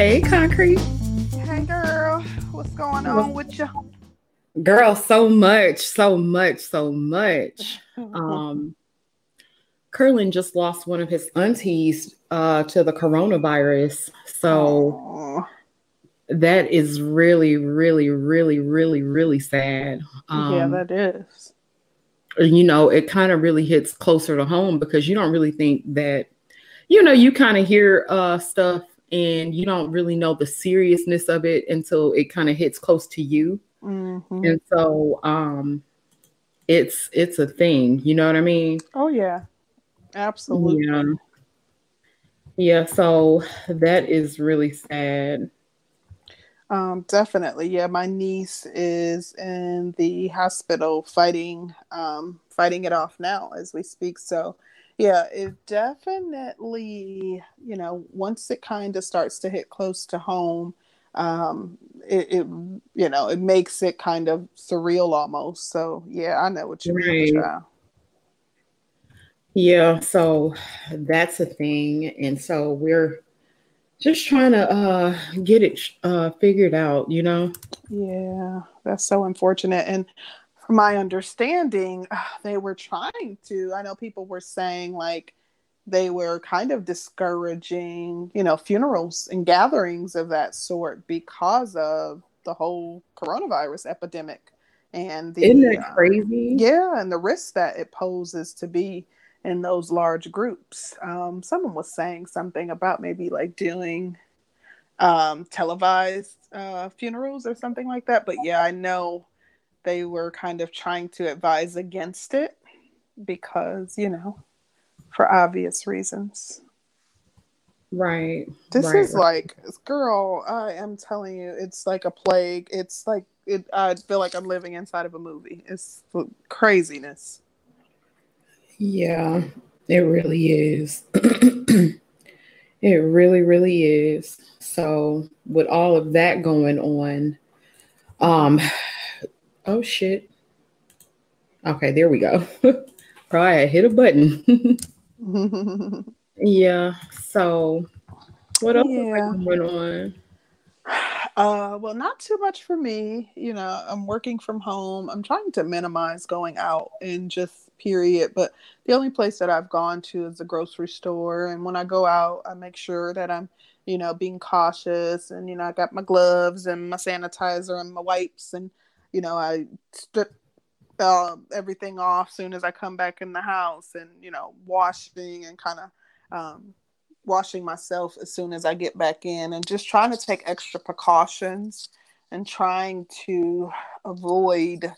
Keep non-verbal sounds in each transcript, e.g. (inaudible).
Hey, Concrete. Hey, girl. What's going on with you? Girl, so much, so much, so much. Um, Curlin just lost one of his aunties uh, to the coronavirus. So Aw. that is really, really, really, really, really sad. Um, yeah, that is. you know, it kind of really hits closer to home because you don't really think that, you know, you kind of hear uh, stuff and you don't really know the seriousness of it until it kind of hits close to you. Mhm. And so um it's it's a thing, you know what I mean? Oh, yeah. Absolutely. Yeah. Yeah, so that is really sad. Um, definitely. Yeah, my niece is in the hospital fighting um fighting it off now as we speak. So yeah, it definitely, you know, once it kind of starts to hit close to home, um, it, it you know, it makes it kind of surreal almost. So yeah, I know what you mean, Right. Yeah, so that's a thing. And so we're just trying to uh get it uh figured out, you know? Yeah, that's so unfortunate. And my understanding, they were trying to, I know people were saying like they were kind of discouraging, you know, funerals and gatherings of that sort because of the whole coronavirus epidemic and the Isn't that uh, crazy? yeah, and the risk that it poses to be in those large groups. Um, someone was saying something about maybe like doing um, televised uh, funerals or something like that. But yeah, I know they were kind of trying to advise against it because, you know, for obvious reasons. Right. This right, is right. like, girl, I am telling you, it's like a plague. It's like, it, I feel like I'm living inside of a movie. It's craziness. Yeah, it really is. (clears throat) it really, really is. So with all of that going on, um, oh shit. Okay, there we go. (laughs) Probably I hit a button. (laughs) yeah. So what else is Yeah. going on? Uh, well, not too much for me. You know, I'm working from home. I'm trying to minimize going out in just period. But the only place that I've gone to is the grocery store. And when I go out, I make sure that I'm, you know, being cautious. And, you know, I got my gloves and my sanitizer and my wipes. And, you know, I strip uh, everything off as soon as I come back in the house and, you know, washing and kind of um, washing myself as soon as I get back in and just trying to take extra precautions and trying to avoid,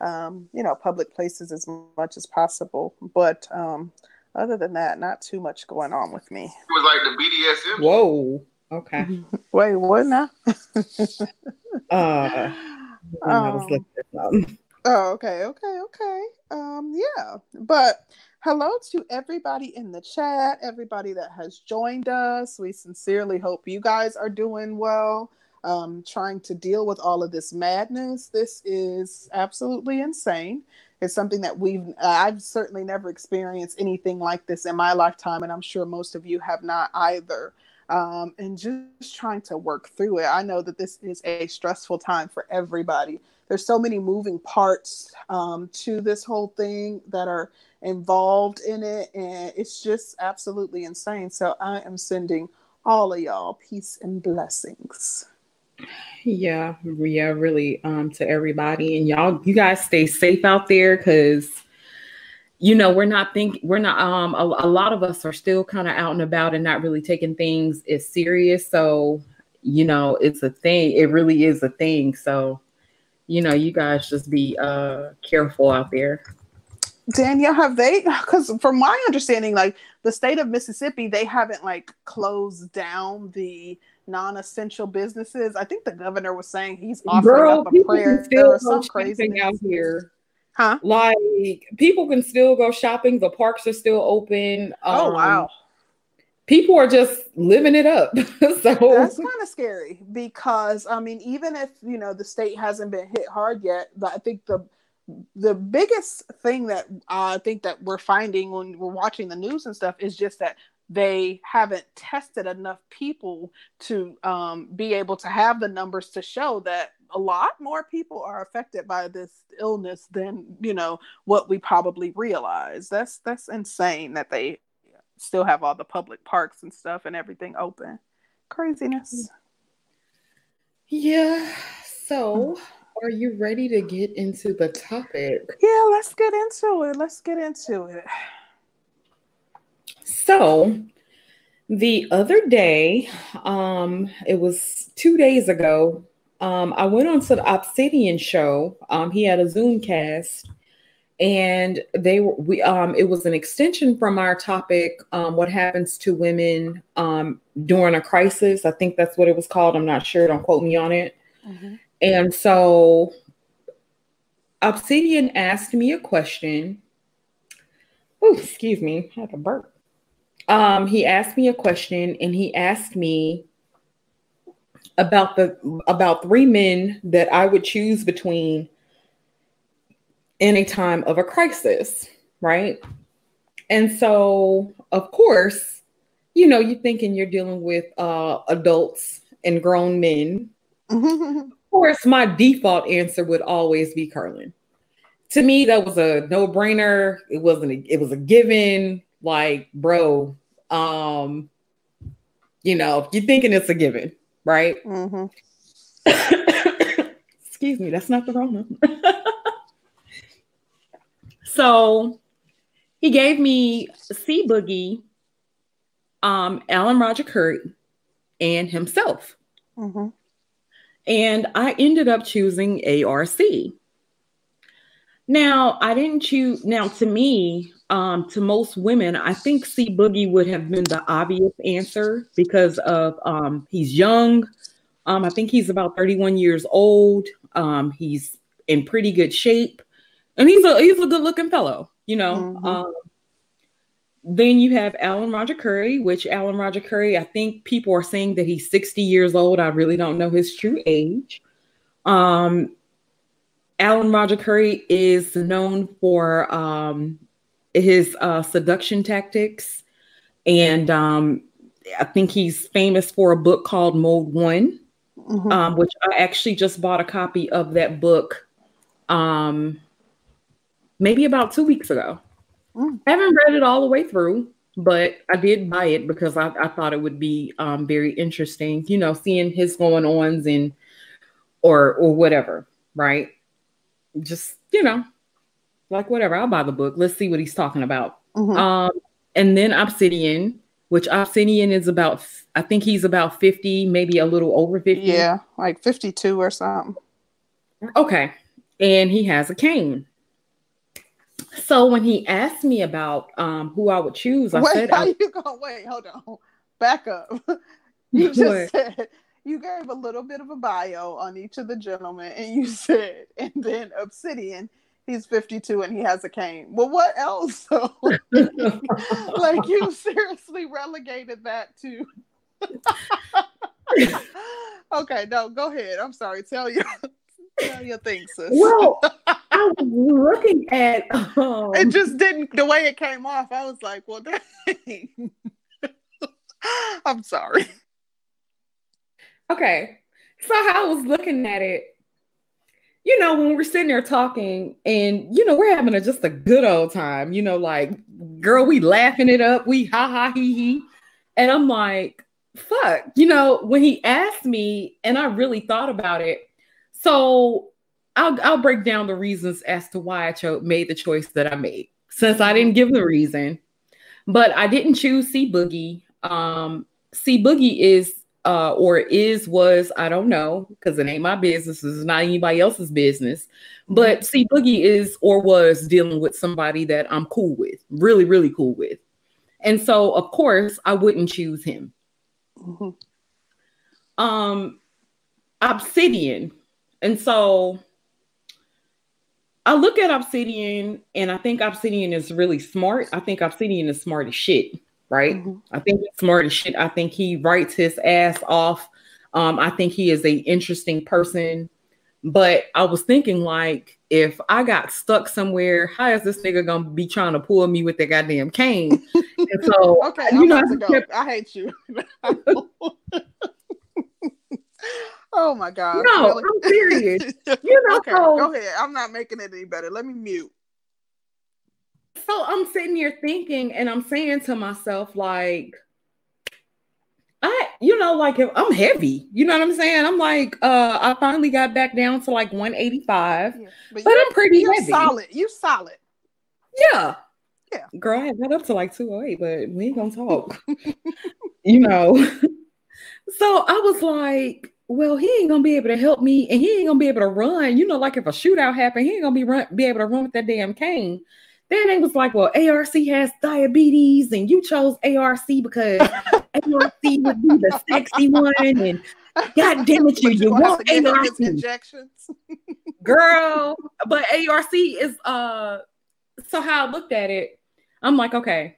um, you know, public places as much as possible. But um, other than that, not too much going on with me. It was like the BDSM. Whoa. Okay. (laughs) Wait, what now? (laughs) Uh At. Oh, okay, okay, okay. Um, yeah, but hello to everybody in the chat, everybody that has joined us. We sincerely hope you guys are doing well. Um, trying to deal with all of this madness. This is absolutely insane. It's something that we've, I've certainly never experienced anything like this in my lifetime, and I'm sure most of you have not either. Um, and just trying to work through it. I know that this is a stressful time for everybody. There's so many moving parts um, to this whole thing that are involved in it and it's just absolutely insane. So i am sending all of y'all peace and blessings. Yeah, yeah, really, um, to everybody, and y'all, you guys stay safe out there, because you know we're not think we're not um a, a lot of us are still kind of out and about and not really taking things as serious. So you know it's a thing. It really is a thing. So you know you guys just be uh careful out there. danielle have they because from my understanding like the state of mississippi they haven't like closed down the non-essential businesses i think the governor was saying he's offering Girl, up a prayer still or go some crazy out here. Huh Like people can still go shopping. The parks are still open. oh Um, wow people are just living it up. (laughs) so That's kind of scary because I mean, even if you know the state hasn't been hit hard yet, but I think the the biggest thing that I think that we're finding when we're watching the news and stuff is just that they haven't tested enough people to um, be able to have the numbers to show that a lot more people are affected by this illness than you know what we probably realize. That's that's insane that they still have all the public parks and stuff and everything open. Craziness. Yeah so are you ready to get into the topic? Yeah let's get into it. Let's get into it. So the other day um it was two days ago um, I went on to the Obsidian show. Um, he had a Zoom cast, and they were we um, it was an extension from our topic, um, what happens to women um, during a crisis. I think that's what it was called. I'm not sure. Don't quote me on it. Mm-hmm. And so, Obsidian asked me a question. Oh, excuse me, I had a burp. Um, he asked me a question, and he asked me about the about three men that I would choose between in a time of a crisis, right? And so, of course, you know, you're thinking you're dealing with uh, adults and grown men. of course, my default answer would always be Curlin. To me, that was a no-brainer. It wasn't. A, it was a given. Like, bro, um, you know, you're thinking it's a given right? Mm-hmm. (coughs) Excuse me, that's not the wrong one. (laughs) so he gave me C Boogie, um, Alan Roger Currie, and himself. Mm-hmm. And I ended up choosing ARC. Now, I didn't choose, now to me, um, to most women, I think C Boogie would have been the obvious answer because of um, he's young. Um, I think he's about 31 years old. Um, he's in pretty good shape, and he's a he's a good looking fellow. You know. Mm-hmm. Um, then you have Alan Roger Currie, which Alan Roger Currie, I think people are saying that he's 60 years old. I really don't know his true age. Um, Alan Roger Currie is known for um, his uh, seduction tactics. And um, I think he's famous for a book called Mode One, mm-hmm. um, which I actually just bought a copy of that book um, maybe about two weeks ago. Mm. I haven't read it all the way through, but I did buy it because I, I thought it would be um, very interesting, you know, seeing his going ons and or or whatever, right? Just you know, like whatever, I'll buy the book. Let's see what he's talking about. Mm-hmm. Um, and then Obsidian, which Obsidian is about, I think he's about 50, maybe a little over 50. Yeah, like 52 or something. Okay. And he has a cane. So when he asked me about um, who I would choose, I wait, said, how I, you going? Wait, hold on. Back up. (laughs) you just what? said you gave a little bit of a bio on each of the gentlemen, and you said, and then Obsidian he's 52 and he has a cane. Well, what else? (laughs) (laughs) like you seriously relegated that to. (laughs) okay, no, go ahead. I'm sorry. Tell you. Tell your thing, sis. Well, I was looking at. Um... It just didn't. The way it came off, I was like, "Well, dang." I'm sorry. Okay, so how I was looking at it, you know, when we're sitting there talking and, you know, we're having a, just a good old time, you know, like, girl, we laughing it up, we ha ha he he. And I'm like, fuck, you know, when he asked me and I really thought about it. So I'll, I'll break down the reasons as to why I chose made the choice that I made since I didn't give the reason, but I didn't choose C Boogie. Um, C Boogie is uh, or is, was, I don't know, because it ain't my business. It's not anybody else's business. But C Boogie is or was dealing with somebody that I'm cool with, really, really cool with. And so, of course, I wouldn't choose him. Mm-hmm. Um, Obsidian. And so I look at Obsidian and I think Obsidian is really smart. I think Obsidian is smart as shit right? Mm-hmm. I think he's smart as shit. I think he writes his ass off. Um, I think he is a interesting person. But I was thinking, like, if I got stuck somewhere, how is this nigga gonna be trying to pull me with that goddamn cane? (laughs) and so, okay, you I'm know, I, kept... I hate you. (laughs) (laughs) oh my god! No, really? I'm serious. You know, okay, so... go ahead. I'm not making it any better. Let me mute. So I'm sitting here thinking, and I'm saying to myself, like I, you know, like if I'm heavy, you know what I'm saying? I'm like, uh, I finally got back down to like 185, yeah, but, but I'm pretty you're heavy. solid. You solid. Yeah. Yeah. Girl, I had got up to like 208, but we ain't gonna talk. (laughs) you know. (laughs) so I was like, well, he ain't gonna be able to help me and he ain't gonna be able to run. You know, like if a shootout happened, he ain't gonna be run be able to run with that damn cane. Then they was like, well, ARC has diabetes, and you chose ARC because (laughs) ARC would be the sexy one. And God damn it, (laughs) you, you, want ARC injections. (laughs) Girl, but ARC is uh so how I looked at it, I'm like, okay,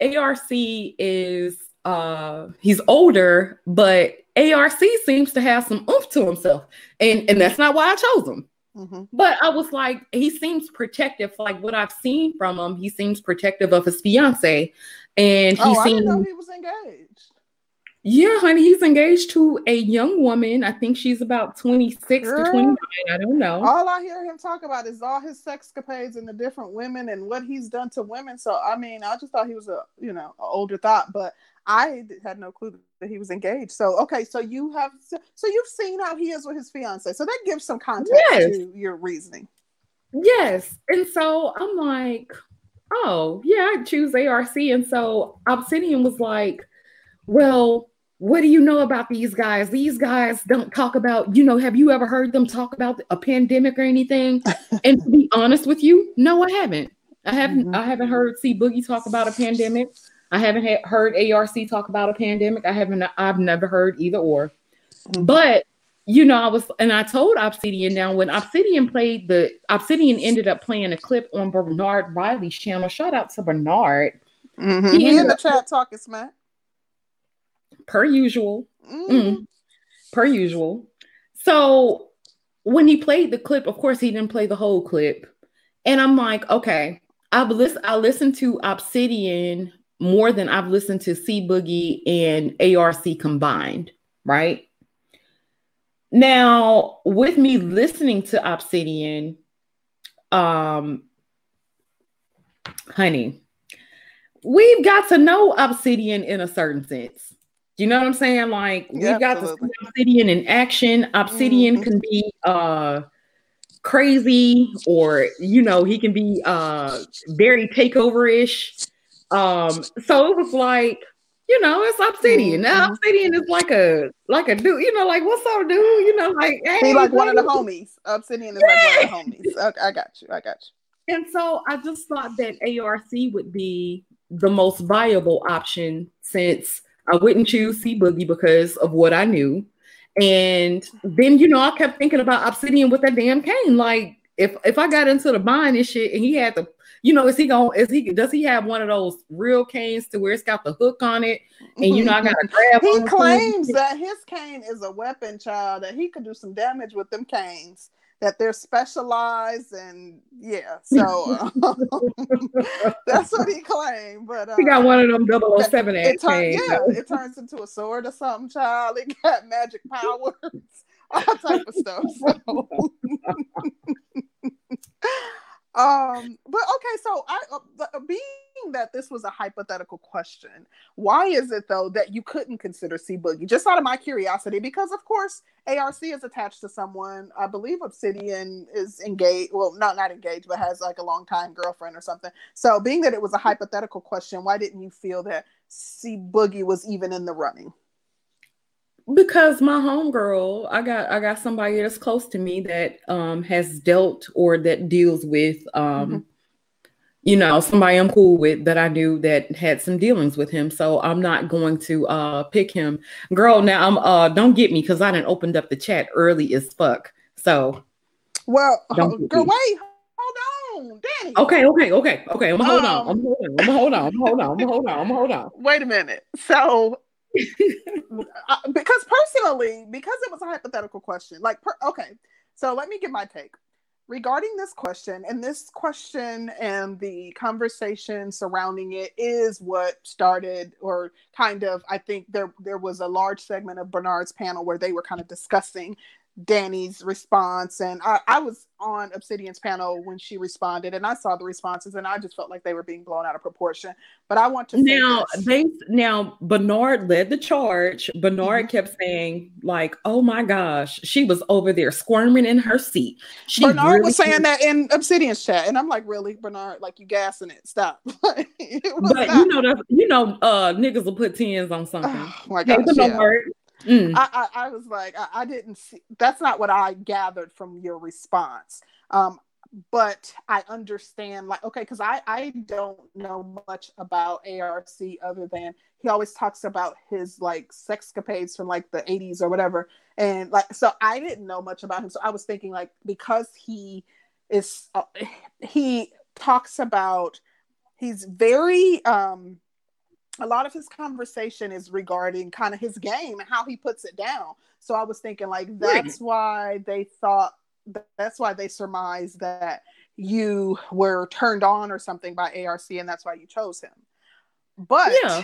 ARC is uh he's older, but ARC seems to have some oomph to himself. And and that's not why I chose him. Mm-hmm. But I was like, he seems protective. Like what I've seen from him, he seems protective of his fiance, and he oh, seems. he was engaged. Yeah, honey, he's engaged to a young woman. I think she's about 26 Girl, to 29. I don't know. All I hear him talk about is all his sex sexcapades and the different women and what he's done to women. So I mean, I just thought he was a you know an older thought, but I had no clue that he was engaged. So okay, so you have so you've seen how he is with his fiance. So that gives some context yes. to your reasoning. Yes. And so I'm like, oh yeah, I choose ARC. And so Obsidian was like, well, what do you know about these guys? These guys don't talk about, you know, have you ever heard them talk about a pandemic or anything? (laughs) and to be honest with you, no, I haven't. I haven't mm-hmm. I haven't heard C Boogie talk about a pandemic. I haven't ha- heard ARC talk about a pandemic. I haven't. I've never heard either or. But you know, I was, and I told Obsidian now when Obsidian played the Obsidian ended up playing a clip on Bernard Riley's channel. Shout out to Bernard. Mm-hmm. He, he in the chat talking smack. Per usual. Mm-hmm. Mm, per usual. So when he played the clip, of course, he didn't play the whole clip. And I'm like, okay, I've listened, I listened to Obsidian more than I've listened to C Boogie and ARC combined, right? Now, with me listening to Obsidian, um, honey, we've got to know Obsidian in a certain sense. You know what I'm saying? Like yeah, we've got absolutely. to see Obsidian in action. Obsidian mm-hmm. can be uh crazy or you know, he can be uh very takeover-ish um, so it was like, you know, it's Obsidian. Now mm-hmm. Obsidian is like a like a dude, you know, like what's up, dude? You know, like hey, he like one of the homies. Obsidian is yeah. like one of the homies. Okay, I got you. I got you. And so I just thought that ARC would be the most viable option since I wouldn't choose C Boogie because of what I knew. And then you know, I kept thinking about Obsidian with that damn cane. Like if if I got into the bind and shit and he had to you know, is he going? Is he? Does he have one of those real canes to where it's got the hook on it, and you know, I got to (laughs) grab. he claims that his cane is a weapon, child. That he could do some damage with them canes. That they're specialized, and yeah, so um, (laughs) (laughs) that's what he claimed. But uh, he got one of them 007 it, turn, Yeah, it turns into a sword or something, child. It got magic powers, all type of stuff. So. Um, but okay, so I uh, uh, being that this was a hypothetical question, why is it though that you couldn't consider C Boogie? Just out of my curiosity, because of course ARC is attached to someone. I believe Obsidian is engaged. Well, not not engaged, but has like a long time girlfriend or something. So, being that it was a hypothetical question, why didn't you feel that C Boogie was even in the running? Because my homegirl, I got I got somebody that's close to me that um has dealt or that deals with um mm-hmm. you know somebody I'm cool with that I knew that had some dealings with him. So I'm not going to uh pick him. Girl, now I'm uh don't get me because I didn't opened up the chat early as fuck. So well girl, wait, hold on, Danny. Okay, okay, okay, okay. I'm gonna hold um, on. I'm gonna hold on. I'm gonna hold on. I'm gonna hold on. I'm gonna hold on. (laughs) Wait a minute. So Uh, because personally, because it was a hypothetical question, like, per, okay, So let me give my take regarding this question. And this question and the conversation surrounding it is what started, or kind of, I think there there was a large segment of Bernard's panel where they were kind of discussing Danny's response. And I, I, was on Obsidian's panel when she responded, and I saw the responses, and I just felt like they were being blown out of proportion. But I want to now they now Bernard led the charge. Bernard mm-hmm. kept saying like, "Oh my gosh, she was over there squirming in her seat." She Bernard really was saying that in Obsidian's chat, and I'm like, "Really, Bernard? Like you gassing it? Stop!" (laughs) but not- you know, that you know, uh, niggas will put tens on something. Oh my gosh, hey, Bernard, yeah. Mm. I, I, I, was like, I, I, didn't see. That's not what I gathered from your response. Um, but I understand, like, okay, because I I don't know much about ARC other than he always talks about his like sexcapades from like the 80s or whatever, and like, so I didn't know much about him. So I was thinking, like, because he is, uh, he talks about, he's very um a lot of his conversation is regarding kind of his game and how he puts it down. So I was thinking like that's right. why they thought that's why they surmised that you were turned on or something by ARC and that's why you chose him. But yeah.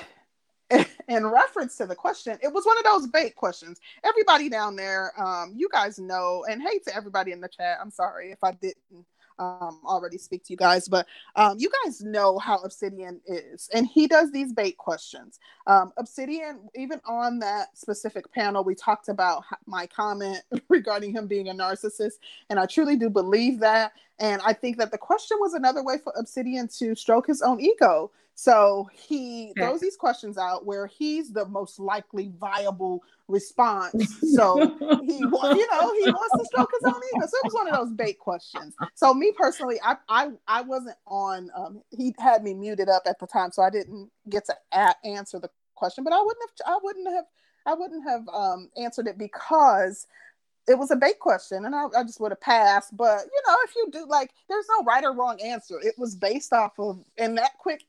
(laughs) in reference to the question, it was one of those bait questions. Everybody down there, um, you guys know, and hey to everybody in the chat. I'm sorry if I didn't um, already speak to you guys, but um, you guys know how Obsidian is, and he does these bait questions. Um, Obsidian, even on that specific panel, we talked about my comment (laughs) regarding him being a narcissist, and I truly do believe that. And I think that the question was another way for Obsidian to stroke his own ego. So he okay. throws these questions out where he's the most likely viable (laughs) response. So he, you know, he wants to stroke his own ego. So it was one of those bait questions. So me personally, I I, I wasn't on. Um, he had me muted up at the time, so I didn't get to a- answer the question. But I wouldn't have. I wouldn't have. I wouldn't have um, answered it because it was a bait question and I, I, just would have passed. But you know, if you do like, there's no right or wrong answer. It was based off of in that quick,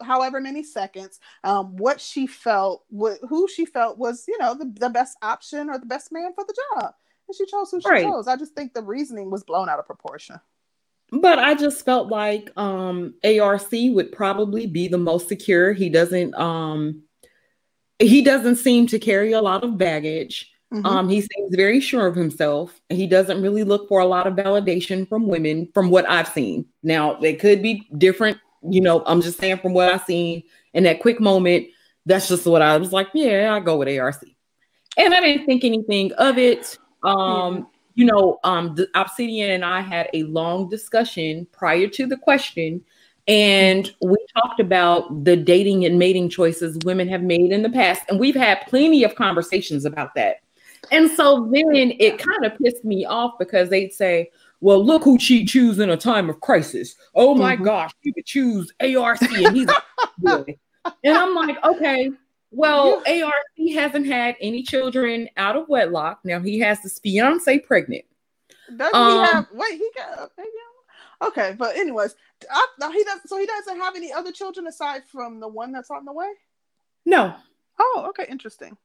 however many seconds, um, what she felt, wh- who she felt was, you know, the, the best option or the best man for the job. And she chose who she right. chose. I just think the reasoning was blown out of proportion. But I just felt like um, ARC would probably be the most secure. He doesn't um, he doesn't seem to carry a lot of baggage. Mm-hmm. Um, he seems very sure of himself. He doesn't really look for a lot of validation from women, from what I've seen. Now, it could be different. You know, I'm just saying from what I've seen in that quick moment. That's just what I was like. Yeah, I go with ARC, and I didn't think anything of it. Um, you know, um, the Obsidian and I had a long discussion prior to the question, and we talked about the dating and mating choices women have made in the past, and we've had plenty of conversations about that. And so then it kind of pissed me off because they'd say, well, look who she choose in a time of crisis. Oh my mm-hmm. gosh, she would choose ARC and he's (laughs) boy. And I'm like, okay, well, yeah. ARC hasn't had any children out of wedlock. Now he has this fiance pregnant. Doesn't um, he have wait, he got a baby Okay, but anyways, I, he doesn't so he doesn't have any other children aside from the one that's on the way? No. Oh, okay, interesting.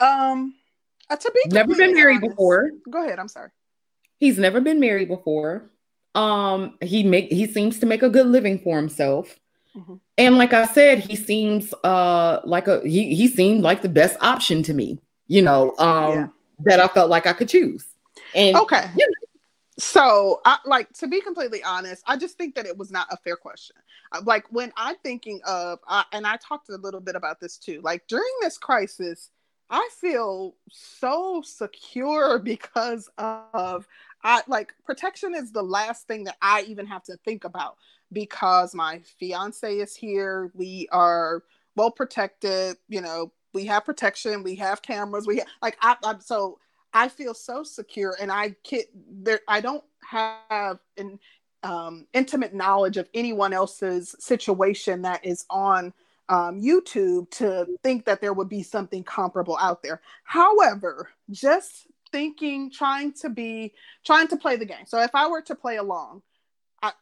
Um uh, to be never been married honest, before. Go ahead. I'm sorry. He's never been married before. Um, he make he seems to make a good living for himself. Mm-hmm. And like I said, he seems uh like a he he seemed like the best option to me, you know, um yeah. that I felt like I could choose. And okay. You know, so I like to be completely honest, I just think that it was not a fair question. Uh, like when I'm thinking of uh, and I talked a little bit about this too, like during this crisis, I feel so secure (laughs) because of I like protection is the last thing that I even have to think about because my fiance is here. We are well protected, you know, we have protection, we have cameras, we have, like I, I'm so I feel so secure and I kid there I don't have an um, intimate knowledge of anyone else's situation that is on um, YouTube to think that there would be something comparable out there. However, just thinking, trying to be, trying to play the game. So if I were to play along, I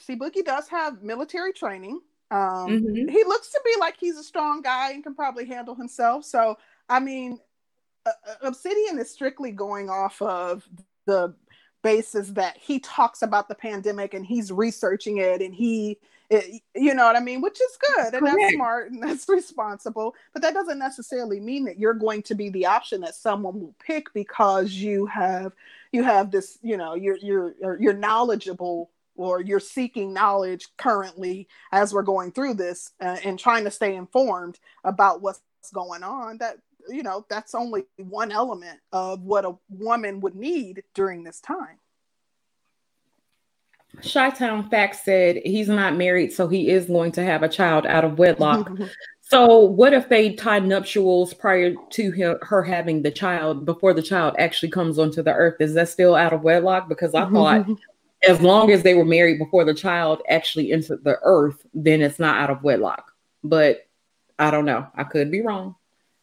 C Boogie does have military training. Um, mm-hmm. He looks to be like he's a strong guy and can probably handle himself. So I mean, uh, Obsidian is strictly going off of the basis that he talks about the pandemic and he's researching it and he it, you know what I mean, which is good and Correct. that's smart and that's (laughs) responsible. But that doesn't necessarily mean that you're going to be the option that someone will pick because you have you have this, you know, you're you're you're knowledgeable or you're seeking knowledge currently as we're going through this uh, and trying to stay informed about what's going on. That you know that's only one element of what a woman would need during this time. Chi-Town Fact said he's not married, so he is going to have a child out of wedlock. (laughs) so, what if they tie nuptials prior to him, her having the child before the child actually comes onto the earth? Is that still out of wedlock? Because I thought (laughs) as long as they were married before the child actually entered the earth, then it's not out of wedlock. But I don't know. I could be wrong.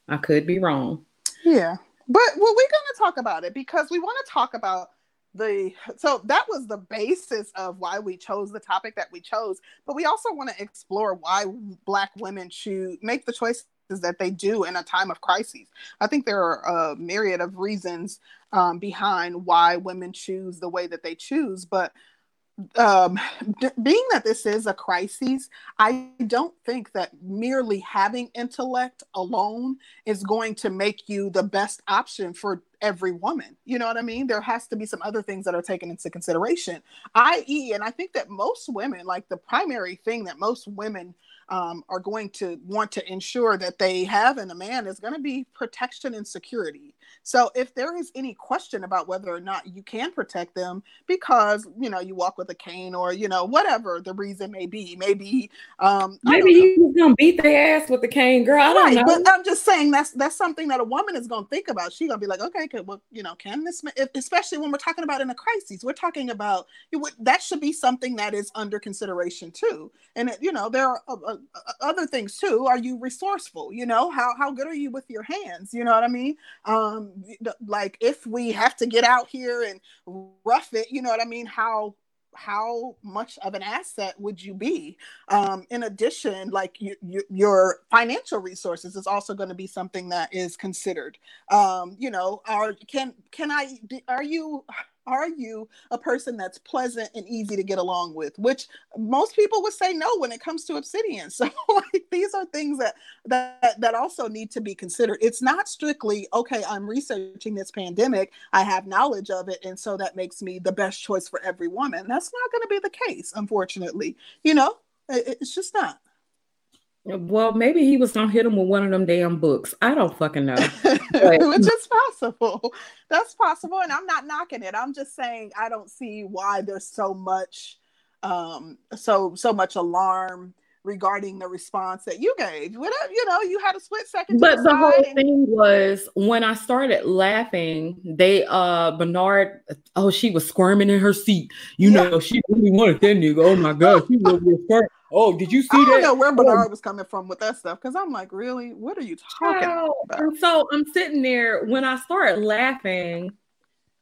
I could be wrong. Yeah. But well, we're going to talk about it because we want to talk about the so that was the basis of why we chose the topic that we chose but we also want to explore why black women choose make the choices that they do in a time of crises. I think there are a myriad of reasons um, behind why women choose the way that they choose but um, d- being that this is a crisis, I don't think that merely having intellect alone is going to make you the best option for every woman. You know what I mean? There has to be some other things that are taken into consideration, i.e., and I think that most women, like the primary thing that most women um, are going to want to ensure that they have in a man is going to be protection and security. So if there is any question about whether or not you can protect them because you know you walk with a cane or you know whatever the reason may be, maybe um, maybe he was gonna beat their ass with the cane, girl. I don't know. But I'm just saying that's that's something that a woman is gonna think about. She's gonna be like, okay, well, you know, can this, especially when we're talking about in a crisis, we're talking about that should be something that is under consideration too. And you know, there are uh, uh, other things too. Are you resourceful? You know, how how good are you with your hands? You know what I mean? Um, like if we have to get out here and rough it, you know what I mean? How how much of an asset would you be um, in addition like you, you, your financial resources is also going to be something that is considered um, you know are can can i are you are you a person that's pleasant and easy to get along with? Which most people would say no when it comes to obsidian. (laughs) So like these are things that that that also need to be considered. It's not strictly okay i'm researching this pandemic i have knowledge of it and so that makes me the best choice for every woman. That's not going to be the case unfortunately you know? It, it's just not well, maybe he was gonna hit him with one of them damn books. I don't fucking know. (laughs) Which is possible. That's possible. And I'm not knocking it. I'm just saying I don't see why there's so much um so so much alarm regarding the response that you gave. Whatever, you know, you had a split second. But the whole and- thing was when I started laughing, they uh Bernard, oh, she was squirming in her seat. You yeah. know, she really wanted that nigga. Oh my god, she was squirming. Oh, did you see that? I don't that? know where Bernard was coming from with that stuff because I'm like, really? What are you talking about? And so I'm sitting there when I started laughing.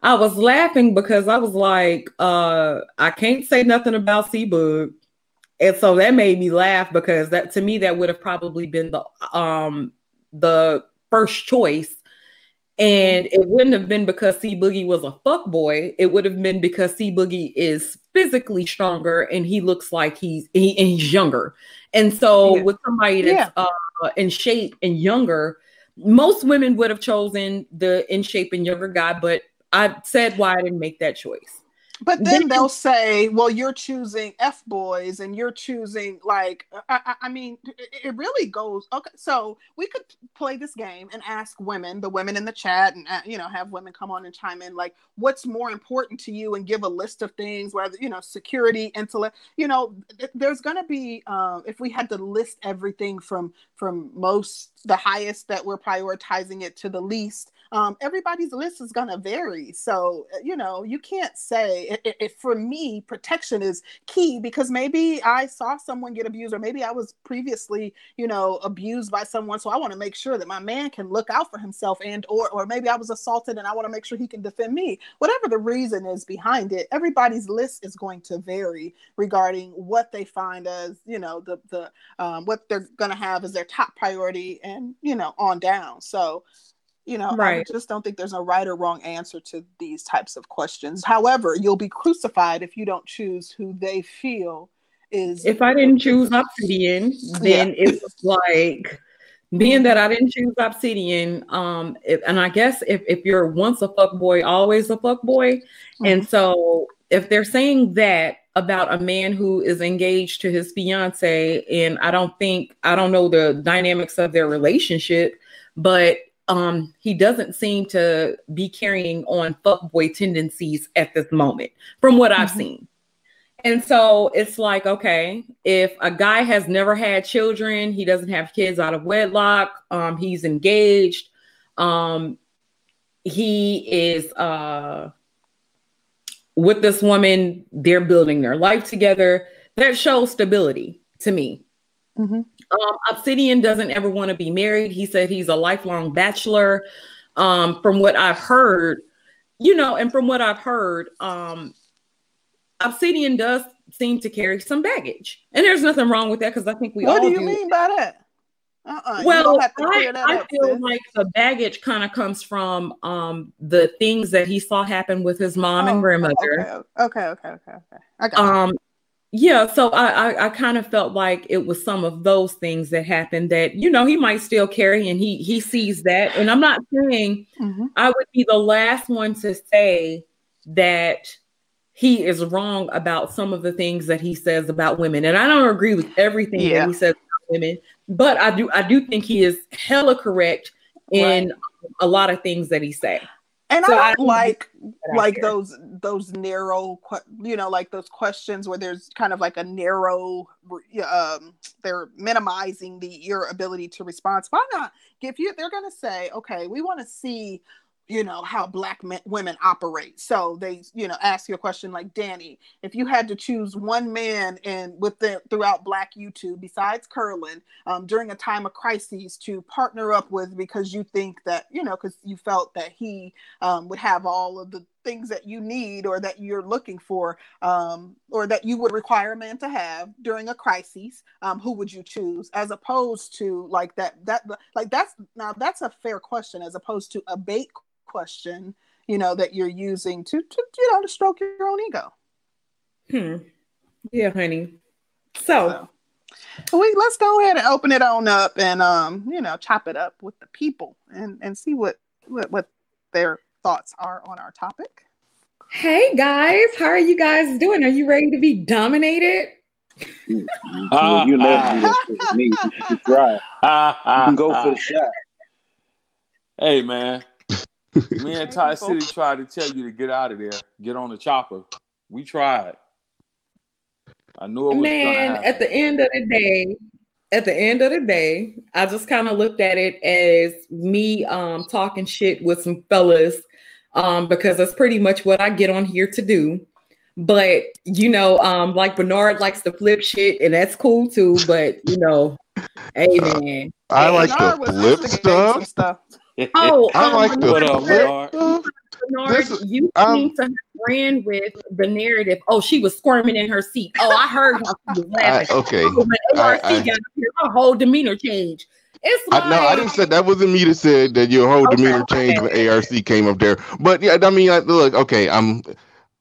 I was laughing because I was like, uh, I can't say nothing about C-Boog. And so that made me laugh because that to me that would have probably been the um the first choice. And it wouldn't have been because C Boogie was a fuck boy. It would have been because C Boogie is physically stronger and he looks like he's he, and he's younger. And so yeah. with somebody that's yeah. uh, in shape and younger, most women would have chosen the in shape and younger guy. But I said why I didn't make that choice. But then they'll say, "Well, you're choosing f boys, and you're choosing like." I, I, mean, it really goes. Okay, so we could play this game and ask women, the women in the chat, and uh, you know, have women come on and chime in, like, what's more important to you, and give a list of things, whether you know, security, intellect. You know, there's going to be uh, if we had to list everything from from most the highest that we're prioritizing it to the least um, everybody's list is going to vary. So, uh, you know, you can't say, it, it, for me, protection is key because maybe I saw someone get abused, or maybe I was previously, you know, abused by someone. So I want to make sure that my man can look out for himself and, or, or maybe I was assaulted and I want to make sure he can defend me. Whatever the reason is behind it, everybody's list is going to vary regarding what they find as, you know, the, the, um, what they're going to have as their top priority and, you know, on down. So, You know, right. I just don't think there's a right or wrong answer to these types of questions. However, you'll be crucified if you don't choose who they feel is. If I didn't choose Obsidian, then yeah. it's (laughs) like being that I didn't choose Obsidian, um, if, and I guess if, if you're once a fuck boy, always a fuck boy, mm-hmm. and so if they're saying that about a man who is engaged to his fiance, and I don't think I don't know the dynamics of their relationship, but um, he doesn't seem to be carrying on fuckboy tendencies at this moment, from what mm-hmm. I've seen. And so it's like, okay, if a guy has never had children, he doesn't have kids out of wedlock, um, he's engaged, um, he is uh, with this woman, they're building their life together. That shows stability to me. Mm-hmm. Um, Obsidian doesn't ever want to be married. He said he's a lifelong bachelor. Um, from what I've heard, you know, and from what I've heard, um, Obsidian does seem to carry some baggage, and there's nothing wrong with that because I think we what all. What do you do. mean by that? Uh-uh. Well, I, I feel like the baggage kind of comes from um, the things that he saw happen with his mom oh, and grandmother. Okay, okay, okay, okay. okay. um, yeah, so I, I, I kind of felt like it was some of those things that happened that you know he might still carry, and he he sees that. And I'm not saying mm-hmm. I would be the last one to say that he is wrong about some of the things that he says about women. And I don't agree with everything yeah. that he says about women, but I do I do think he is hella correct in right. a lot of things that he say. And so I don't I like like those those narrow you know like those questions where there's kind of like a narrow um they're minimizing the your ability to respond. Why not? If you they're going to say, "Okay, we want to see you know how black men, women operate. So they you know ask you a question like danny if you had to choose one man and with the throughout black youtube besides curlin um, during a time of crises to partner up with because you think that you know because you felt that he um, would have all of the things that you need or that you're looking for um, or that you would require a man to have during a crisis um, who would you choose as opposed to like that that like that's now that's a fair question as opposed to a bait question, you know, that you're using to, to you know, to stroke your own ego. Hmm. Yeah, honey. So, so we let's go ahead and open it on up and um, you know, chop it up with the people and and see what what, what their thoughts are on our topic. Hey guys, how are you guys doing? Are you ready to be dominated? Uh, (laughs) you love me. You try. You can go for the shot. Hey man, (laughs) me and Ty City tried to tell you to get out of there, get on the chopper. We tried. I knew it was Man, at the end of the day, at the end of the day, I just kind of looked at it as me um, talking shit with some fellas um, because that's pretty much what I get on here to do. But you know, um, like Bernard likes to flip shit, and that's cool too. But you know, (laughs) hey man, I like to flip stuff. stuff. (laughs) Oh, I um, like the Bernard, you um, seem to have ran with the narrative. Oh, she was squirming in her seat. Oh, I heard how she was laughing. I, okay, (laughs) oh, when ARC I, I, got here, her whole demeanor changed. It's like, I, no, I didn't say that wasn't me that said that your whole okay, demeanor okay. changed when ARC came up there. But yeah, I mean, I, look, okay, I'm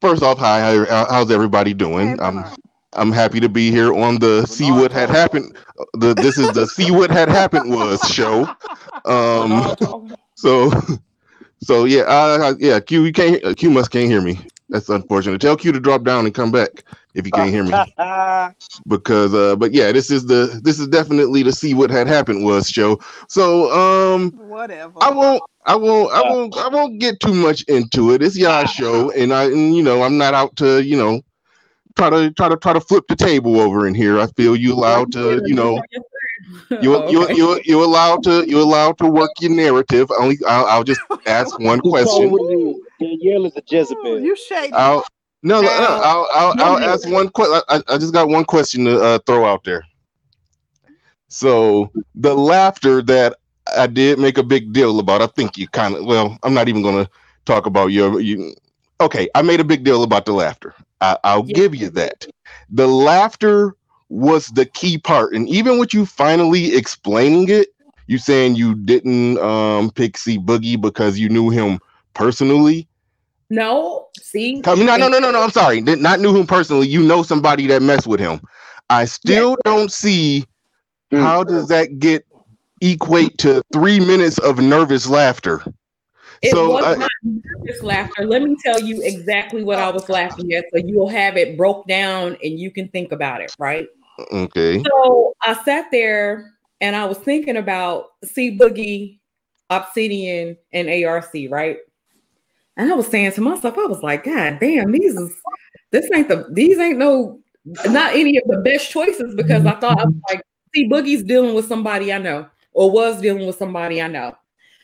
first off, hi, how, how's everybody doing? I'm I'm happy to be here on the see what had happened. The this is the (laughs) see what had happened was show. Um, so so yeah, uh, yeah. Q, you can't. Uh, Q must can't hear me. That's unfortunate. Tell Q to drop down and come back if you can't hear me. because uh, but yeah, this is the this is definitely the see what had happened was show. So um, whatever. I won't. I won't. I won't. I won't get too much into it. It's y'all show, and I, and, you know, I'm not out to, you know, try to try to try to flip the table over in here. I feel you allowed to, you know, (laughs) you oh, you you you allowed to you allowed to work your narrative. Only I'll, I'll just (laughs) ask one question. Danielle is a Jezebel. You shady. I'll, no, no, no, I'll I'll, I'll ask one question. I, I just got one question to uh, throw out there. So the laughter that I did make a big deal about, I think you kind of well, I'm not even going to talk about your you. Okay, I made a big deal about the laughter. I, will yeah. give you that. The laughter was the key part, and even with you finally explaining it, you saying you didn't um pick C Boogie because you knew him personally? No, see, no, no, no, no, no. I'm sorry, Did not knew him personally. You know somebody that messed with him. I still yeah. don't see mm. how does that get equate to three minutes of nervous laughter. It so, was uh, not nervous laughter. Let me tell you exactly what I was laughing at, so you'll have it broke down and you can think about it, right? Okay. So I sat there and I was thinking about C Boogie, Obsidian, and ARC, right? And I was saying to myself, I was like, God damn, these is this ain't the these ain't no not any of the best choices because I thought I was like, see, Boogie's dealing with somebody I know or was dealing with somebody I know.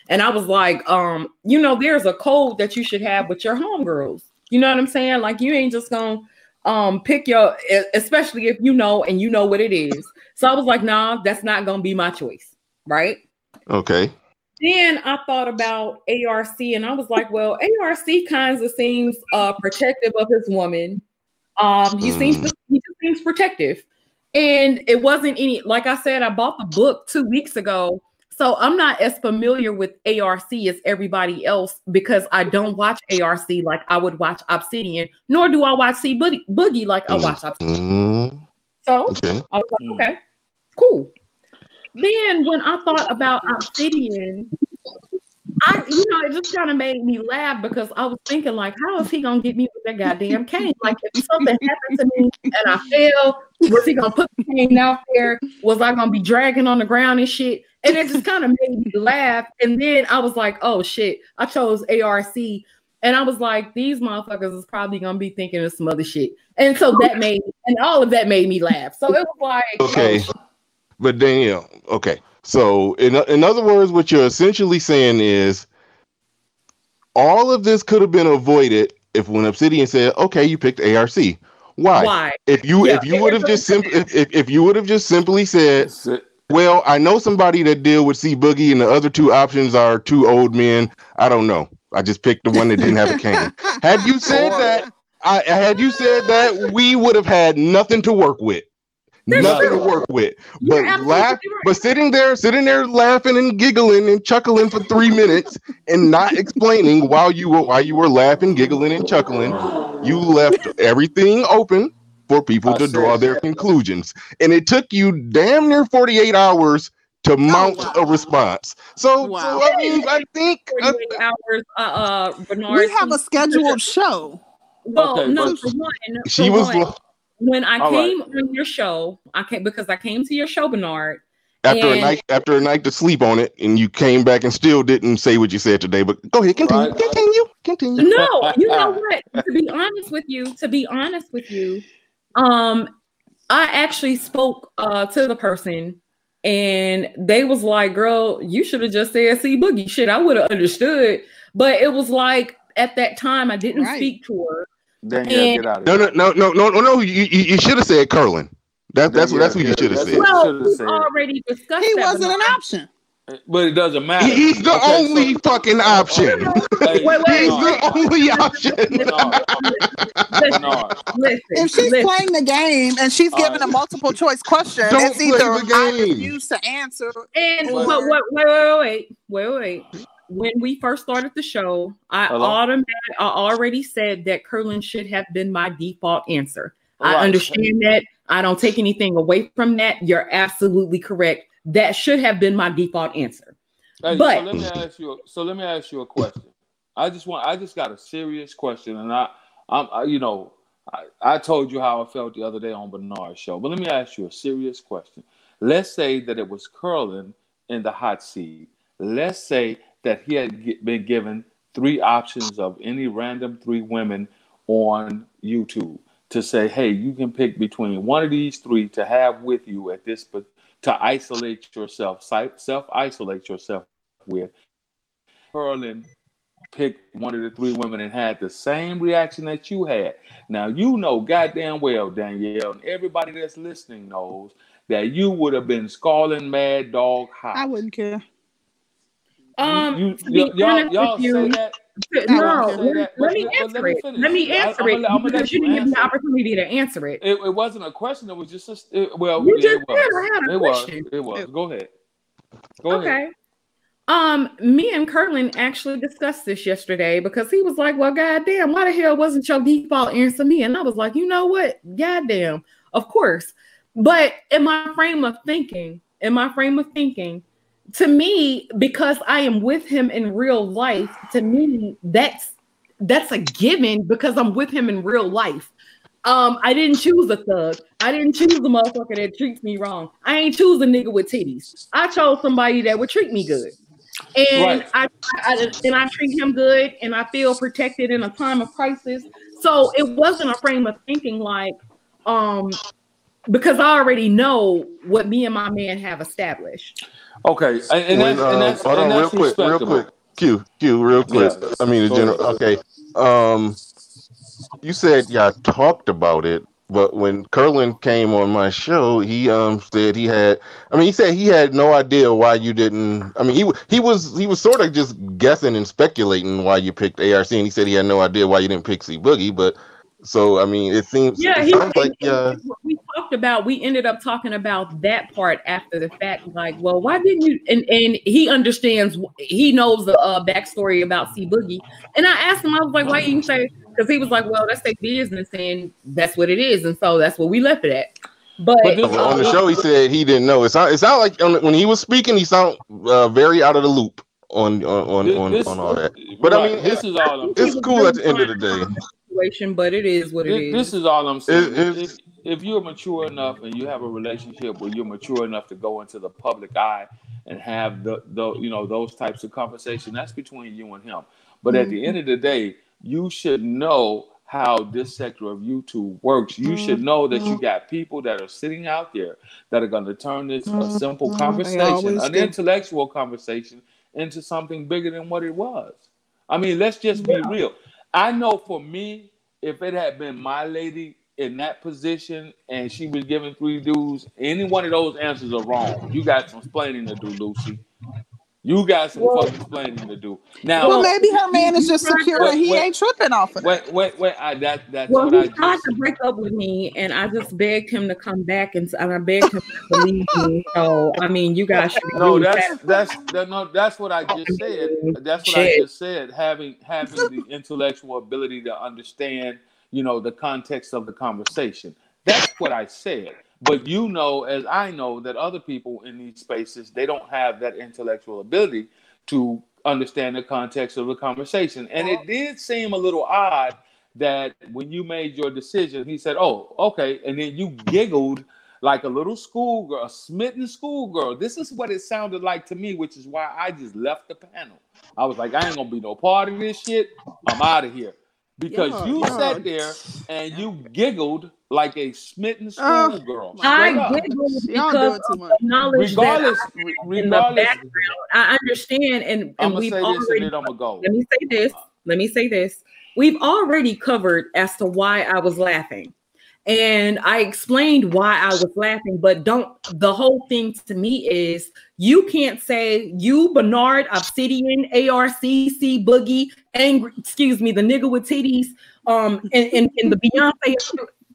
And I was like, um, you know, there's a code that you should have with your homegirls. You know what I'm saying? Like you ain't just gonna um pick your especially if you know and you know what it is. So I was like, nah, that's not gonna be my choice, right? Okay. Then I thought about ARC and I was like, well, ARC kinds of seems uh protective of his woman. Um, he mm. seems he just seems protective. And it wasn't any, like I said, I bought the book two weeks ago. So I'm not as familiar with ARC as everybody else because I don't watch ARC like I would watch Obsidian, nor do I watch C Boogie, Boogie like I watch Obsidian. Mm-hmm. So okay. I was like, mm. okay, cool. Then when I thought about Obsidian, I, you know, it just kind of made me laugh because I was thinking, like, how is he gonna get me with that goddamn cane? Like, if something happened to me and I fell, was he gonna put the cane out there? Was I gonna be dragging on the ground and shit? And it just kind of made me laugh. And then I was like, oh shit, I chose ARC. And I was like, these motherfuckers is probably gonna be thinking of some other shit. And so that made and all of that made me laugh. So it was like okay. Oh, but Danielle, okay. So, in, in other words, what you're essentially saying is all of this could have been avoided if when Obsidian said, "Okay, you picked ARC." Why? Why? If you yeah, if you would have just simply if, if, if you would have just simply said, "Well, I know somebody that deal with C Boogie, and the other two options are two old men. I don't know. I just picked the one that didn't have a cane." had you said that, I had you said that, we would have had nothing to work with nothing true. to work with. But laugh, right. but sitting there, sitting there laughing and giggling and chuckling for three minutes and not explaining while you were while you were laughing, giggling, and chuckling, you left everything open for people I to draw their conclusions. And it took you damn near 48 hours to oh, mount oh, wow. a response. So, wow. so, I mean, I think uh, hours. Uh, uh, Bernard, we have a scheduled show. Well, okay, no, for one, she was. One, when I All came right. on your show, I came because I came to your show, Bernard. After and, a night, after a night to sleep on it, and you came back and still didn't say what you said today. But go ahead, continue, right. continue, continue. No, you know what? to be honest with you, to be honest with you, um, I actually spoke uh to the person, and they was like, "Girl, you should have just said C Boogie." Shit, I would have understood, but it was like at that time I didn't right. speak to her. Danielle, get out of no, here. No, no, no, no, no, no. You, you, you should have said Curlin. That, that's what that's what you should have said. Well, we already discussed. He wasn't an option. But it doesn't matter. He's the okay, only so, fucking option. Hey, wait, wait, He's no, the only option. No, listen, if she's listen. playing the game and she's given right. a multiple choice question, Don't it's either I refuse to answer. And or... wait, wait, wait, wait, wait, wait, wait when we first started the show, I automatic, I already said that Curlin should have been my default answer. Right. I understand that. I don't take anything away from that. You're absolutely correct. That should have been my default answer. Hey, but so let me ask you. So let me ask you a question. I just want. I just got a serious question, and I, I'm, I, you know, I, I told you how I felt the other day on Bernard's show. But let me ask you a serious question. Let's say that it was Curlin in the hot seat. Let's say that he had been given three options of any random three women on YouTube to say, hey, you can pick between one of these three to have with you at this, but to isolate yourself, self isolate yourself with. Curlin picked one of the three women and had the same reaction that you had. Now you know goddamn well, Danielle, and everybody that's listening knows that you would have been scalding mad dog hot. I wouldn't care. Um, you, you, y'all, y'all say you, that. No, let, let, me answer it. Let me answer it I'm because you didn't give me the opportunity to answer it. It, it wasn't a question. It was just a, it, well, you yeah, just it was. Said I had a it question. was. It was. Go ahead. Go okay. Ahead. Um, me and Curlin actually discussed this yesterday because he was like, Well, goddamn, why the hell wasn't your default answer me? And I was like, you know what? Goddamn, of course. But in my frame of thinking, in my frame of thinking, to me, because I am with him in real life, to me, that's that's a given because I'm with him in real life. Um, I didn't choose a thug. I didn't choose a motherfucker that treats me wrong. I ain't choose a nigga with titties. I chose somebody that would treat me good and right. I, I, and I treat him good, and I feel protected in a time of crisis. So it wasn't a frame of thinking like, um, because I already know what me and my man have established. Okay, and, and, when, that's, uh, and that's, hold and on, real quick, real quick, Q, Q, real quick. Yeah. I mean, the general. Okay, um, you said y'all talked about it. But when Curlin came on my show, he um said he had. I mean, he said he had no idea why you didn't. I mean, he he was he was sort of just guessing and speculating why you picked ARC, and he said he had no idea why you didn't pick C Boogie. But so I mean, it seems yeah, it he, like uh, we talked about. We ended up talking about that part after the fact. Like, well, why didn't you? And and he understands. He knows the uh, backstory about C Boogie. And I asked him, I was like, why didn't you say? because he was like, "Well, that's their business, and that's what it is," and so that's what we left it at. But, but this, on the show, he said he didn't know. It sounded, it sounded like when he was speaking, he sounded uh, very out of the loop on on on, this, on all that. But right, I mean, this is all. It's cool at the end of the day. Situation, but it is what it this, is. This is all I'm saying. It, if, if you're mature enough and you have a relationship where you're mature enough to go into the public eye and have the, the you know those types of conversation, that's between you and him. But mm-hmm. at the mm-hmm. end of the day, you should know how this sector of YouTube works. You should mm-hmm. know that you got people that are sitting out there that are going to turn this a mm-hmm. simple conversation, an intellectual conversation, into something bigger than what it was. I mean, let's just be real. I know for me, if it had been my lady in that position and she was giving three dudes, any one of those answers are wrong. You got some explaining to do, Lucy. You got some well, fucking explaining to do. Now, well, maybe her man is just secure and he wait, ain't tripping off of it. Wait, wait, wait. I, that, that's well, he tried to break up with me, and I just begged him to come back, and, and I begged him to believe me. So, I mean, you guys should. No, that's that's that, no, that's what I just said. That's what Shit. I just said. Having having the intellectual ability to understand, you know, the context of the conversation. That's what I said. But you know, as I know, that other people in these spaces they don't have that intellectual ability to understand the context of the conversation. And it did seem a little odd that when you made your decision, he said, "Oh, okay," and then you giggled like a little schoolgirl, a smitten schoolgirl. This is what it sounded like to me, which is why I just left the panel. I was like, I ain't gonna be no part of this shit. I'm out of here because yeah, you yeah. sat there and you giggled like a smitten uh, schoolgirl. Uh, I giggled because of the knowledge regardless, that regardless, in the background. I understand, and, and we've already. And go. Let me say this. Let me say this. We've already covered as to why I was laughing. And I explained why I was laughing, but don't the whole thing to me is you can't say you, Bernard, Obsidian, ARCC, Boogie, angry. excuse me, the nigga with titties, um, and, and, and the Beyonce.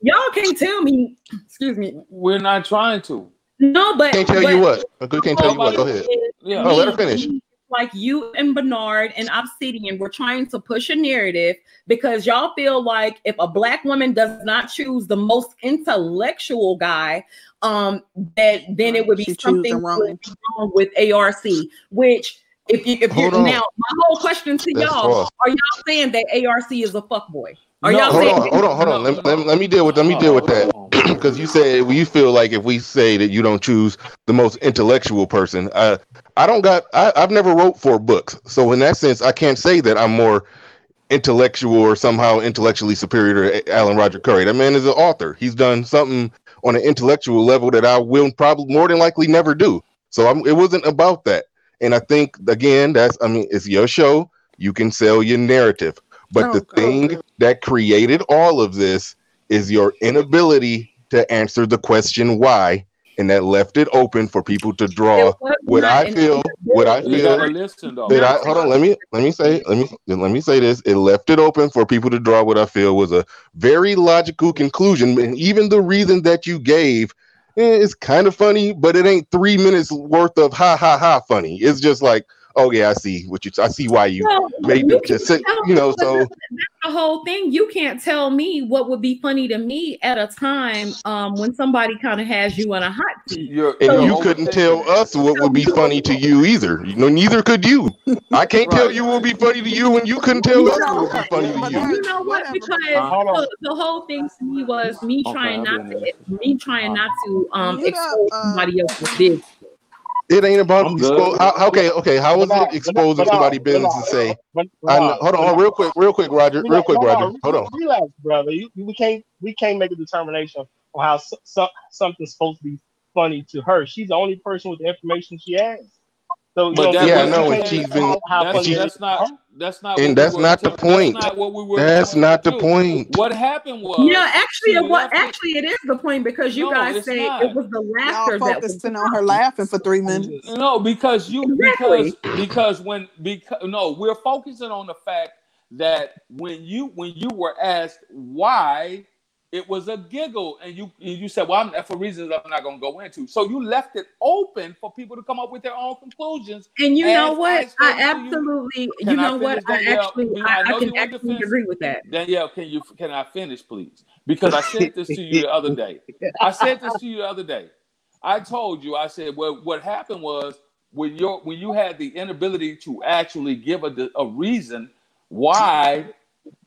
Y'all can't tell me, excuse me. We're not trying to. No, but can't tell but, you what. I can't tell you what. Go ahead. Yeah. Oh, let her finish like you and Bernard and Obsidian were trying to push a narrative because y'all feel like if a black woman does not choose the most intellectual guy, um, that then it would be she something wrong. wrong with ARC, which if you if you now my whole question to That's y'all false. are y'all saying that ARC is a fuck boy? Are no, y'all hold on, hold on, hold on. Let, let, let, me deal with let me deal with that because (clears throat) you said you feel like if we say that you don't choose the most intellectual person, uh, I don't got I, I've never wrote four books, so in that sense, I can't say that I'm more intellectual or somehow intellectually superior to Alan Roger Currie. That man is an author. He's done something on an intellectual level that I will probably more than likely never do. So I'm, it wasn't about that. And I think again, that's I mean, it's your show. You can sell your narrative. But oh, the thing that created all of this is your inability to answer the question why, and that left it open for people to draw what I feel. What I feel that I hold on. Let me let me say let me let me say this. It left it open for people to draw what I feel was a very logical conclusion, and even the reason that you gave Eh, it's kind of funny, but it ain't three minutes worth of ha ha ha funny. It's just like, oh yeah, I see what you. I see why you well, made you, just sit, you know. So that's the whole thing. You can't tell me what would be funny to me at a time um, when somebody kind of has you in a hot seat. You're, and so, you couldn't tell us what would be funny to you either. You know, neither could you. I can't right. tell you what would be funny to you, and you couldn't tell us what would be funny to you. You know what? Because uh, the, whole thing to me was me trying not to, me trying not to um expose uh, somebody else's business. It ain't about expo- how, okay, okay. How is it exposing somebody's business and say? I know, hold on, real quick, real quick, Roger, real quick, Roger. Hold on. Relax, brother. You, we can't we can't make a determination on how so, so, something's supposed to be funny to her. She's the only person with the information she has. So, but know, yeah, I know, and she's been. That's, that's not. That's not. And that's not the point. That's not what we were. That's not the point. What happened was. Yeah, actually, what actually it is the point because you no, guys say not. it was the laughter Y'all that was on her laughing for three minutes. No, because you exactly. because because when because no, we're focusing on the fact that when you when you were asked why it was a giggle, and you you said, "Well, I'm, for reasons I'm not going to go into." So you left it open for people to come up with their own conclusions. And you know what? I absolutely, you, you know what? I actually, I, I, I can actually agree with that. Danielle, can you can I finish, please? Because I said this to you the other day. I said this to you the other day. I told you. I said, "Well, what happened was when you when you had the inability to actually give a a reason why."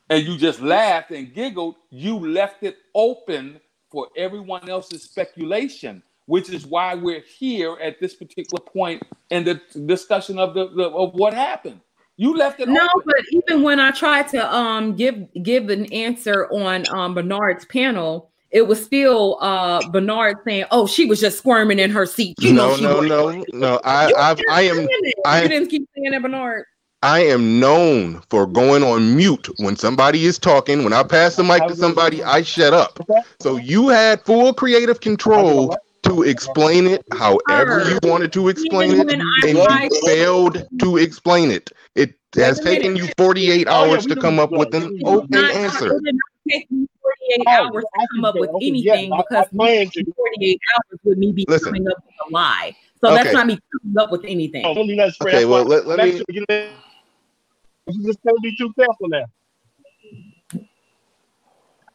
And you just laughed and giggled, you left it open for everyone else's speculation, which is why we're here at this particular point in the discussion of the, the of what happened. You left it no, open. but even when I tried to um give give an answer on um Bernard's panel, it was still uh Bernard saying, "Oh, she was just squirming in her seat." You no, know, no, no, no. I, I, I am. I didn't keep saying that, Bernard. I am known for going on mute when somebody is talking. When I pass the mic to somebody, I shut up. So you had full creative control to explain it however you wanted to explain it, and you failed to explain it. It has taken you 48 hours to come up with an okay answer. It take 48 hours to come up with anything because 48 hours would me be coming up with a lie. So that's not me coming up with anything. Okay, well, let, let me. You just can't be too careful now.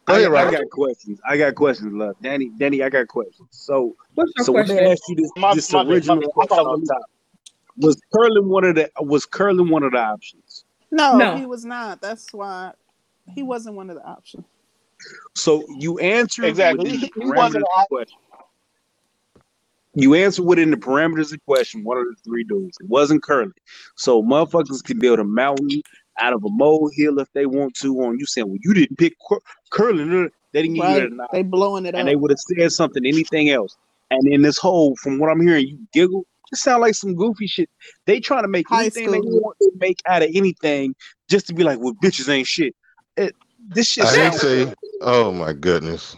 I, I, got questions. I got questions, love. Danny, Danny, I got questions. So, so question? let me ask you this, my, this my, original my, question on top. Was Curlin one of the was Curlin one of the options? No, no, he was not. That's why he wasn't one of the options. So you answered exactly. He, he wasn't question you answer within the parameters of the question, one of the three dudes. It wasn't Curly. So motherfuckers can build a mountain out of a molehill if they want to on you saying, well, you didn't pick cur- Curlin. They didn't right. give you that. They blowing it and up. And they would have said something, anything else. And in this whole, from what I'm hearing, you giggle. It sound like some goofy shit. They trying to make High anything school. they want to make out of anything just to be like, well, bitches ain't shit. It, this shit. I didn't say. Oh my goodness.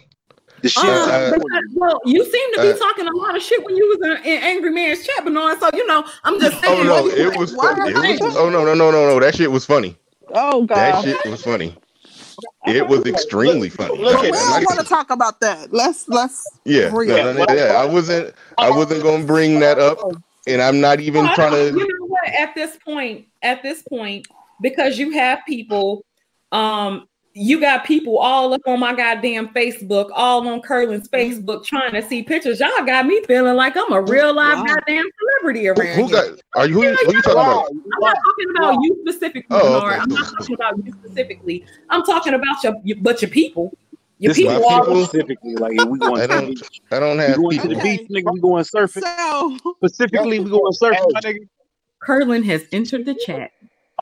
The shit. Uh, because, well, you seem to be uh, talking a lot of shit when you was in, in Angry Man's chat, Bernard. So you know, I'm just saying. Oh no, it was funny. It was, oh no, no, no, no, no. That shit was funny. Oh god, that shit was funny. It was extremely funny. Look, we don't want to talk about that. Let's let's. Yeah, no, no, no, yeah. I wasn't. I wasn't going to bring that up, and I'm not even well, trying to. You know what? At this point, at this point, because you have people um you got people all up on my goddamn Facebook, all on Curlin's mm-hmm. Facebook, trying to see pictures. Y'all got me feeling like I'm a real live wow. goddamn celebrity around who, who here. Got, are you? Who, who, you talking about? I'm not talking about you specifically, oh, okay. I'm not talking about you specifically. I'm talking about your, your but your people. Your this people, people specifically, like we going. I don't. I don't have we going people. to the beach, nigga. We going surfing. So, specifically, we going surfing, my nigga. Curlin has entered the chat.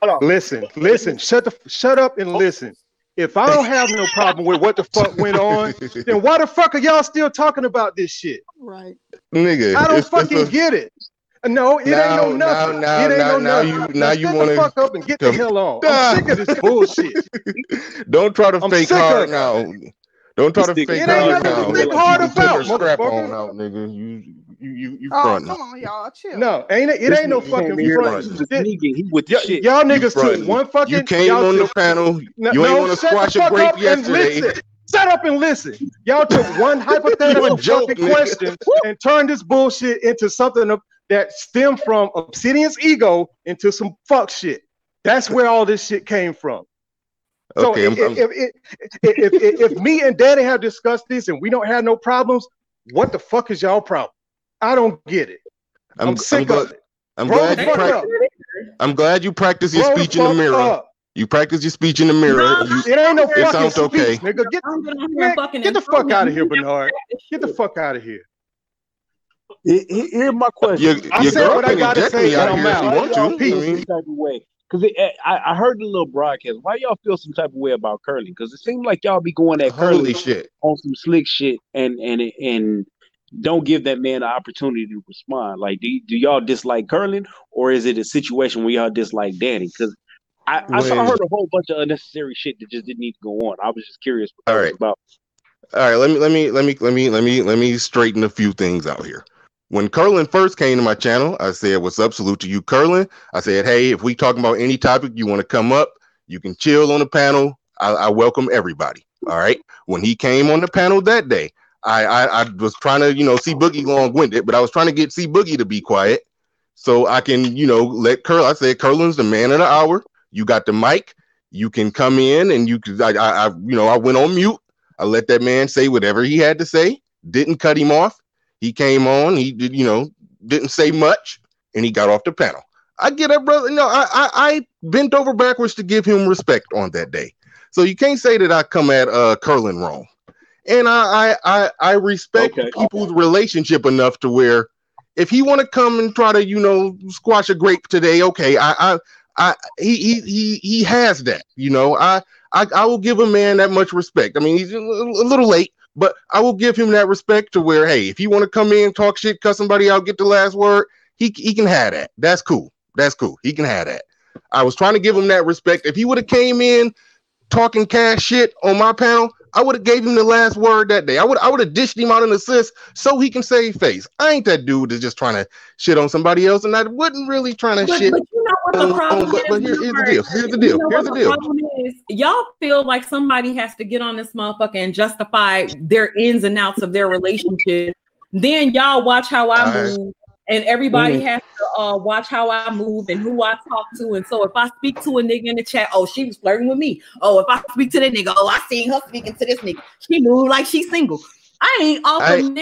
Hold on. Listen, listen. Shut the shut up and listen. If I don't have no problem with what the fuck went on, (laughs) then why the fuck are y'all still talking about this shit? Right. Nigga. I don't fucking a... get it. No, it now, ain't no nothing. Now, now, it ain't now, no now nothing. you now you want to fuck up and get the hell on. I'm (laughs) sick of this bullshit. (laughs) don't try to I'm fake hard now. Don't try to fake hard now. Think hard about, strap on out, nigga. You you you you oh, come on, y'all, chill. No, ain't it? It this ain't no fucking front. He with y- shit. Y'all niggas took one fucking. You came on the panel. you ain't want to squash a grape yesterday. shut up and listen. Y'all took one (laughs) hypothetical joke, question and turned this bullshit into something that stemmed from Obsidian's ego into some fuck shit. That's where all this shit came from. So okay, if, if, if, if, if, me and Daddy have discussed this and we don't have no problems, what the fuck is y'all problem? I don't get it. I'm, I'm sick I'm of it. I'm glad, you pra- I'm glad you practice your Grow speech in the mirror. Up. You practice your speech in the mirror. No, you, it ain't no it fucking sounds speech, okay. nigga. Get, man, get the fuck out of here, Bernard. Get the fuck out of here. Here's my question. Your, your I said what I gotta say out here if you want to. Peace. Type of way. Because eh, I, I heard the little broadcast. Why y'all feel some type of way about Curlin? Because it seems like y'all be going at Holy shit on some slick shit and and and don't give that man the opportunity to respond. Like, do, do y'all dislike Curlin, or is it a situation where y'all dislike Danny? Because I, I, saw, I heard a whole bunch of unnecessary shit that just didn't need to go on. I was just curious All right. about. All right, let me let me let me let me let me let me straighten a few things out here. When Curlin first came to my channel, I said, "What's up? Salute to you, Curlin." I said, "Hey, if we talking about any topic you want to come up, you can chill on the panel. I, I welcome everybody." All right. When he came on the panel that day, I, I, I was trying to you know C Boogie long winded, but I was trying to get C Boogie to be quiet so I can you know let Curl. I said Curlin's the man of the hour. You got the mic. You can come in and you could. I, I, you know, I went on mute. I let that man say whatever he had to say. Didn't cut him off. He came on. He did, you know, didn't say much, and he got off the panel. I get up, brother. No, I, I, I bent over backwards to give him respect on that day. So you can't say that I come at uh Curlin wrong. And I, I, I, I respect okay. people's relationship enough to where if he want to come and try to, you know, squash a grape today, okay, I, I, I he he he he has that. You know, I I I will give a man that much respect. I mean, he's a little, a little late, but I will give him that respect to where, hey, if you want to come in, talk shit, cut somebody out, get the last word, he he can have that. That's cool. That's cool. He can have that. I was trying to give him that respect. If he would have came in talking cash shit on my panel, I would have gave him the last word that day. I would I would have dished him out an assist so he can save face. I ain't that dude that's just trying to shit on somebody else, and I wasn't really trying to but, shit. But you know what the problem is? But here, here's the deal. Here's the deal. You know here's the, the deal. Is, y'all feel like somebody has to get on this motherfucker and justify their ins and outs of their relationship. Then y'all watch how I move and everybody mm-hmm. has to uh, watch how I move and who I talk to. And so if I speak to a nigga in the chat, oh, she was flirting with me. Oh, if I speak to that nigga, oh, I seen her speaking to this nigga. She moved like she's single. I ain't offering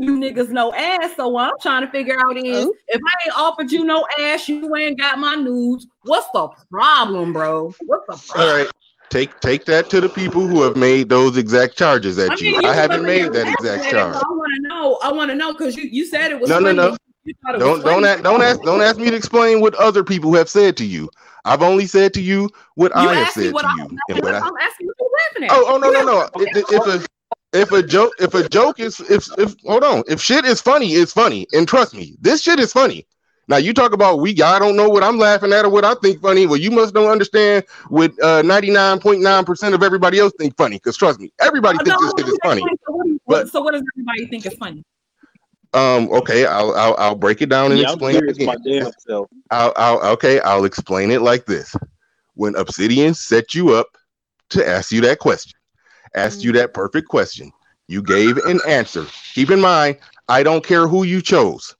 you niggas no ass. So what I'm trying to figure out is oh. if I ain't offered you no ass, you ain't got my nudes. What's the problem, bro? What's the problem? All right. Take take that to the people who have made those exact charges at I mean, you. you. I haven't made that exact charge. I want to know. I want to know because you, you said it was no, no, no. Don't don't ask, don't ask don't ask me to explain what other people have said to you. I've only said to you what you I have said to I, you. I'm, I, I'm asking you laughing at. Oh, oh no no no! If, if a if a joke if a joke is if if hold on if shit is funny it's funny and trust me this shit is funny. Now you talk about we I don't know what I'm laughing at or what I think funny. Well, you must don't understand what uh, 99.9% of everybody else think funny. Because trust me, everybody uh, thinks no, this shit is funny. So what, but, so what does everybody think is funny? Um. Okay. I'll I'll, I'll break it down and yeah, explain it again. I'll, I'll okay. I'll explain it like this. When Obsidian set you up to ask you that question, asked you that perfect question, you gave an answer. Keep in mind, I don't care who you chose.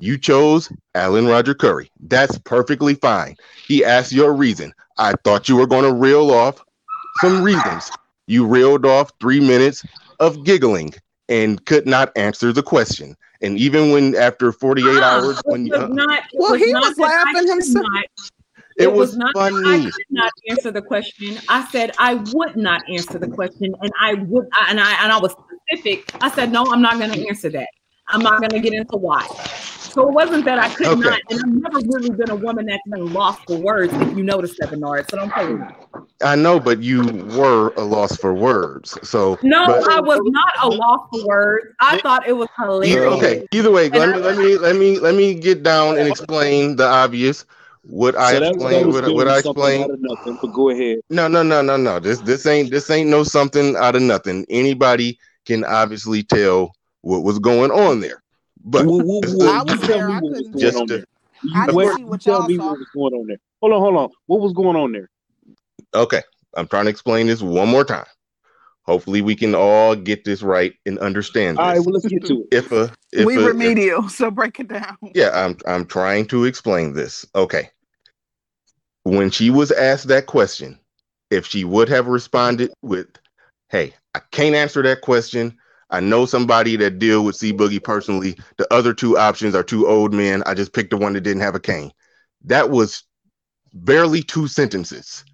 You chose Alan Roger Currie. That's perfectly fine. He asked your reason. I thought you were going to reel off some reasons. You reeled off three minutes of giggling and could not answer the question. And even when after 48 ah, hours, when uh, not, well, he was laughing himself. Not, it, it was, was, not funny. I could not answer the question. I said I would not answer the question, and I would, and I and I was specific. I said no, I'm not going to answer that. I'm not going to get into why. So it wasn't that I could okay. not, and I've never really been a woman that's been lost for words. If you notice, Seven Nard, so don't play with me. I know, but you were a loss for words. So no, but, I was not a loss for words. I thought it was hilarious. Okay, either way, let me, let me let me let me get down and explain the obvious. What so I explained, what, what I explained. Nothing, but go ahead. No, no, no, no, no. This this ain't this ain't no something out of nothing. Anybody can obviously tell what was going on there. But well, well, well, I was there. I couldn't just to, I didn't see what tell me saw. what was going on there. Hold on, hold on. What was going on there? Okay, I'm trying to explain this one more time. Hopefully, we can all get this right and understand. This. All right, well, let's get to it. If a if we a, remedial, if, so break it down. Yeah, I'm I'm trying to explain this. Okay. When she was asked that question, if she would have responded with, "Hey, I can't answer that question. I know somebody that deal with C Boogie personally. The other two options are two old men. I just picked the one that didn't have a cane." That was barely two sentences.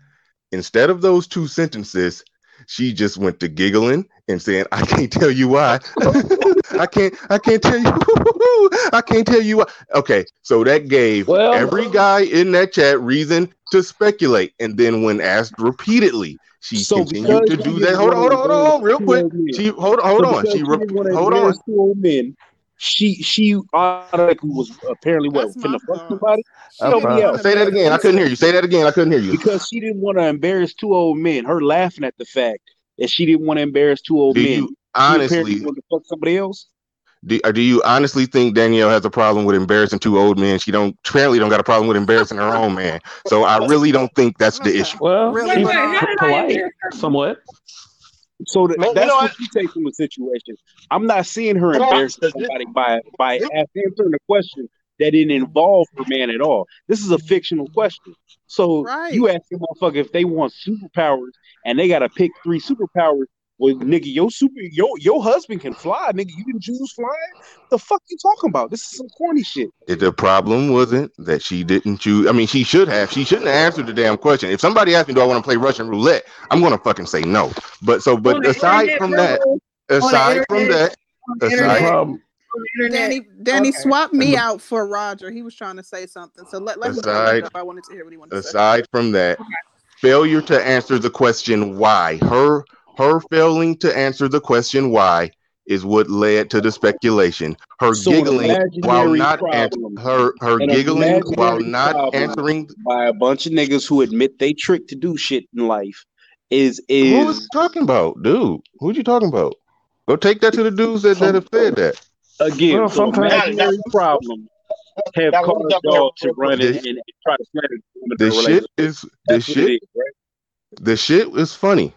Instead of those two sentences, she just went to giggling and saying, "I can't tell you why. (laughs) I can't. I can't tell you. (laughs) I can't tell you why." Okay, so that gave Well- every guy in that chat reason to speculate. And then when asked repeatedly, she So continued to do that. Hold on, hold on, hold on, hold on, real quick. She hold on, hold on. She she re- hold on. embarrass two old men. She she automatically was apparently what That's finna my fuck somebody. She Help didn't me wanna out. Say that again. I couldn't hear you. Say that again. I couldn't hear you. Because she didn't want to embarrass two old men. Her laughing at the fact that she didn't want to embarrass two old Do men. you She apparently honestly to fuck somebody else. Do, do you honestly think Danielle has a problem with embarrassing two old men? She don't apparently don't got a problem with embarrassing her own man. So I really don't think that's the issue. Well, Really, Wait, she's wait, how did I polite, embarrass her? somewhat. So th- Man, you that's know what what? you take from the situation. I'm not seeing her Hold on. embarrassing somebody by by answering a question that didn't involve her man at all. This is a fictional question. So Right. you ask a motherfucker if they want superpowers and they gotta pick three superpowers. Well, nigga, your super your your husband can fly, nigga. You didn't choose flying. The fuck you talking about? This is some corny shit. It- The problem wasn't that she didn't choose. I mean, she should have. She shouldn't have answered the damn question. If somebody asked me, "Do I want to play Russian roulette?" I'm gonna fucking say no. But so, but the aside internet, from that, aside from internet, that, on the aside- internet, problem. on the internet. Danny, Danny, Okay. swap me out for Roger. He was trying to say something, so let let him Aside- go. I wanted to hear what he wanted to say. aside from that, failure to answer the question why her her failing to answer the question why is what led to the speculation. Her So giggling while imaginary not ans- her her giggling while not problem. answering. By a bunch of niggas who admit they trick to do shit in life is is Who is was talking about, dude? Who you talking about? Go take that to the dudes that, that have said that. again Well, so sometimes- imaginary problem have Now, caused jump y'all to real run quick. and, and try to slander the The shit relationship. is the That's what it shit. is, right? The shit is funny.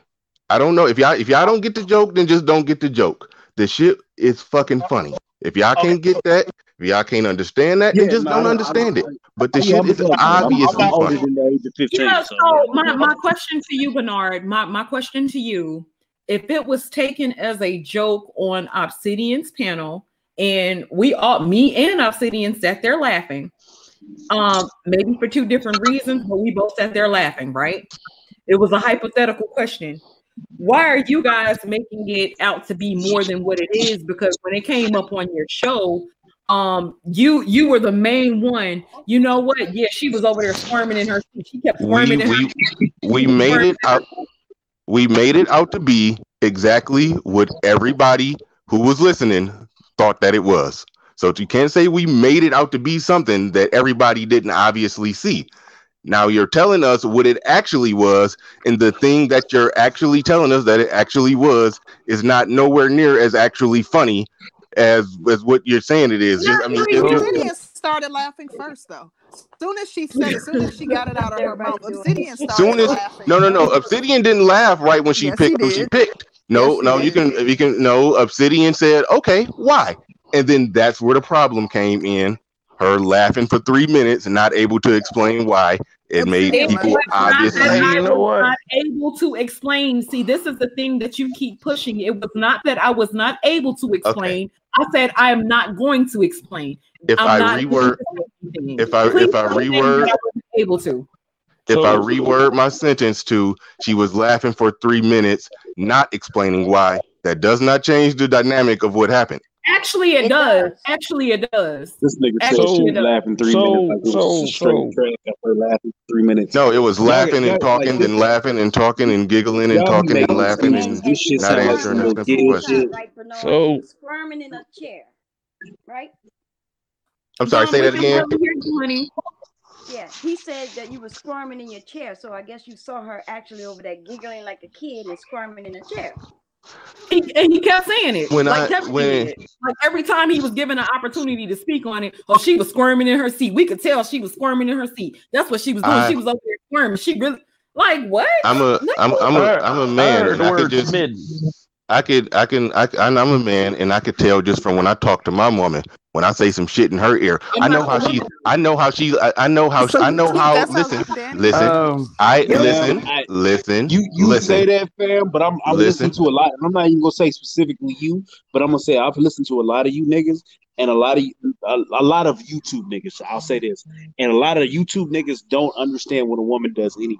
I don't know if y'all if y'all don't get the joke, then just don't get the joke. The shit is fucking funny. If y'all can't get that, if y'all can't understand that, then just no, don't I- understand I- it. But the shit I'm is obviously I'm funny. the age 15. Yeah, so, so my, my question to you, Bernard, my, my question to you, if it was taken as a joke on Obsidian's panel, and we all me and Obsidian sat there laughing, um, maybe for two different reasons, but we both sat there laughing, right? It was a hypothetical question. Why are you guys making it out to be more than what it is? Because when it came up on your show, um, you you were the main one. You know what? Yeah, she was over there squirming in her seat. She kept We squirming in her we we made it out. We made it out to be exactly what everybody who was listening thought that it was. So you can't say we made it out to be something that everybody didn't obviously see. Now you're telling us what it actually was, and the thing that you're actually telling us that it actually was is not nowhere near as actually funny as as what you're saying it is. Just, I mean, it- it- Obsidian started laughing first, though. Soon as she said, it, soon as she got it out of her mouth, Obsidian started soon as laughing. no no no Obsidian didn't laugh right when she Yes, picked he who she did. picked. No, Yes, he no, you did. can you can no Obsidian said, okay, why? And then that's where the problem came in. Her laughing for three minutes and not able to explain why. It made Obsidian people obviously I you know what? not able to explain. See, this is the thing that you keep pushing. It was not that I was not able to explain. I said I am not going to explain. if I'm I reword if I- Please if I reword- I able to. if I reword my sentence to she was laughing for three minutes, not explaining why, that does not change the dynamic of what happened. Actually, it, It does. does. Actually, it does. This nigga said Actually, she was laughing three So- minutes. Like it was so- so- trash after laughing three minutes. No, it was laughing y'all- and talking, like, then laughing and talking and giggling and talking and laughing excuses. and shit not answering some a simple question. shit. Bernard? So- squirming in a chair, right? I'm sorry, Dom, say that again. barely hear you, honey. Yeah, he said that you were squirming in your chair, so I guess you saw her actually over there giggling like a kid and squirming in a chair. He, and he kept saying it. When like I- Kevin when- did. Like every time he was given an opportunity to speak on it, oh, she was squirming in her seat. We could tell she was squirming in her seat. That's what she was doing. I- she was over there squirming. She really Like what? I'm a I'm I'm a I'm a man. and I could just I could I can I I'm a man and I could tell just from when I talk to my woman when I say some shit in her ear. I know how she. I know how she. I, I know how. So I know how. Listen, listen. Um, I yeah, listen. I, listen. You you listen, say that, fam, but I'm I'm listen. listening to a lot. I'm not even gonna say specifically you, but I'm gonna say I've listened to a lot of you niggas and a lot of a, a lot of YouTube niggas. I'll say this, and a lot of YouTube niggas don't understand when a woman does anything.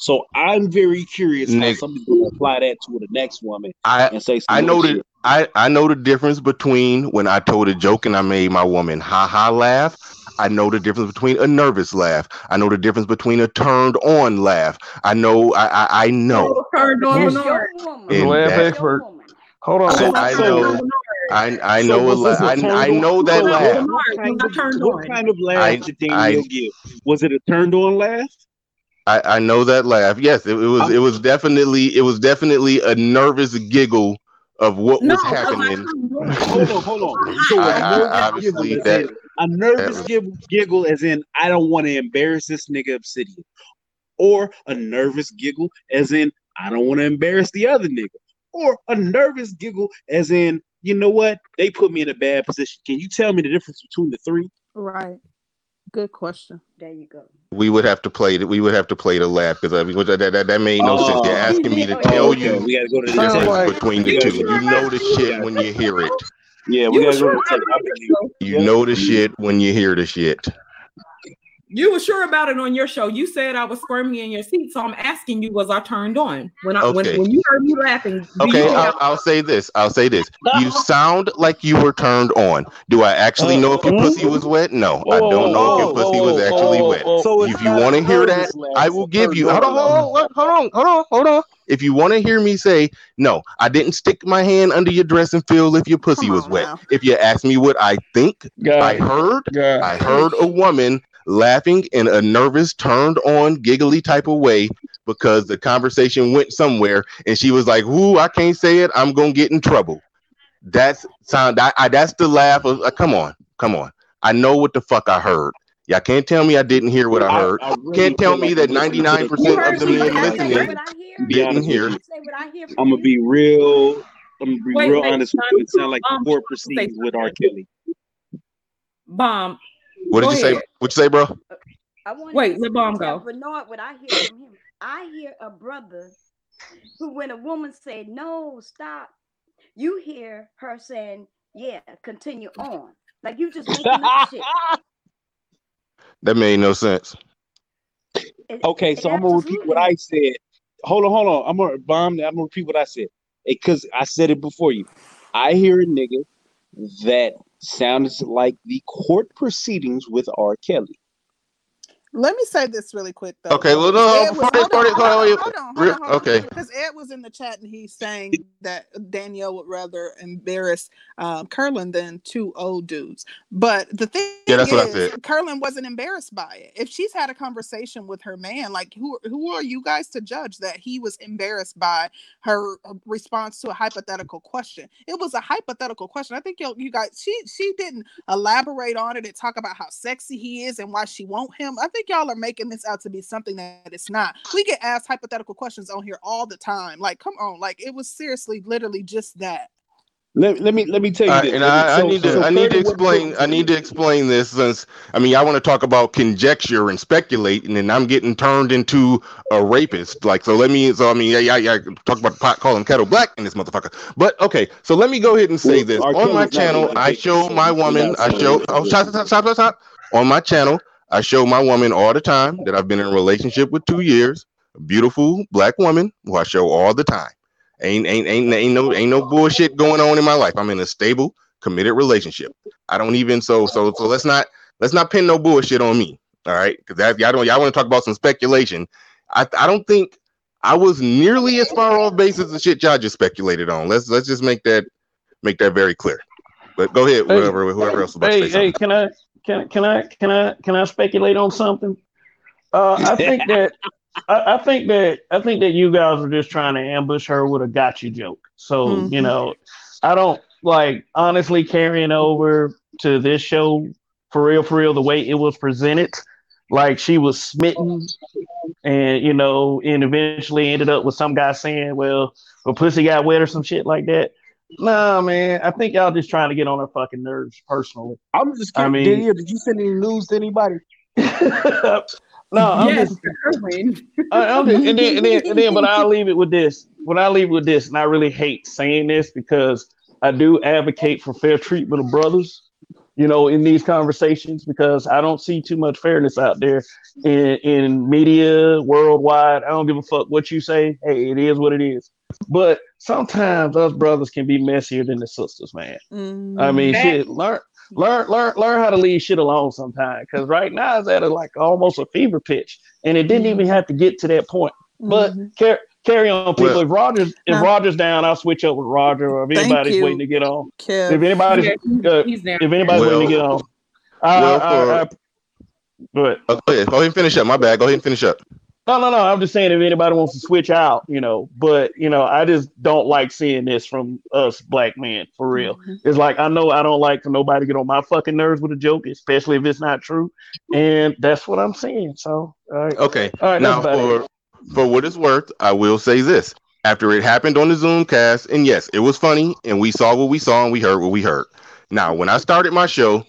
So I'm very curious Nick, how somebody's going to apply that to the next woman I, and say. I know that I, I know the difference between when I told a joke and I made my woman ha ha laugh. I know the difference between a nervous laugh. I know the difference between a turned on laugh. I know I I, I know. Turned on laugh expert. Hold on. So I know. I I know so a laugh. I, I know that laugh. What kind of, what kind of laugh I, did Danielle I, give? Was it a turned on laugh? I, I know that laugh. Yes, it, it was. I'm, it was definitely. It was definitely a nervous giggle of what no, was happening. hold on, hold on. So I, I, obviously that a nervous giggle, giggle, as in I don't want to embarrass this nigga Obsidian, or a nervous giggle, as in I don't want to embarrass the other nigga, or a nervous giggle, as in you know what they put me in a bad position. Can you tell me the difference between the three? Right. Good question. There you go. We would have to play it. We would have to play the lab because I mean, that, that, that made no oh, sense. You're asking me to oh, tell you we gotta go to the difference like, between the two. You know the shit when you hear it. Yeah, we gotta go to You know the shit when you hear the shit. You were sure about it on your show. You said I was squirming in your seat, so I'm asking you: Was I turned on when I okay. when, when you heard me laughing? Okay, I'll, I'll, say this. I'll say this. You (laughs) sound like you were turned on. Do I actually know if your pussy was wet? No, I don't know if your pussy was actually wet. So if you want to hear that, I will give you. Hold on, hold on, hold on, hold on, hold on. If you want to hear me say no, I didn't stick my hand under your dress and feel if your pussy was wet. Now. If you ask me what I think, I heard, I heard a woman laughing in a nervous, turned on, giggly type of way because the conversation went somewhere and she was like, Ooh, I can't say it. I'm gonna get in trouble. That's sound I, I that's the laugh of uh, come on, come on. I know what the fuck I heard. Y'all can't tell me I didn't hear what I heard. I, I really can't tell me that 99% of the men listening didn't hear. I'm gonna be real. I'm gonna be wait, real wait, honest with you. It sounds like the court proceedings with R. Kelly. Bomb. What did you ahead. say? What you say, bro? I want Wait, let bomb go. Bernard, what I hear from him, I hear a brother who, when a woman said no, stop, you hear her saying, "Yeah, continue on." Like you just making up (laughs) shit. That made no sense. It, okay, so I'm gonna repeat what I said. Hold on, hold on. I'm gonna bomb. I'm gonna repeat what I said because I said it before you. I hear a nigga that sounds like the court proceedings with R. Kelly. Let me say this really quick though. Okay, well, no, before they started, hold on, hold on, okay. Because Ed was in the chat and he's saying that Danielle would rather embarrass um, Curlin than two old dudes. But the thing yeah, that's is, what I said. Curlin wasn't embarrassed by it. If she's had a conversation with her man, like who who are you guys to judge that he was embarrassed by her uh, response to a hypothetical question? It was a hypothetical question. I think you you guys she she didn't elaborate on it and talk about how sexy he is and why she want him. I think think y'all are making this out to be something that it's not. We get asked hypothetical questions on here all the time. Like, come on, like it was seriously, literally just that. Let, let me let me tell you, right, and I, so, I, need to so I need to explain I need to explain this since I mean I want to talk about conjecture and speculating, and I'm getting turned into a rapist. Like so, let me so I mean yeah yeah yeah talk about pot calling kettle black in this motherfucker. But okay, so let me go ahead and say this on my channel. I show my woman. I show oh stop stop stop stop stop on my channel. I show my woman all the time that I've been in a relationship with two years, a beautiful black woman who I show all the time. Ain't ain't ain't ain't no ain't no bullshit going on in my life. I'm in a stable, committed relationship. I don't even so so so let's not let's not pin no bullshit on me. All right, because that y'all don't y'all want to talk about some speculation. I I don't think I was nearly as far off base as the shit y'all just speculated on. Let's let's just make that make that very clear. But go ahead, whoever hey, whoever else. About hey, hey, can I can can I can I can I speculate on something? Uh, I think (laughs) that I, I, think that I think that you guys are just trying to ambush her with a gotcha joke. So mm-hmm. you know, I don't like honestly carrying over to this show for real, for real, the way it was presented. like she was smitten, and you know, and eventually ended up with some guy saying, "Well, her pussy got wet" or some shit like that. Nah, man, I think y'all just trying to get on her fucking nerves personally. I'm just kidding. I mean, did you, did you send any news to anybody? (laughs) No, I'm yes, just, I, I'm just, and then, and then, and then, but I'll leave it with this. When I leave with this, and I really hate saying this because I do advocate for fair treatment of brothers, you know, in these conversations because I don't see too much fairness out there in, in media worldwide. I don't give a fuck what you say. Hey, it is what it is. But sometimes us brothers can be messier than the sisters, man. Mm, I mean, shit, learn learn learn learn how to leave shit alone sometimes. Because right now it's at a, like almost a fever pitch, and it didn't even mm-hmm. have to get to that point. But mm-hmm. car- carry on, people. Well, if Rogers if no. Rogers down, I'll switch up with Roger. Or if anybody's waiting to get on, Kev. if anybody's uh, if anybody's well, waiting to get on, I, well, I, I, I, go ahead. Oh, go ahead. Go ahead and finish up. My bad. Go ahead and finish up. No, no, no. I'm just saying if anybody wants to switch out, you know, but you know, I just don't like seeing this from us black men for real. Mm-hmm. It's like I know I don't like for nobody to get on my fucking nerves with a joke, especially if it's not true. And that's what I'm saying. So all right. Okay. All right. Now for it. for what it's worth, I will say this. After it happened on the Zoom cast, and yes, it was funny, and we saw what we saw and we heard what we heard. Now, when I started my show,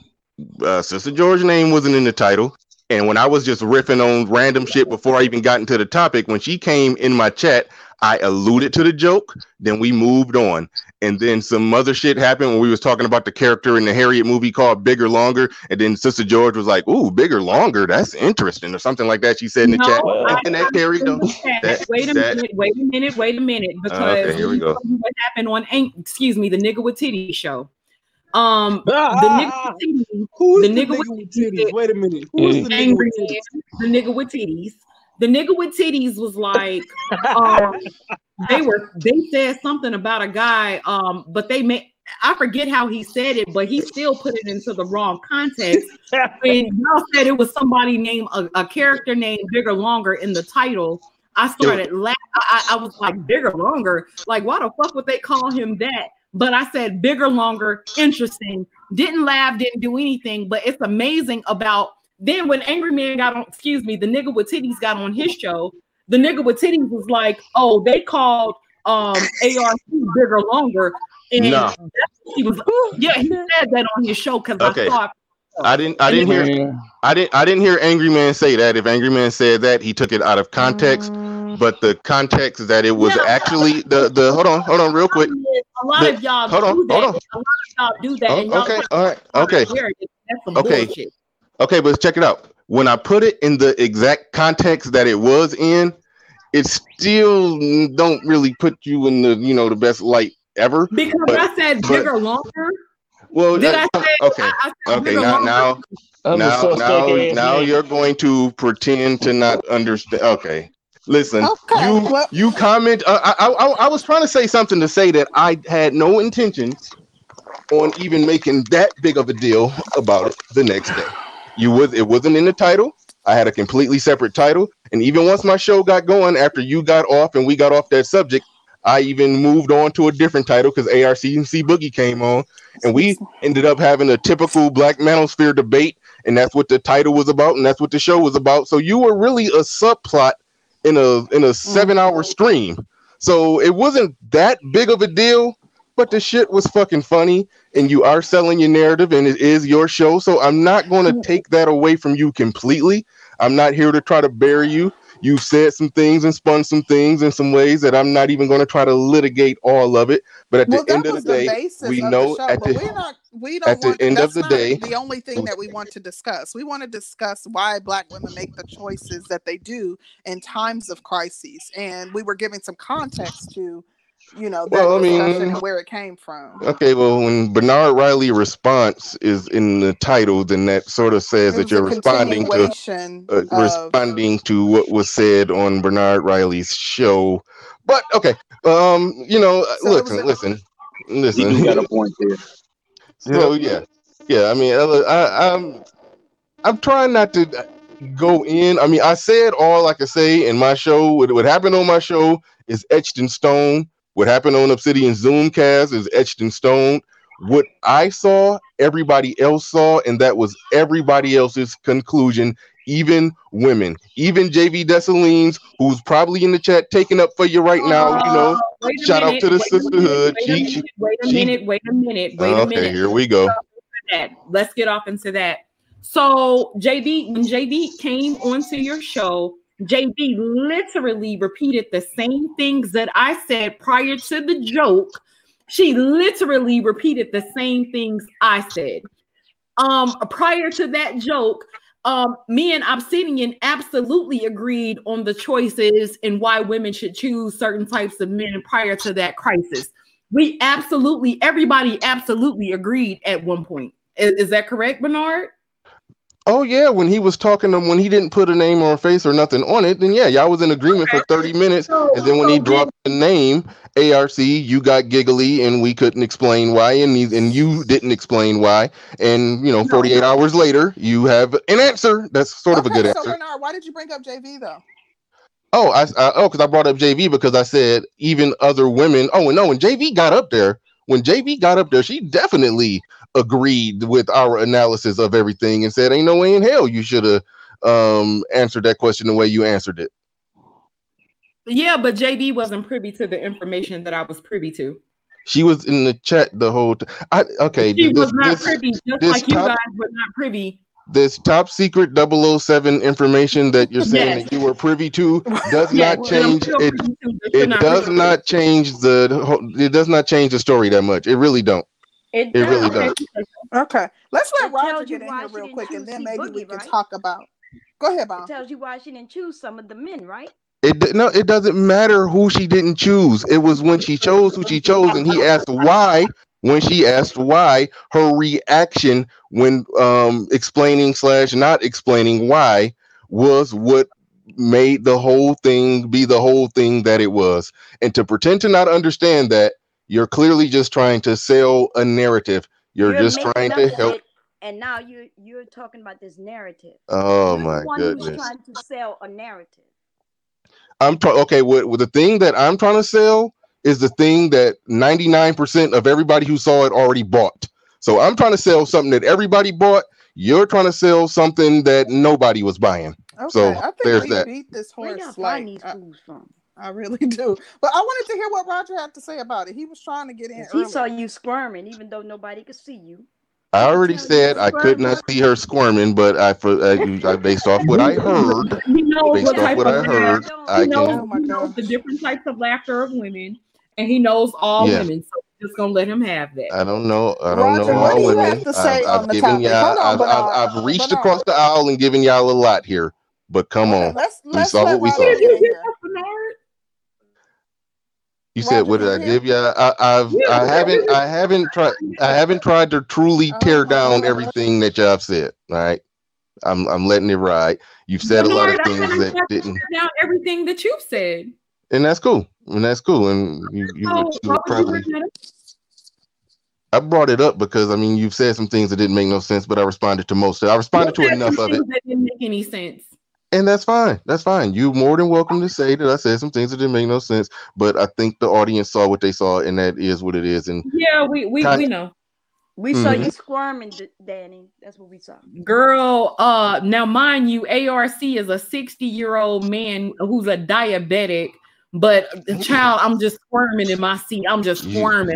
uh, Sister George's name wasn't in the title. And when I was just riffing on random shit before I even got into the topic, when she came in my chat, I alluded to the joke. Then we moved on, and then some other shit happened when we was talking about the character in the Harriet movie called Bigger Longer. And then Sister George was like, "Ooh, Bigger Longer, that's interesting," or something like that. She said in the no, chat, I, and that carried on. That, wait a that, minute, wait a minute, wait a minute, because okay, here we go. what happened on, excuse me, the nigga with titty show. Um, (laughs) ah, the nigga with titties. Who's the, the nigga, nigga with titties? Wait a minute. Who's the angry nigga with titties? The nigga with titties. The nigga with titties was like, (laughs) um, they were. They said something about a guy. Um, but they made. I forget how he said it, but he still put it into the wrong context. (laughs) when y'all said it was somebody named a, a character named Bigger Longer in the title, I started laughing. I, I was like, Bigger Longer? Like, why the fuck would they call him that? But I said bigger, longer, interesting. Didn't laugh, didn't do anything, but it's amazing about then when Angry Man got on, excuse me, the nigga with titties got on his show, the nigga with titties was like, oh, they called um ARC bigger, longer. And no. he was yeah, he said that on his show because okay. I thought I didn't. I didn't hear. I didn't. I didn't hear Angry Man say that. If Angry Man said that, he took it out of context. Mm Mm-hmm. but the context that it was actually the the hold on, hold on, real quick. A lot the, of y'all hold on, hold on. A lot of y'all do that. Oh, okay, all right, okay, okay, bullshit. okay. But check it out. When I put it in the exact context that it was in, it still don't really put you in the you know the best light ever. Because but, I said bigger, but, longer. Well, Did I say, okay, I, I okay. Now, now, now, now, now, you're going to pretend to not understand. Okay, Listen, okay, you well. you comment. Uh, I, I I was trying to say something to say that I had no intentions on even making that big of a deal about it the next day. You was it wasn't in the title. I had a completely separate title, and even once my show got going, after you got off and we got off that subject, I even moved on to a different title because ARC and C Boogie came on, and we ended up having a typical Black Manosphere debate, and that's what the title was about, and that's what the show was about. So you were really a subplot in a in a seven hour stream. So it wasn't that big of a deal, but the shit was fucking funny and you are selling your narrative and it is your show. So I'm not going to mm. take that away from you completely. I'm not here to try to bury you. You've said some things and spun some things in some ways that I'm not even going to try to litigate all of it. But at well, the end of the day, we know the show, at the, we're not, we don't at want, the end of the day, the only thing that we want to discuss. We want to discuss why Black women make the choices that they do in times of crises, and we were giving some context to you know, well, I mean, where it came from. Okay, well, when Bernard Riley response is in the title, then that sort of says that you're responding to uh, of... responding to what was said on Bernard Riley's show. But okay, um, you know, so listen, a... listen, listen. You got a point there. (laughs) So yeah, yeah. I mean, I, I'm, I'm trying not to go in. I mean, I said all I could say in my show. What, what happened on my show is etched in stone. What happened on Obsidian Zoomcast is etched in stone. What I saw, everybody else saw, and that was everybody else's conclusion even women, even JV Dessalines, who's probably in the chat taking up for you right now. You know, Wait a shout out to the wait a sisterhood. minute, She- she- Wait a minute, wait a minute, wait a okay, minute. here we go. Let's get off into that. So JV, when JV came onto your show, JV literally repeated the same things that I said prior to the joke. She literally repeated the same things I said. Um, prior to that joke, um, me and Obsidian absolutely agreed on the choices and why women should choose certain types of men prior to that crisis. We absolutely, everybody absolutely agreed at one point. Is, is that correct, Bernard? Oh yeah, when he was talking to when he didn't put a name or a face or nothing on it, then yeah, y'all was in agreement for 30 minutes. And then when he dropped the name ARC, you got giggly and we couldn't explain why, and he, and you didn't explain why. And you know, 48 hours later, you have an answer. That's sort of a good so answer. Bernard, why did you bring up JV though? Oh, I, I oh, because I brought up JV because I said even other women. Oh, and no, when JV got up there, when JV got up there, she definitely agreed with our analysis of everything and said, "Ain't no way in hell you should have um answered that question the way you answered it." Yeah, but JV wasn't privy to the information that I was privy to. She was in the chat the whole time. I okay. She this, was not this- privy, just like you top- guys were not privy. this top secret 007 information that you're saying Yes. that you were privy to does (laughs) Yes, not change it. It not does privy. not change the. whole- It does not change the story that much. It really don't. It, It really does. does. Okay, let's let It Roger you get in why here real quick, and then T maybe we can right? talk about. Go ahead, It Bob. tells you why she didn't choose some of the men, right? It no, it doesn't matter who she didn't choose. It was when she chose who she chose, and he asked why. When she asked why, her reaction when um explaining slash not explaining why was what made the whole thing be the whole thing that it was. And to pretend to not understand that, you're clearly just trying to sell a narrative. You're, just trying to shit, help. And now you're you're talking about this narrative. Oh you're my the one who's goodness. trying to sell a narrative. I'm trying. Okay, what, what the thing that I'm trying to sell is the thing that 99% of everybody who saw it already bought. So I'm trying to sell something that everybody bought. You're trying to sell something that nobody was buying. Okay, So I think there's we that. beat this Where horse. y'all Like, find these I, fools from? I really (laughs) do. But I wanted to hear what Roger had to say about it. He was trying to get in. He saw you squirming, even though nobody could see you. I already said I could not see her squirming, but I, for, I, I based off what I heard, He knows based what off type what I of heard, laughter. I He knows, can. He knows the different types of laughter of women, and he knows all Yeah. women. So just gonna let him have that. I don't know. I don't Roger, know what all do you women. have to say I've, on I've given topic? y'all. On, I've, I've, I've uh, reached uh, across the aisle and given y'all a lot here. But come on, let's we let's saw let what we Roger saw. Did get you in get here. that, Bernard? You said, Roger, "What did I give you?" I, I've yeah. I haven't. I haven't tried, I haven't tried to truly Oh tear my down everything that y'all have said. All right, I'm, I'm letting it ride. You've said a lot of things haven't that to didn't, tear down everything that you've said. and that's cool, and that's cool. And you, you, So would, you would would you probably, bring that up? I brought it up because I mean, you've said some things that didn't make no sense, but I responded to most. of it. I You responded to enough of it, that didn't make any sense. And that's fine. That's fine. You're more than welcome to say that I said some things that didn't make no sense, but I think the audience saw what they saw, and that is what it is. And Yeah, we we, Kind- we know. We saw Mhm. you squirming, Danny. That's what we saw. Girl, uh now mind you, ARC is a 60-year-old man who's a diabetic, but the child, I'm just squirming in my seat. I'm just You- squirming.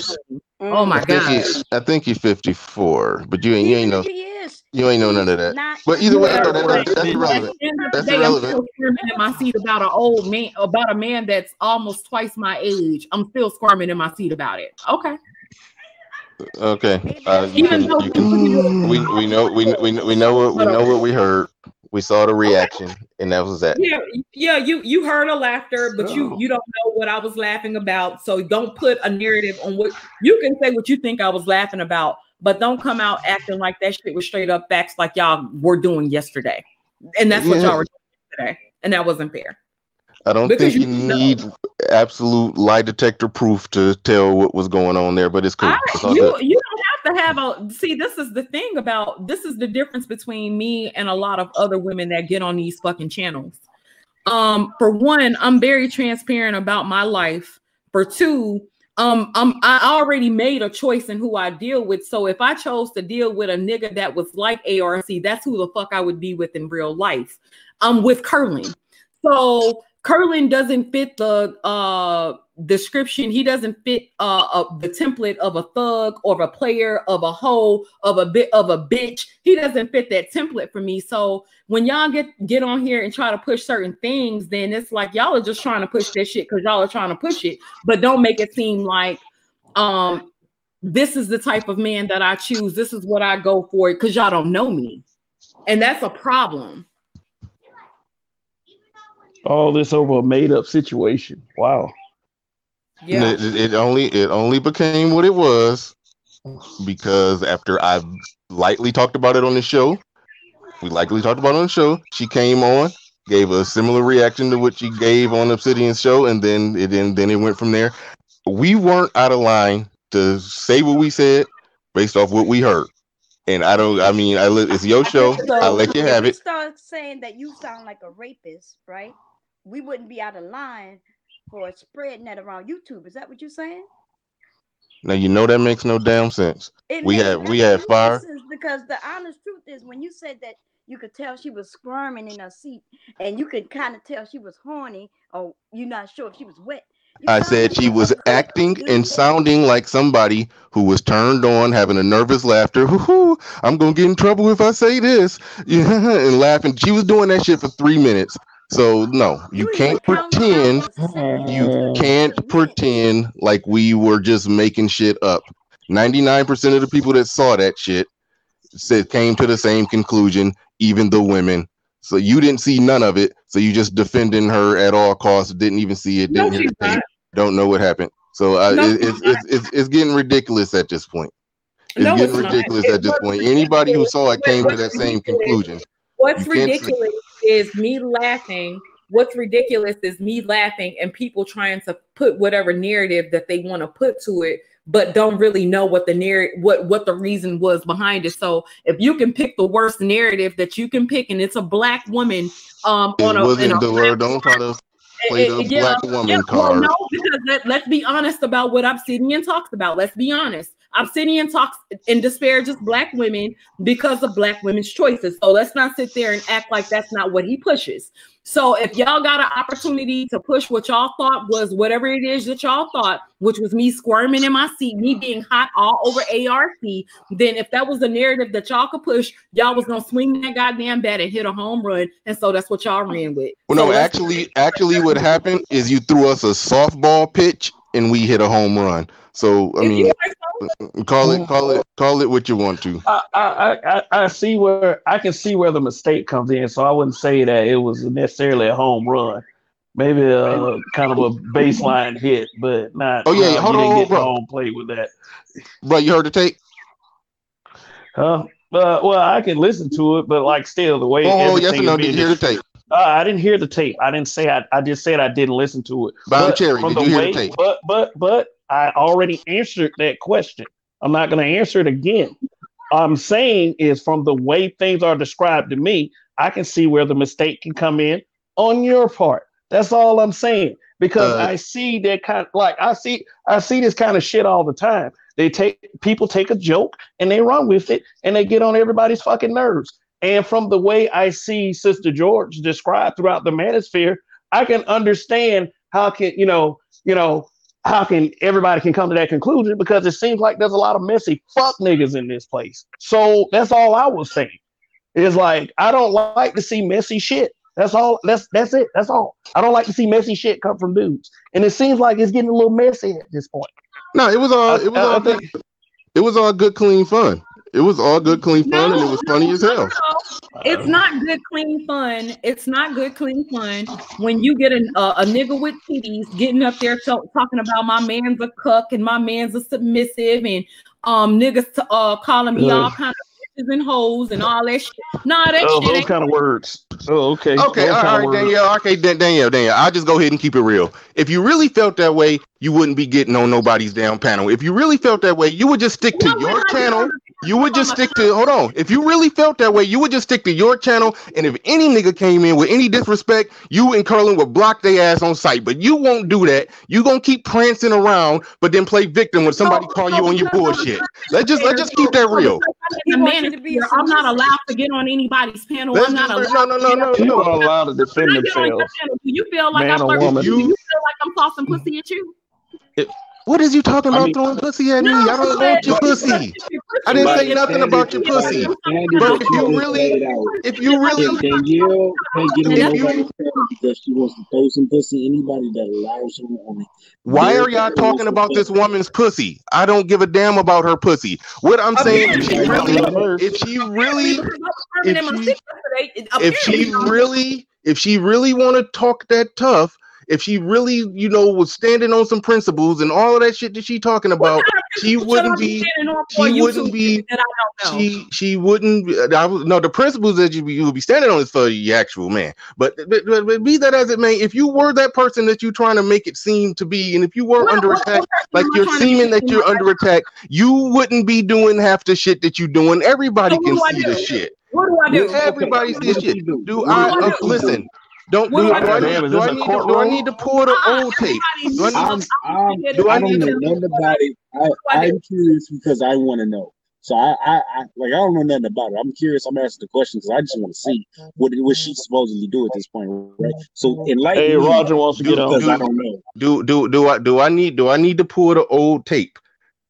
Oh my I god. he, I think he's 54, but you ain't, you ain't know, He is. You ain't know none of that. Not, But either way, Yeah, no, that, but that's, that's irrelevant. the end of That's the day, I'm still squirming in my seat about an old man, about a man that's almost twice my age. I'm still squirming in my seat about it. Okay. Okay, uh, Even can, though you can. We we know we we we know what we know what we heard. We saw the reaction, and that was that. Yeah, yeah, you you heard a laughter, but you you don't know what I was laughing about. So don't put a narrative on what you can say what you think I was laughing about, but don't come out acting like that shit was straight up facts like y'all were doing yesterday. And that's what Yeah. y'all were doing today. And that wasn't fair. I don't Because think you you know. need absolute lie detector proof to tell what was going on there, but it's cool. I, It's you good. you don't have to have a see. This is the thing about this is the difference between me and a lot of other women that get on these fucking channels. Um, for one, I'm very transparent about my life. For two, um, um, I already made a choice in who I deal with. So if I chose to deal with a nigga that was like ARC, that's who the fuck I would be with in real life. I'm um, with Curlin. So Curlin doesn't fit the uh description. He doesn't fit uh, uh, the template of a thug or a player of a hoe of a bit of a bitch. He doesn't fit that template for me. So when y'all get get on here and try to push certain things, then it's like y'all are just trying to push this shit because y'all are trying to push it, but don't make it seem like um this is the type of man that I choose. This is what I go for because y'all don't know me, and that's a problem. All this over a made up situation. Wow. Yeah. It, it, only it only became what it was because after I lightly talked about it on the show, we likely talked about it on the show. She came on, gave a similar reaction to what she gave on Obsidian's show, and then it then then it went from there. We weren't out of line to say what we said based off what we heard. And I don't. I mean, I it's your show. So I let you have it. Start saying that you sound like a rapist, right? We wouldn't be out of line for spreading that around YouTube. Is that what you're saying? Now you know that makes no damn sense. It we had we had fire because the honest truth is when you said that you could tell she was squirming in her seat and you could kind of tell she was horny or you're not sure if she was wet. I said she was acting and sounding like somebody who was turned on, having a nervous laughter. (laughs) Hoo-hoo, I'm gonna get in trouble if I say this. Yeah, (laughs) and laughing. She was doing that shit for three minutes. So no, you can't pretend. You can't pretend like we were just making shit up. Ninety nine percent of the people that saw that shit said came to the same conclusion. Even the women. So you didn't see none of it. So you just defending her at all costs. Didn't even see it. Didn't no, hear the tape. Don't know what happened. So uh, no, it, it's, it's, it's it's getting ridiculous at this point. It's no, getting it's ridiculous at this point. Anybody who saw it came to that same conclusion. What's ridiculous is me laughing. What's ridiculous is me laughing and people trying to put whatever narrative that they want to put to it, but don't really know what the narrative, what what the reason was behind it. So if you can pick the worst narrative that you can pick, and it's a black woman um it on a, wasn't the word. Don't try to play the yeah, black woman yeah, card. Well, no, because let, let's be honest about what Obsidian talks about. Let's be honest. Obsidian talks and disparages black women because of black women's choices. So let's not sit there and act like that's not what he pushes. So if y'all got an opportunity to push what y'all thought was whatever it is that y'all thought, which was me squirming in my seat, me being hot all over ARC, then if that was the narrative that y'all could push, y'all was gonna swing that goddamn bat and hit a home run. And so that's what y'all ran with. Well, so no, actually, actually, what happened is you threw us a softball pitch and we hit a home run. So I mean, call it, call it, call it what you want to. I, I, I, I see where I can see where the mistake comes in. So I wouldn't say that it was necessarily a home run. Maybe a kind of a baseline hit, but not. Oh yeah, hold on, get bro. Home play with that. Bro, you heard the tape? Huh? Uh, well, I can listen to it, but like still the way. Oh, yes or no? Did you hear the tape? Uh, I didn't hear the tape. I didn't say I. I just said I didn't listen to it. Bob Cherry, did you hear way, the tape? But but but I already answered that question. I'm not going to answer it again. I'm saying is from the way things are described to me, I can see where the mistake can come in on your part. That's all I'm saying because uh, I see that kind of like I see I see this kind of shit all the time. They take people take a joke and they run with it and they get on everybody's fucking nerves. And from the way I see Sister George described throughout the manosphere, I can understand how can you know you know how can everybody can come to that conclusion because it seems like there's a lot of messy fuck niggas in this place. So that's all I was saying. Is like I don't like to see messy shit. That's all. That's that's it. That's all. I don't like to see messy shit come from dudes, and it seems like it's getting a little messy at this point. No, it was all. It was I, all. I think, it was all good, clean fun. It was all good, clean fun, no, and it was funny as hell. No, it's not good, clean fun. It's not good, clean fun when you get a, a nigga with titties getting up there so, talking about my man's a cuck and my man's a submissive and um niggas to, uh calling me uh, all kind of bitches and hoes and all that shit. Nah, that oh, shit. Those kind of words. Oh, okay. Okay, all right, Danielle. Okay, Danielle, Danielle. I'll just go ahead and keep it real. If you really felt that way, you wouldn't be getting on nobody's damn panel. If you really felt that way, you would just stick to your channel you would just stick to hold on. If you really felt that way, you would just stick to your channel. And if any nigga came in with any disrespect, you and Curlin would block their ass on sight. But you won't do that. You gonna keep prancing around, but then play victim when somebody call you on your bullshit. Let's just let's just keep that real. I'm not allowed to get on anybody's panel. Let's I'm not just- allowed. no, no, no, no, to get People on- are allowed to defend When I get on your themselves. panel, Do you feel like I'm or flirting? woman. Do you feel like I'm tossing pussy at you? What is you talking I about mean- throwing pussy at me? No, I don't but- want your but- pussy. I didn't say nothing about your pussy. But if you really, if you really, If Danielle can't get on If you- nobody's panel because she wants to throw some pussy, anybody that allows her on it. why are y'all talking about this woman's pussy? I don't give a damn about her pussy. What I'm saying, if she really, if she really, if she- if she really if she really want to talk that tough if she really you know was standing on some principles and all of that shit that she talking about she wouldn't be she wouldn't be that I don't know. she she wouldn't I was, no the principles that you, be- you would be standing on is for the actual man but, but, but, but be that as it may if you were that person that you're trying to make it seem to be and if you were What- under what- attack what like you're seeming that you're under attack you wouldn't be doing half the shit that you're doing everybody So can see the shit What do I do? Everybody Okay, sees shit. do? Do I I uh, do? listen? Don't do, do do, I I do? need, do, this need to, do I need to pull the old tape? Do I need, I'm, I'm- Do I I don't need know to- nothing about it. I, I do? I'm curious because I want to know. So I, I, I, like, I don't know nothing about it. I'm curious. I'm asking the question because I just want to see what what she supposedly do at this point, right? So enlighten Hey, me Roger wants to get on. because I don't know. do do do I do I need do I need to pull the old tape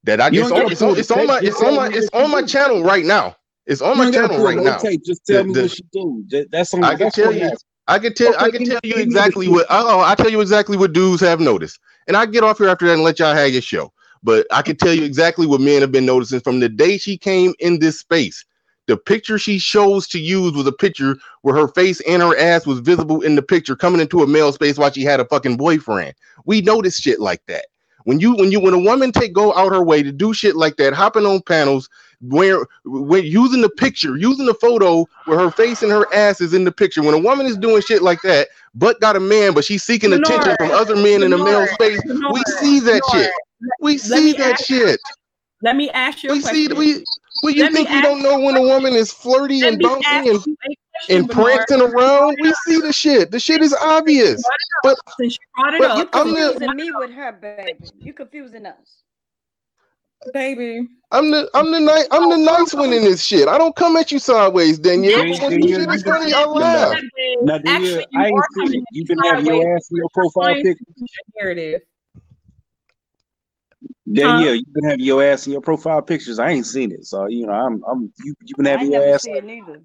that I You it's on, it's on pull it's on my it's on my it's on my channel right now. It's on You my channel right now. tape. Just tell The- me the- what she do. That's on. I can that's tell you asking. I can tell I can tell you give me the exactly what oh I tell you exactly what dudes have noticed. And I get off here after that and let y'all have your show. But I can tell you exactly what men have been noticing from the day she came in this space. The picture she chose to use was a picture where her face and her ass was visible in the picture coming into a male space while she had a fucking boyfriend. We notice shit like that. When you when you when a woman take go out her way to do shit like that, hopping on panels, where when using the picture, using the photo where her face and her ass is in the picture. When a woman is doing shit like that, but got a man, but she's seeking Lenore, attention from other men in a male Lenore, space, we see that shit. We see that shit. Let me ask you We see we. Well, you Let think we don't know when a woman is flirty and me bouncing and, question, and prancing around? We see the shit. The shit is obvious. But Since you but You I'm the confusing me with her, baby. You confusing us. Baby. I'm the I'm the nice I'm the nice one in this shit. I don't come at you sideways, Danielle. Yeah, But when you shit is funny, I laugh. Now, do you, Actually, you I ain't seen it. You been having your ass in your profile Trying pic. to push a. Danielle, you been having your ass in your profile pictures. I ain't seen it, so you know I'm I'm you you been I having ain't your never ass. see it neither.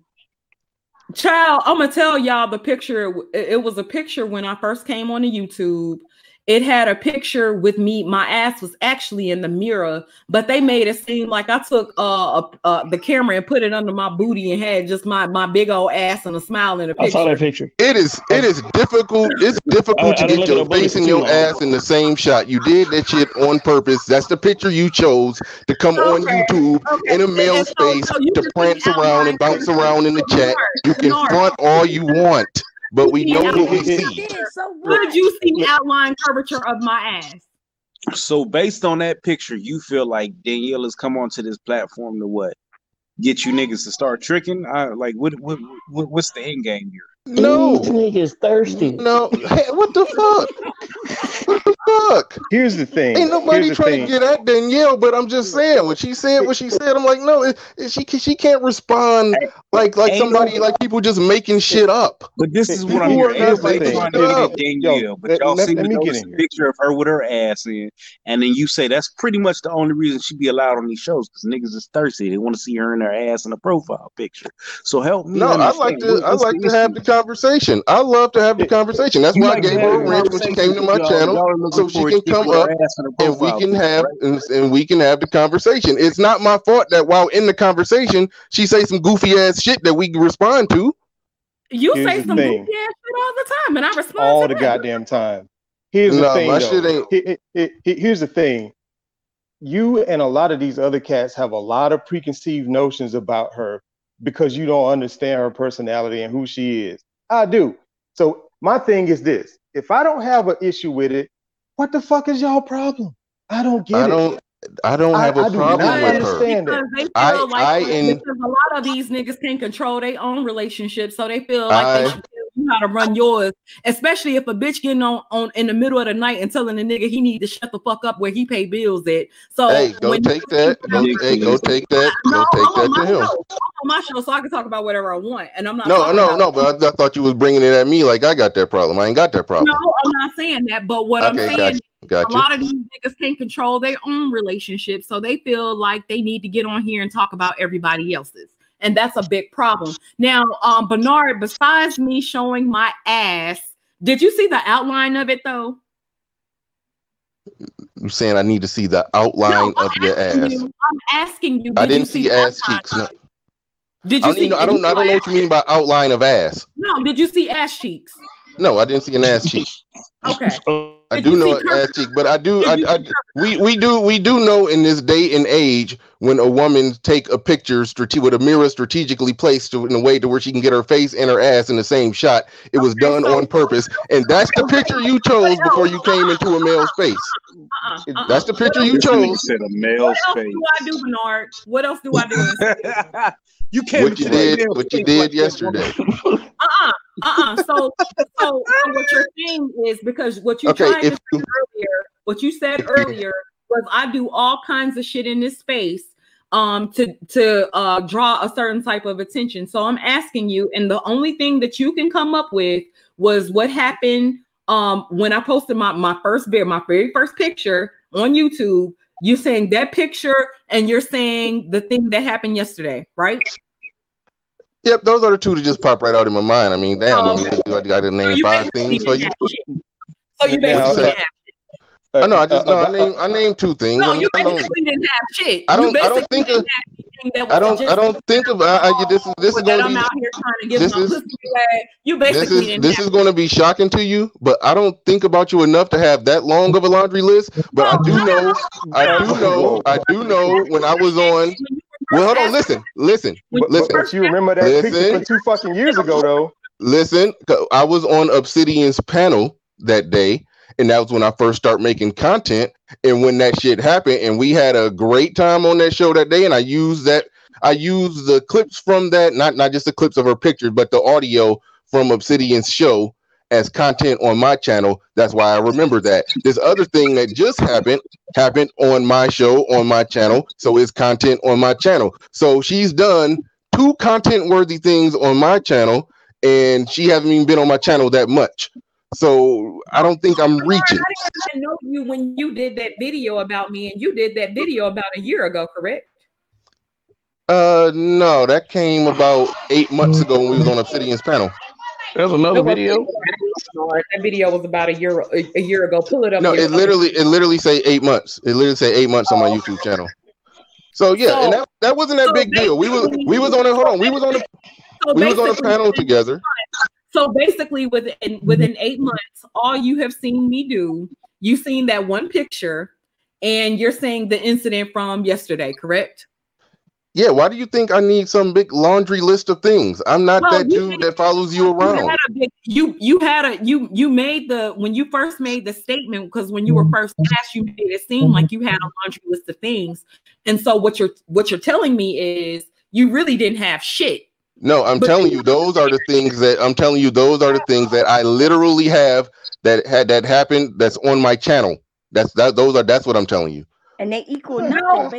Child, I'm gonna tell y'all the picture. It it was a picture when I first came on the YouTube. It had a picture with me. My ass was actually in the mirror, but they made it seem like I took uh, uh, uh the camera and put it under my booty and had just my my big old ass and a smile in the picture. I saw that picture. It is it is difficult. It's (laughs) difficult I to didn't get your face and your ass in the same shot. You did that shit on purpose. That's the picture you chose to come on YouTube okay. in a male And so- space so you to prance around and bounce around in the chat. You can front all you want, but we know what we see. So Could what? you see the outline curvature of my ass? So based on that picture, you feel like Danielle has come onto this platform to what? Get you niggas to start tricking? I, like what, what what what's the end game here? No, These niggas thirsty. no. Hey, what the fuck? What the fuck? Here's the thing. Ain't nobody Here's trying thing. to get at Danielle, but I'm just saying when she said what she said, I'm like, no, it, it- she she can't respond like like Ain't somebody no- like people just making shit up. But this is what People I'm are hearing. not Everybody trying to get at Danielle, Yo, but y'all let- seem let me get in a picture of her with her ass in, and then you say that's pretty much the only reason she'd be allowed on these shows because niggas is thirsty. They want to see her in her ass in a profile picture. So help me No, I understand. like to I what's like to have the conversation. I love to have the conversation. That's You why I gave her a the wrench when she came to my y'all- channel y'all so she can come up ass in a and we can have right? and, and we can have the conversation. It's not my fault that while in the conversation she say some goofy ass shit that we can respond to. You Here's say the some thing. goofy ass shit all the time, and I respond all to the that. goddamn time. Here's the thing, my though. shit ain't. He- he- he- here's the thing. You and a lot of these other cats have a lot of preconceived notions about her because you don't understand her personality and who she is. I do. So my thing is this: if I don't have an issue with it, what the fuck is y'all problem? I don't get I it. don't. I don't have I, a I problem with her. Because they feel I, like I, because a lot of these niggas can't control their own relationships, so they feel like I, they should you how to run yours, especially if a bitch getting on, on in the middle of the night and telling the nigga he need to shut the fuck up where he pay bills at. So hey, go take that. Go, hey, go take that. No, go take that to him. On my show, so I can talk about whatever I want, and I'm not. No, no, no. But I, I, thought you was bringing it at me like I got that problem. I ain't got that problem. No, I'm not saying that. But what okay, I'm saying. Gotcha. Gotcha. A lot of these niggas can't control their own relationships, so they feel like they need to get on here and talk about everybody else's and that's a big problem. Now, um, Bernard, besides me showing my ass, did you see the outline of it though? You saying I need to see the outline no, of your ass? You, I'm asking you. I didn't see, see ass cheeks. No. Did you I see? Know, I don't. I don't know what you mean by outline of ass. No. Did you see ass cheeks? No, I didn't see an ass cheek. Okay. (laughs) I do know an ass cheek, but I do. I, I, we we do we do know in this day and age when a woman take a picture strate- with a mirror strategically placed to, in a way to where she can get her face and her ass in the same shot. It was okay, done so, on purpose, and that's the picture you (laughs) chose before you came into a male's face. Uh-uh, uh-uh. That's the picture you chose. Said a male's what face. What do I do, Bernard? What else do I do? (laughs) you can't. What you did. What you did yesterday. Uh-uh. Uh-uh. So, so, what you're saying is because what you okay, tried to say earlier, what you said earlier was I do all kinds of shit in this space um to to uh draw a certain type of attention. So I'm asking you, and the only thing that you can come up with was what happened um when I posted my my first video, my very first picture on YouTube. You saying that picture and you're saying the thing that happened yesterday, right? Yep, those are the two that just pop right out in my mind. I mean, damn, um, I got to name so five things for you. So you basically have Uh, I know. I uh, just uh, no. Uh, I name I named two things. No, you basically didn't have shit. I don't. I don't think of. I don't. I don't think of. I, I, this is this oh, is going to be. I'm out here trying to give this my is, away. You basically this is this is going to be shocking to you, but I don't think about you enough to have that long of a laundry list. But I do know. I do know. I do know when I was on well, hold on. Listen, listen, but, listen. But you remember that listen, picture from two fucking years ago, though. Listen, I was on Obsidian's panel that day, and that was when I first start making content. And when that shit happened, and we had a great time on that show that day, and I used that. I used the clips from that, not not just the clips of her pictures, but the audio from Obsidian's show as content on my channel. That's why I remember that. This other thing that just happened happened on my show on my channel, so it's content on my channel. So she's done two content worthy things on my channel, and she hasn't even been on my channel that much. So I don't think I'm reaching. I didn't know you when you did that video about me, and you did that video about a year ago, correct? Uh, no, that came about eight months ago when we was on Obsidian's panel. There's another video. That video was about a year a year ago. Pull it up. No, it literally it literally say eight months. It literally say eight months on my YouTube channel. So yeah, so, and that, that wasn't that so big deal. We was we was on a hold on. We was on a so we was on a panel together. So basically, within mm-hmm. within eight months, all you have seen me do, you've seen that one picture, and you're saying the incident from yesterday, correct? Yeah, why do you think I need some big laundry list of things? I'm not well, that dude that follows you around. You had, big, you you had a you you made the when you first made the statement because when you were mm-hmm. first asked, you made it seem like you had a laundry list of things. And so what you're what you're telling me is you really didn't have shit. No, I'm but telling you, those are the things that I'm telling you, those are the things that I literally have that had that happened that's on my channel. That's that those are that's what I'm telling you and they equal no,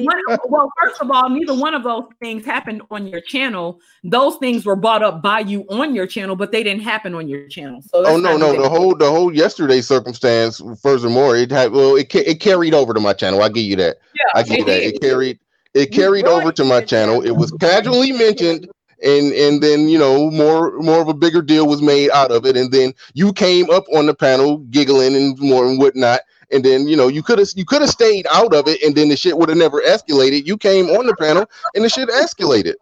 well, first of all, neither one of those things happened on your channel. Those things were brought up by you on your channel, but they didn't happen on your channel. So oh no, no, the whole the whole yesterday circumstance. Furthermore, it had well, it it carried over to my channel. I give you that. Yeah, I give you that. Did. It carried it carried over to my channel. It was casually mentioned and and then you know more more of a bigger deal was made out of it and then you came up on the panel giggling and more and whatnot and then you know you could have you could have stayed out of it, and then the shit would have never escalated. You came on the panel, and the shit escalated.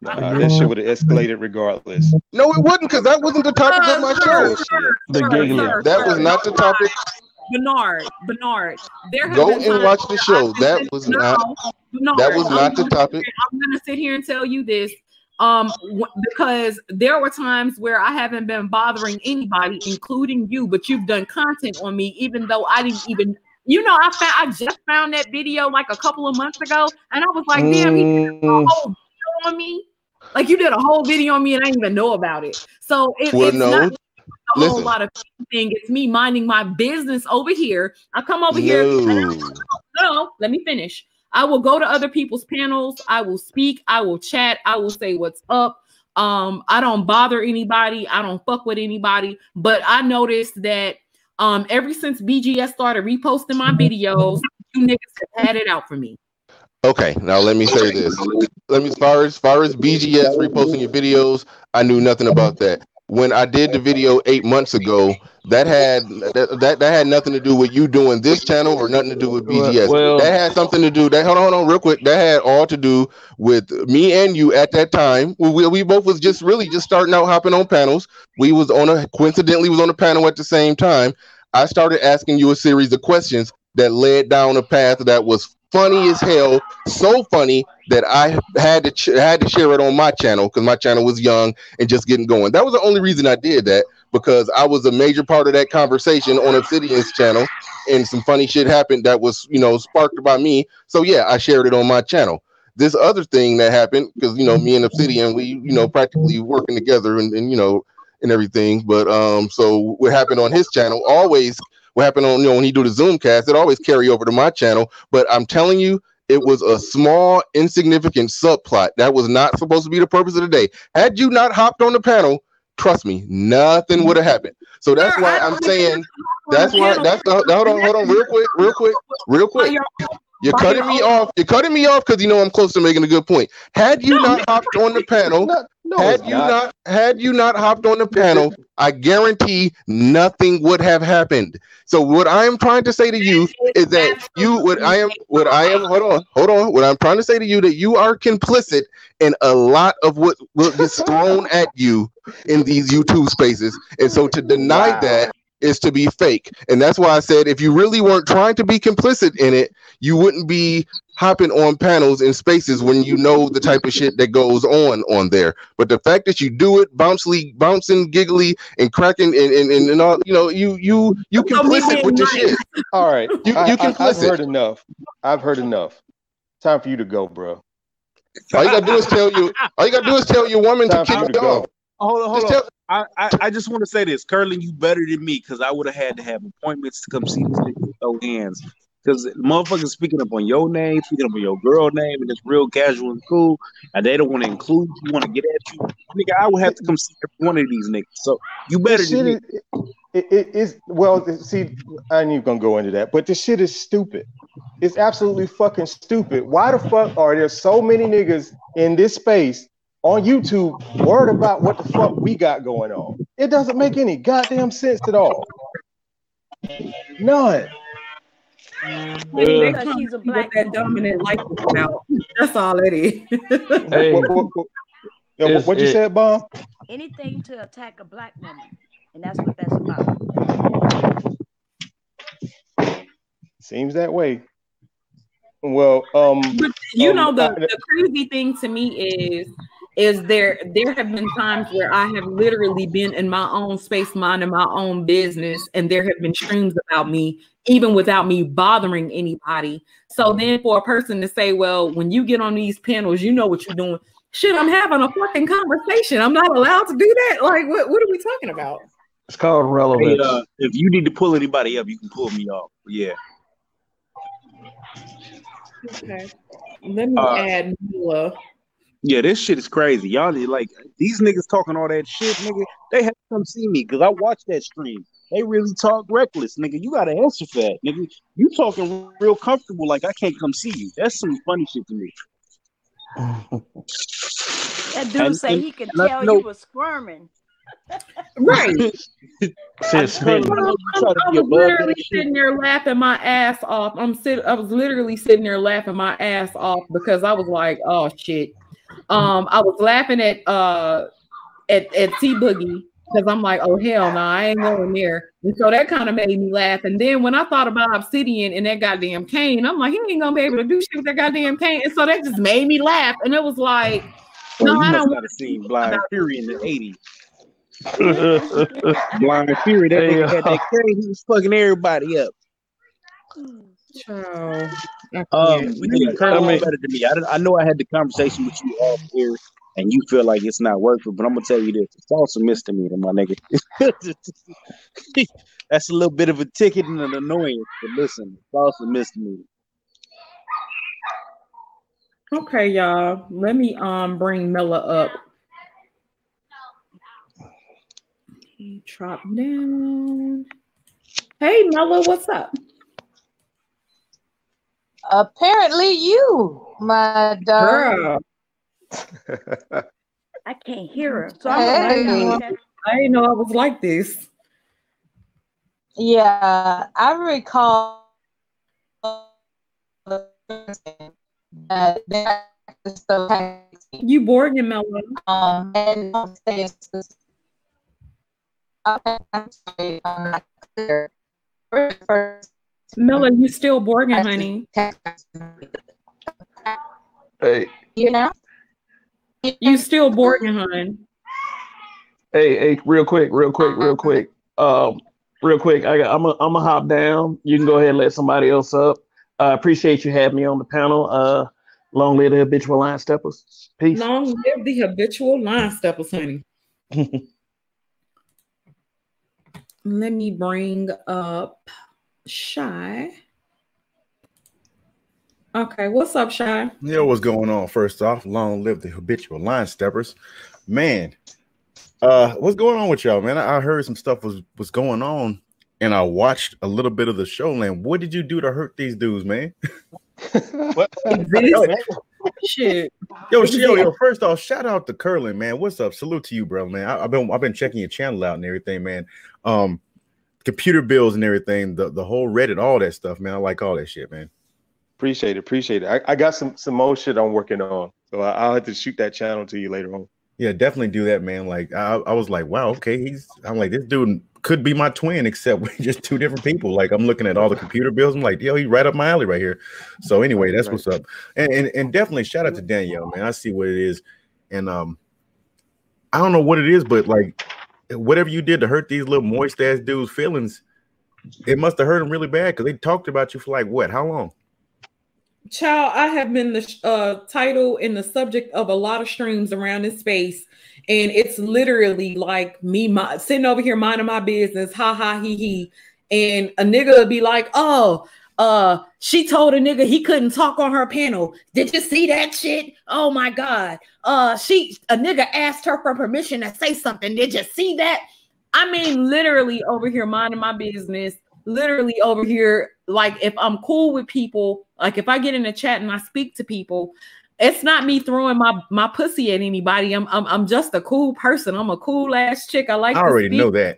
Nah, that shit would have escalated regardless. No, it wouldn't, because that wasn't the topic of my show. The giggling. That was not the topic. Bernard, Bernard, there go and watch the show. That was not. that was not the topic. I'm gonna sit here and tell you this um because there were times where i haven't been bothering anybody including you but you've done content on me even though i didn't even you know, I found I just found that video like a couple of months ago, and I was like, damn, he did a Mm. whole video on me. Like you did a whole video on me, and I didn't even know about it. So it, Well, it's no. not a whole lot of thing. It's me minding my business over here. I come over here. and I- No. no, let me finish. I will go to other people's panels. I will speak. I will chat. I will say what's up. Um, I don't bother anybody. I don't fuck with anybody. But I noticed that um, ever since BGS started reposting my videos, you niggas have had it out for me. Okay, now let me say this. Let me as far as far as BGS reposting your videos, I knew nothing about that. When I did the video eight months ago, that had that, that that had nothing to do with you doing this channel or nothing to do with BGS. Well- that had something to do. That hold on, hold on, real quick. That had all to do with me and you at that time. We, we, we both was just really just starting out hopping on panels. We was on a coincidentally was on a panel at the same time. I started asking you a series of questions that led down a path that was funny as hell, so funny that I had to ch- had to share it on my channel because my channel was young and just getting going. That was the only reason I did that because I was a major part of that conversation on Obsidian's channel, and some funny shit happened that was you know sparked by me. So yeah, I shared it on my channel. This other thing that happened because you know me and Obsidian we you know practically working together and, and you know and everything. But um, so what happened on his channel always what happened on you know when he do the Zoom cast, it always carry over to my channel. But I'm telling you, it was a small, insignificant subplot. That was not supposed to be the purpose of the day. Had you not hopped on the panel, trust me, nothing would have happened. So that's why I'm saying that's why that's the, hold on, hold on, real quick, real quick, real quick. You're cutting me off. You're cutting me off because you know I'm close to making a good point. Had you No, not hopped on the panel, No, had you not. not had you not hopped on the panel, I guarantee nothing would have happened. So what I am trying to say to you is that you what I am what I am hold on, hold on. What I'm trying to say to you that you are complicit in a lot of what, what gets thrown at you in these YouTube spaces. And so to deny Wow. that is to be fake. And that's why I said if you really weren't trying to be complicit in it, you wouldn't be hopping on panels in spaces when you know the type of shit that goes on on there. But the fact that you do it, bouncy, bouncing, giggly, and cracking, and, and, and, and all, you know, you you you complicit with your nice. shit. All right, You- I, you I, I've heard enough. I've heard enough. Time for you to go, bro. All you gotta do is tell you. All you gotta do is tell your woman to Time for kick you you to go. off. Hold on, hold Just on. I, I, I just want to say this, Curlin, you better than me because I would have had to have appointments to come see this nigga with those hands. Because motherfuckers speaking up on your name, speaking up on your girl name, and it's real casual and cool, and they don't want to include you, want to get at you. Nigga, I would have to come see every one of these niggas. So you better This than shit me. is, it, it is well. See, I ain't even gonna go into that, but this shit is stupid. It's absolutely fucking stupid. Why the fuck are there so many niggas in this space on YouTube worried about what the fuck we got going on? It doesn't make any goddamn sense at all. None. They Because she's a black that dominant life is about. That's all it is. Hey, What, what, what, yeah, It's- what you it- said, Bomb? anything to attack a black woman, and that's what that's about. Seems that way. Well, um, But you Um, know the, I- the crazy thing to me is is there there have been times where I have literally been in my own space minding my own business and there have been streams about me even without me bothering anybody. So then for a person to say, well, when you get on these panels, you know what you're doing. Shit, I'm having a fucking conversation. I'm not allowed to do that. Like what, what are we talking about? it's called Hey, relevance. uh, if you need to pull anybody up, you can pull me off. Yeah. Okay. Let me Uh, add Mila. Yeah, this shit is crazy. Y'all need like these niggas talking all that shit, nigga. They have to come see me because I watched that stream. They really talk reckless, nigga. You gotta answer for that, nigga. You talking real comfortable, like I can't come see you. That's some funny shit to me. That dude And- say and- he could and I tell know- you was squirming. (laughs) Right. Said spitting. I know I, try I was literally sitting there laughing my ass off. I'm sit. I was literally sitting there laughing my ass off because I was like, "Oh shit." Um, I was laughing at uh at at C Boogie because I'm like, "Oh hell no, I ain't going there." And so that kind of made me laugh. And then when I thought about Obsidian and that goddamn cane, I'm like, "He ain't gonna be able to do shit with that goddamn cane." And so that just made me laugh. And it was like, Well, "No, you I must don't." not have seen Blind Fury in the '80s. hey, (laughs) Blind Fury, that Hey, nigga had uh, that cane. He was fucking everybody up. Child. Um, yeah, Curlin, I mean, better than me. I, I know I had the conversation with you off here, and you feel like it's not working, but I'm gonna tell you this: it's also misdemeanor, my nigga. (laughs) That's a little bit of a ticket and an annoyance, but listen, it's also misdemeanor. Okay, y'all. Let me um bring Mella up. Drop down. Hey Mella, what's up? Apparently, you, my dog. I can't hear her. So hey. I, I didn't know I was like this. Yeah, I recall that you bored your mellow. Um, and I'm sorry, I'm not clear. First, Miller, you still Borgin, honey. Hey. You know? You still Borgin, honey. Hey, hey, real quick, real quick, real quick. Um, real quick, I got I'm a I'm a hop down. You can go ahead and let somebody else up. I uh, appreciate you having me on the panel. Uh long live the habitual line steppers. Peace. Long live the habitual line steppers, honey. (laughs) Let me bring up Shy. Okay, what's up, Shy? Yeah, what's going on? First off, long live the habitual line steppers. Man, uh, what's going on with y'all, man? I, I heard some stuff was was going on, and I watched a little bit of the show. Man, what did you do to hurt these dudes, man? (laughs) what? Shit. Yo, yo, yo, first off, shout out to Curlin, man. What's up? Salute to you, bro, man. I, have been I've been checking your channel out and everything, man. Um, computer bills and everything, the, the whole Reddit, all that stuff, man. I like all that shit, man. Appreciate it, appreciate it. I, I got some some more shit I'm working on. So I, will have to shoot that channel to you later on. Yeah, definitely do that, man. Like I, I was like, wow, okay, he's I'm like, this dude could be my twin, except (laughs) we're just two different people. Like I'm looking at all the computer bills. I'm like, yo, he's right up my alley right here. So anyway, that's right. what's up. And, and and definitely shout out to Danielle, man. I see what it is. And um I don't know what it is, but like whatever you did to hurt these little moist ass dudes' feelings, it must have hurt them really bad because they talked about you for like what? How long? Child, I have been the uh, title and the subject of a lot of streams around this space, and it's literally like me my, sitting over here minding my business, ha ha he he, and a nigga would be like, "Oh, uh, she told a nigga he couldn't talk on her panel. Did you see that shit? Oh my god. Uh, she a nigga asked her for permission to say something. Did you see that? I mean, literally over here minding my business. Literally over here, like if I'm cool with people, like if I get in a chat and I speak to people, it's not me throwing my my pussy at anybody. I'm I'm, I'm just a cool person. I'm a cool ass chick. I like. I already know that.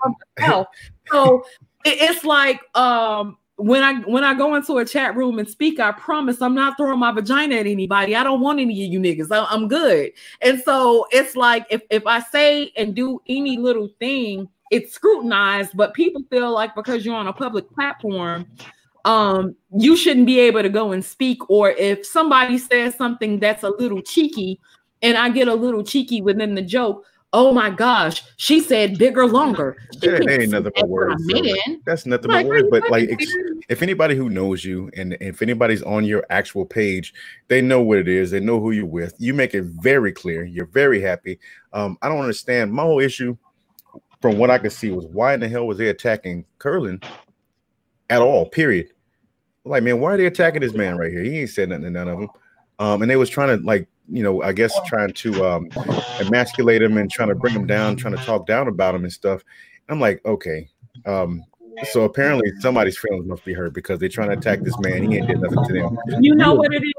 so it, it's like um when I when I go into a chat room and speak, I promise I'm not throwing my vagina at anybody. I don't want any of you niggas. I, am good. And so it's like if if I say and do any little thing, it's scrutinized. But people feel like because you're on a public platform, um, you shouldn't be able to go and speak. Or if somebody says something that's a little cheeky, and I get a little cheeky within the joke, oh my gosh, she said bigger, longer. That ain't nothing but words. That's nothing like, but words. But like, if anybody who knows you and if anybody's on your actual page, they know what it is. They know who you're with. You make it very clear. You're very happy. Um, I don't understand. My whole issue, from what I could see, was why in the hell was they attacking Curlin at all? Period. Like, man, why are they attacking this man right here? He ain't said nothing to none of them. Um, and they was trying to like you know, I guess trying to um, emasculate him and trying to bring him down, trying to talk down about him and stuff. I'm like, okay. Um, so apparently somebody's feelings must be hurt because they're trying to attack this man. He ain't did nothing to them. You know what it is.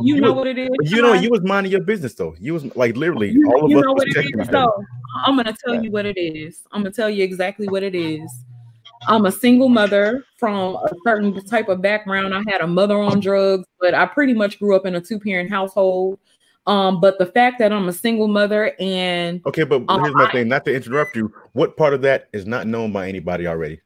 You, know what it is. You know, you was minding your business though. You was like literally you, all of you us. Know what it is, though. I'm gonna tell you what it is. I'm gonna tell you exactly what it is. I'm a single mother from a certain type of background. I had a mother on drugs, but I pretty much grew up in a two parent household. Um, but the fact that I'm a single mother and okay, but um, here's my I, thing, not to interrupt you. What part of that is not known by anybody already?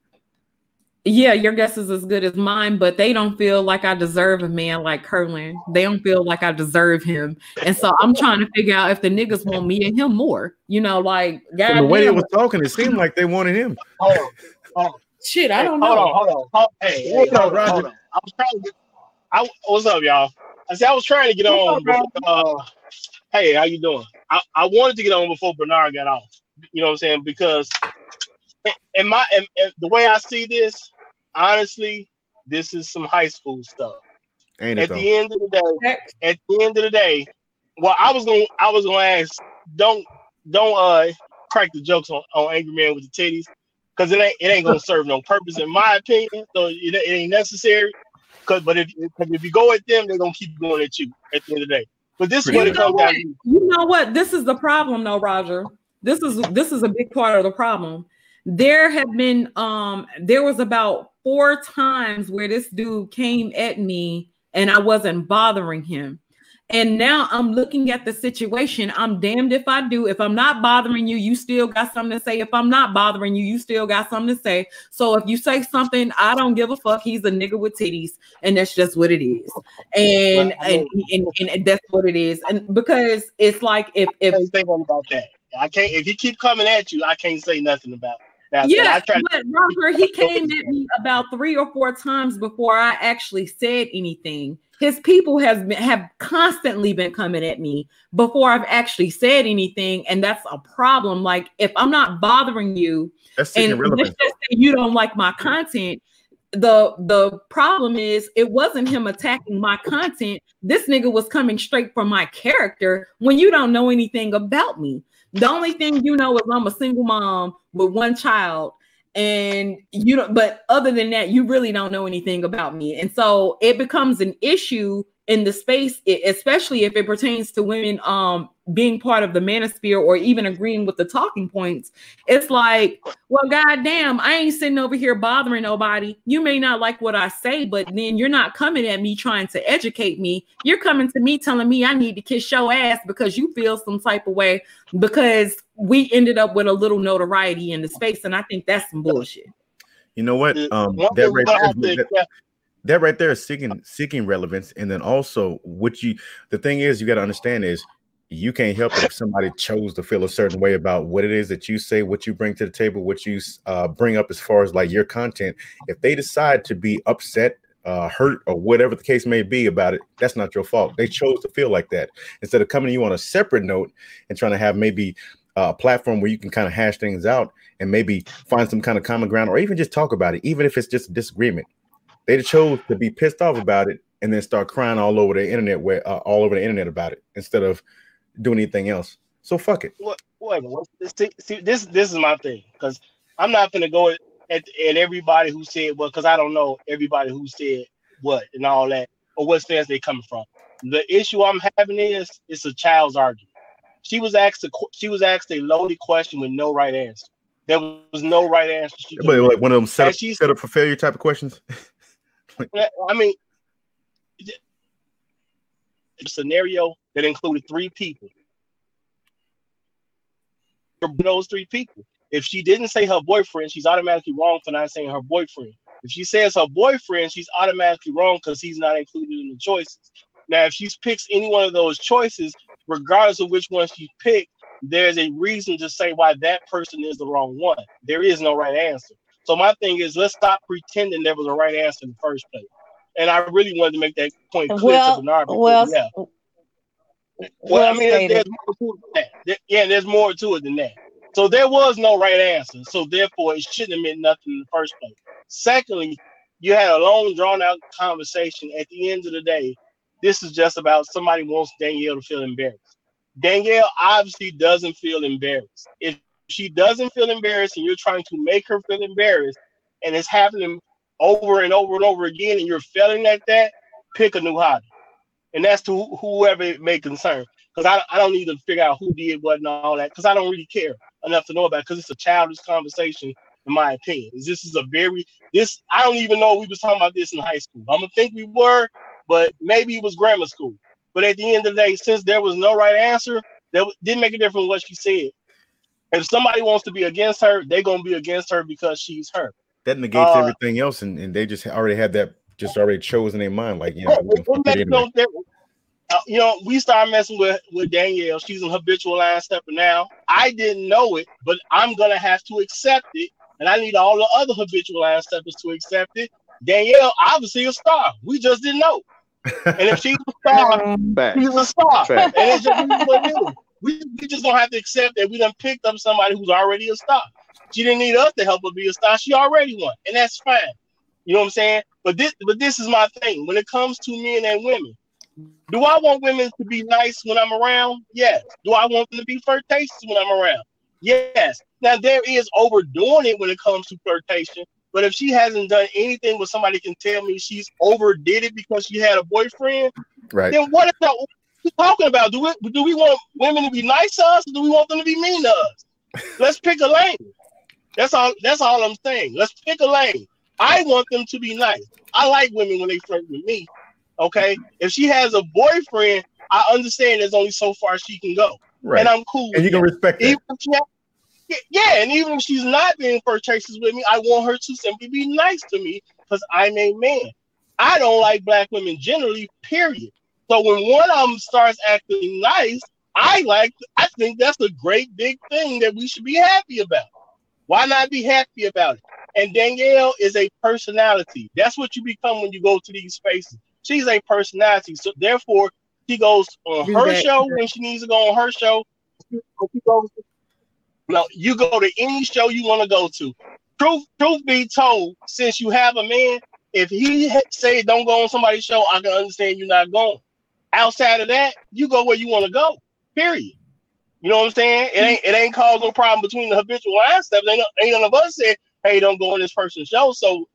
Yeah, your guess is as good as mine, but they don't feel like I deserve a man like Curlin. They don't feel like I deserve him. And so I'm trying to figure out if the niggas want me and him more. You know, like the way they was talking, it seemed like they wanted him. Oh, oh Shit, I don't hold know. on, hold on. Hold, hey, hey, What's up, hold on, Roger? hold on. I was trying to get. I, what's up, y'all? I said I was trying to get on. Before, uh, hey, how you doing? I, I wanted to get on before Bernard got off. You know what I'm saying? Because in my in, in the way I see this, honestly, this is some high school stuff. Ain't it At though? the end of the day, at the end of the day, well, I was gonna I was gonna ask, don't don't uh crack the jokes on, on Angry Man with the titties, because it ain't it ain't gonna serve no purpose in my opinion. So it, it ain't necessary. Cause but if cause if you go at them, they're gonna keep going at you at the end of the day. But this is what it comes down to. You know what? This is the problem, though, Roger. This is this is a big part of the problem. There have been um there was about four times where this dude came at me and I wasn't bothering him. And now I'm looking at the situation. I'm damned if I do. If I'm not bothering you, you still got something to say. If I'm not bothering you, you still got something to say. So if you say something, I don't give a fuck. He's a nigga with titties, and that's just what it is. And and, and, and, and that's what it is. And because it's like if if I say nothing about that. I can't if he keep coming at you, I can't say nothing about that. yeah, I try but Roger, he came at me about three or four times before I actually said anything. His people has been have constantly been coming at me before I've actually said anything, and that's a problem. Like if I'm not bothering you, That's and let's just say you don't like my content. The the problem is it wasn't him attacking my content. This nigga was coming straight from my character when you don't know anything about me. The only thing you know is I'm a single mom with one child, and you don't. But other than that, you really don't know anything about me, and so it becomes an issue in the space, especially if it pertains to women um being part of the manosphere or even agreeing with the talking points. It's like, well, goddamn, I ain't sitting over here bothering nobody. You may not like what I say, but then you're not coming at me trying to educate me. You're coming to me telling me I need to kiss your ass because you feel some type of way because we ended up with a little notoriety in the space, and I think that's some bullshit. You know what? Um, that thing right there, that, accept- that right there is seeking seeking relevance, and then also what you. The thing is, you got to understand is you can't help it if somebody chose to feel a certain way about what it is that you say, what you bring to the table, what you uh, bring up as far as like your content. If they decide to be upset, uh, hurt, or whatever the case may be about it, that's not your fault. They chose to feel like that instead of coming to you on a separate note and trying to have maybe a platform where you can kind of hash things out and maybe find some kind of common ground or even just talk about it, even if it's just disagreement. They chose to be pissed off about it and then start crying all over the internet, where uh, all over the internet about it instead of doing anything else. So fuck it. what see, see, this this is my thing because I'm not gonna go at, at, at everybody who said well because I don't know everybody who said what and all that or what stance they coming from. The issue I'm having is it's a child's argument. She was asked a she was asked a loaded question with no right answer. There was no right answer. She But like one of them set up, set up for failure type of questions. (laughs) I mean, a scenario that included three people. For those three people, if she didn't say her boyfriend, she's automatically wrong for not saying her boyfriend. If she says her boyfriend, she's automatically wrong because he's not included in the choices. Now, if she picks any one of those choices, regardless of which one she picked, there's a reason to say why that person is the wrong one. There is no right answer. So my thing is, let's stop pretending there was a right answer in the first place. And I really wanted to make that point clear Well, to Bernard. because, well, yeah. Well, well I mean, there's, there's more to it than that. Yeah, there's more to it than that. So there was no right answer. So therefore, it shouldn't have meant nothing in the first place. Secondly, you had a long, drawn out conversation. At the end of the day, this is just about somebody wants Danielle to feel embarrassed. Danielle obviously doesn't feel embarrassed. If she doesn't feel embarrassed and you're trying to make her feel embarrassed and it's happening over and over and over again and you're failing at that, pick a new hobby. And that's to wh- whoever it may concern. Because I, I don't need to figure out who did what and all that because I don't really care enough to know about it because it's a childish conversation, in my opinion. This is a very this I don't even know we was talking about this in high school. I'm gonna think we were, but maybe it was grammar school. But at the end of the day, since there was no right answer, that didn't make a difference what she said. If somebody wants to be against her, they're gonna be against her because she's her. That negates Uh, everything else, and, and they just already had that just already chosen in their mind. Like, you know, we It- gonna it fuck it makes anyway. no difference. Uh, you know, we started messing with with Danielle. She's an habitual line stepper now. I didn't know it, but I'm gonna have to accept it and I need all the other habitual line steppers to accept it. Danielle, obviously a star. We just didn't know. And if she's a star, (laughs) she's a star. And it's just what it is. We, we just gonna have to accept that we done picked up somebody who's already a star. She didn't need us to help her be a star. She already won, and that's fine. You know what I'm saying? But this, but this is my thing. When it comes to men and women, do I want women to be nice when I'm around? Yes. Do I want them to be flirtatious when I'm around? Yes. Now there is overdoing it when it comes to flirtation, but if she hasn't done anything where somebody can tell me she's overdid it because she had a boyfriend, right? Then what that? We talking about? Do we do we want women to be nice to us, or do we want them to be mean to us? Let's pick a lane. That's all. That's all I'm saying. Let's pick a lane. I want them to be nice. I like women when they flirt with me. Okay. If she has a boyfriend, I understand there's only so far she can go. Right. And I'm cool. And you can respect that. If she has, yeah, and even if she's not being flirtatious with me, I want her to simply be nice to me because I'm a man. I don't like black women generally, period. So when one of them starts acting nice, I like I think that's a great big thing that we should be happy about. Why not be happy about it? And Danielle is a personality. That's what you become when you go to these spaces. She's a personality. So therefore, she goes on her show when she needs to go on her show. No, you go to any show you want to go to. Truth, truth be told, since you have a man, if he say don't go on somebody's show, I can understand you're not going. Outside of that, you go where you want to go. Period. You know what I'm saying? It ain't it ain't caused no problem between the habitual line stuff. Ain't, ain't none of us said, hey, don't go on this person's show. So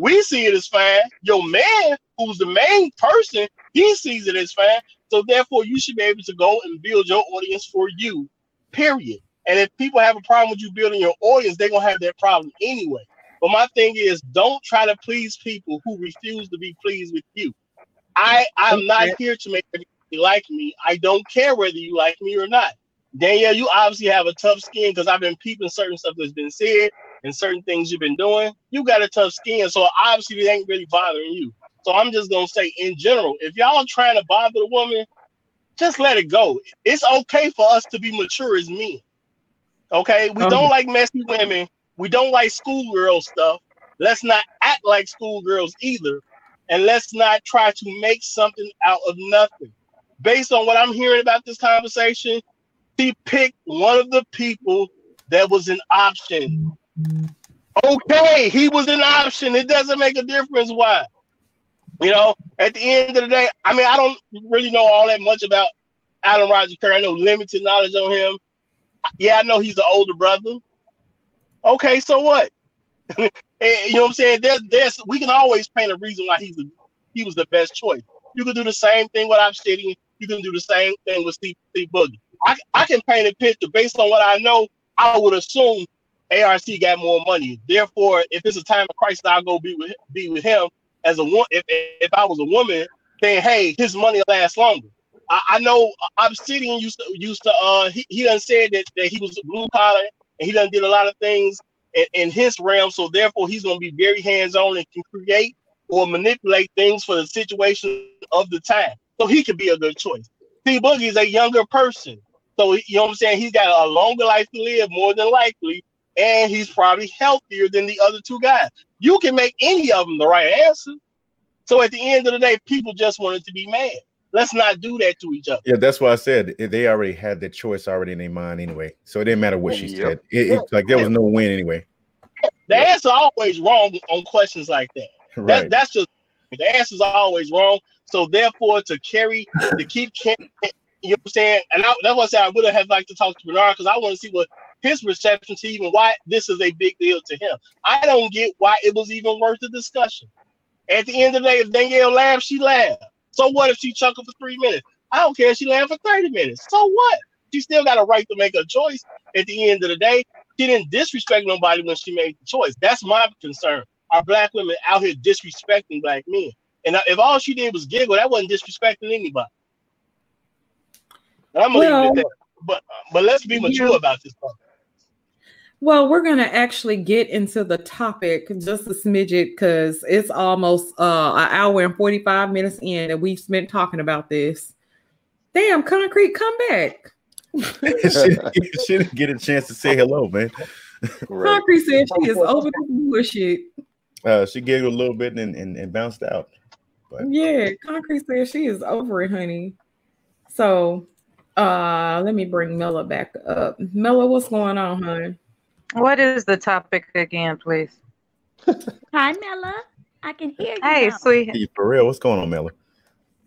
we see it as fine. Your man, who's the main person, he sees it as fine. So therefore, you should be able to go and build your audience for you. Period. And if people have a problem with you building your audience, they're gonna have that problem anyway. But my thing is, don't try to please people who refuse to be pleased with you. I I'm not here to make everybody like me. I don't care whether you like me or not. Danielle, you obviously have a tough skin because I've been peeping certain stuff that's been said and certain things you've been doing. You got a tough skin, so obviously it ain't really bothering you. So I'm just gonna say, in general, if y'all are trying to bother the woman, just let it go. It's okay for us to be mature as men. Okay, we um, don't like messy women. We don't like schoolgirl stuff. Let's not act like schoolgirls either, and let's not try to make something out of nothing. Based on what I'm hearing about this conversation, he picked one of the people that was an option. Okay, he was an option. It doesn't make a difference why. You know, at the end of the day, I mean, I don't really know all that much about Alan Roger Currie. I know limited knowledge on him. Yeah, I know he's the older brother. Okay, so what? (laughs) you know what I'm saying? There's, we can always paint a reason why he's the, he was the best choice. You can do the same thing with stating. You can do the same thing with Steve, C Boogie. I, I can paint a picture based on what I know. I would assume ARC got more money. Therefore, if it's a time of crisis, I'll go be with be with him as a one. If if I was a woman, saying, "Hey, his money lasts longer." I, I know Obsidian used to used to. Uh, he he done said that that he was blue collar and he done did a lot of things in, in his realm. So therefore, he's going to be very hands on and can create or manipulate things for the situation of the time. So he could be a good choice. C Boogie is a younger person. So you know what I'm saying? He's got a longer life to live, more than likely, and he's probably healthier than the other two guys. You can make any of them the right answer. So at the end of the day, people just wanted to be mad. Let's not do that to each other. Yeah, that's why I said eh, they already had the choice already in their mind anyway. So it didn't matter what she Yep. said. It, it- like there was no win anyway. The answer always wrong on questions like that. (laughs) Right. That, that's just the answer's always wrong. So therefore, to carry to keep ca- you know what I'm saying, and I, that's why I said I would have liked to talk to Bernard because I want to see what his reception to even why this is a big deal to him. I don't get why it was even worth the discussion. At the end of the day, if Danielle laughed, she laughed. So what if she chuckled for three minutes? I don't care if she laughed for 30 minutes. So what? She still got a right to make a choice. At the end of the day, she didn't disrespect nobody when she made the choice. That's my concern. Are black women out here disrespecting black men? And if all she did was giggle, that wasn't disrespecting anybody. And I'm gonna leave it Well- at that. But but let's be mature about this. Stuff. Well, we're gonna actually get into the topic just a smidget because it's almost uh an hour and 45 minutes in and we've spent talking about this. Damn, concrete, come back. she, didn't get- she didn't get a chance to say hello, man. Concrete said she is over the bullshit. Uh, she giggled a little bit and, and, and bounced out. But yeah, Concrete said she is over it, honey. So uh let me bring Mella back up. Mella, what's going on, honey? What is the topic again, please? (laughs) Hi, Mella. I can hear you. Hey, now. sweetheart. Hey, for real, what's going on, Mella?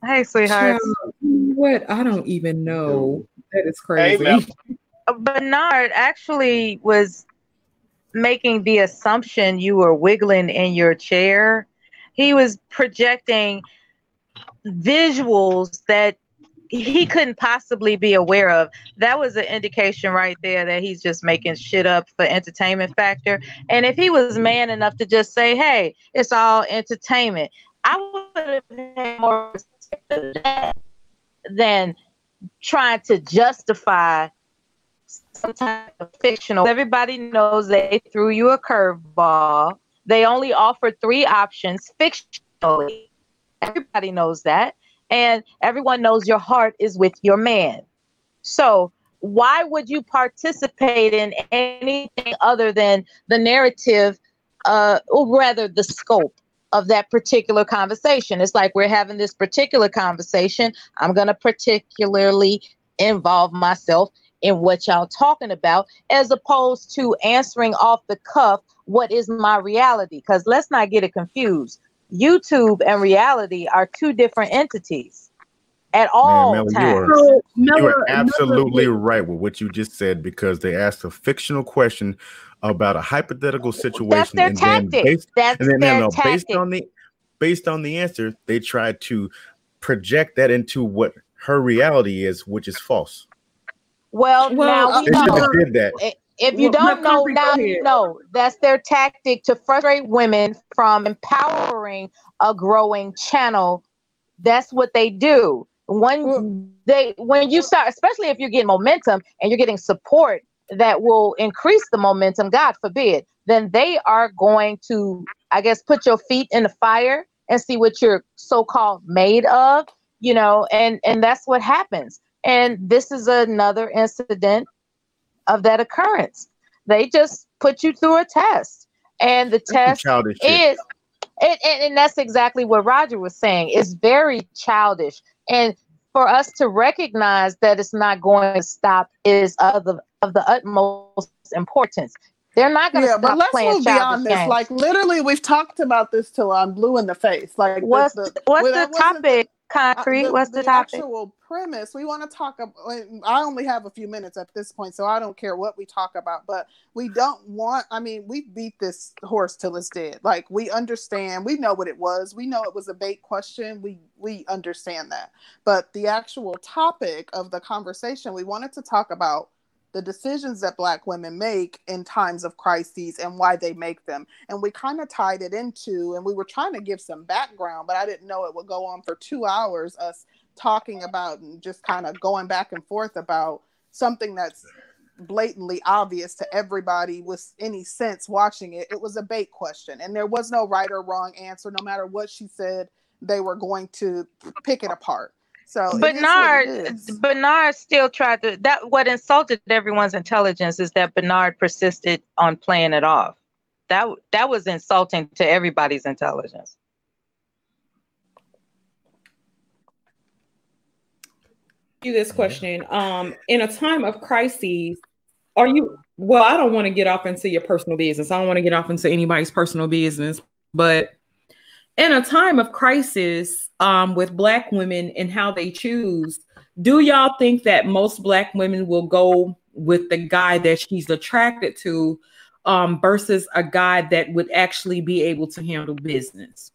Hey, sweetheart. Child, what? I don't even know. That is crazy. Mella. Uh, Bernard actually was making the assumption you were wiggling in your chair. He was projecting visuals that he couldn't possibly be aware of. That was an indication right there that he's just making shit up for entertainment factor. And if he was man enough to just say, "Hey, it's all entertainment," I would have had more respect that than trying to justify some type of fictional. Everybody knows they threw you a curveball. They only offered three options fictionally. Everybody knows that. And everyone knows your heart is with your man. So, why would you participate in anything other than the narrative, uh, or rather the scope of that particular conversation? It's like we're having this particular conversation. I'm going to particularly involve myself in what y'all talking about, as opposed to answering off the cuff, what is my reality? Because let's not get it confused. YouTube and reality are two different entities at all Man, Mella, times. you are, So, you are absolutely Mella, right with what you just said because they asked a fictional question about a hypothetical That's situation, their and then based That's and then their no, based tactic. on the based on the answer, they tried to project that into what her reality is, which is false. Well, Well, now we should know. have did that. I- If you Well, don't know, now you know. That's their tactic to frustrate women from empowering a growing channel. That's what they do. When they when you start, especially if you're getting momentum and you're getting support that will increase the momentum, God forbid, then they are going to, I guess, put your feet in the fire and see what you're so-called made of, you know, and and that's what happens. And this is another incident of that occurrence. They just put you through a test, and the That's test childish shit. is, and, and, and that's exactly what Roger was saying. It's very childish, and for us to recognize that it's not going to stop is of the of the utmost importance. They're not going to Yeah, but let's playing move childish beyond this. games. Like literally, we've talked about this till I'm blue in the face. Like what's the, what's the that the- topic? Uh, Concrete. the, what's the, the topic? actual premise we want to talk about i only have a few minutes at this point so i don't care what we talk about but we don't want i mean we beat this horse till it's dead like we understand we know what it was we know it was a bait question we we understand that but the actual topic of the conversation we wanted to talk about the decisions that black women make in times of crises and why they make them. And we kind of tied it into and we were trying to give some background but i didn't know it would go on for two hours us talking about and just kind of going back and forth about something that's blatantly obvious to everybody with any sense watching it. It was a bait question and there was no right or wrong answer. No matter what she said they were going to pick it apart so it is Bernard. Bernard still tried to that what insulted everyone's intelligence is that Bernard persisted on playing it off. That that was insulting to everybody's intelligence. you this question. Um, in a time of crises, are you well, I don't want to get off into your personal business. I don't want to get off into anybody's personal business, but in a time of crisis, um, with black women and how they choose, do y'all think that most black women will go with the guy that she's attracted to um, versus a guy that would actually be able to handle business?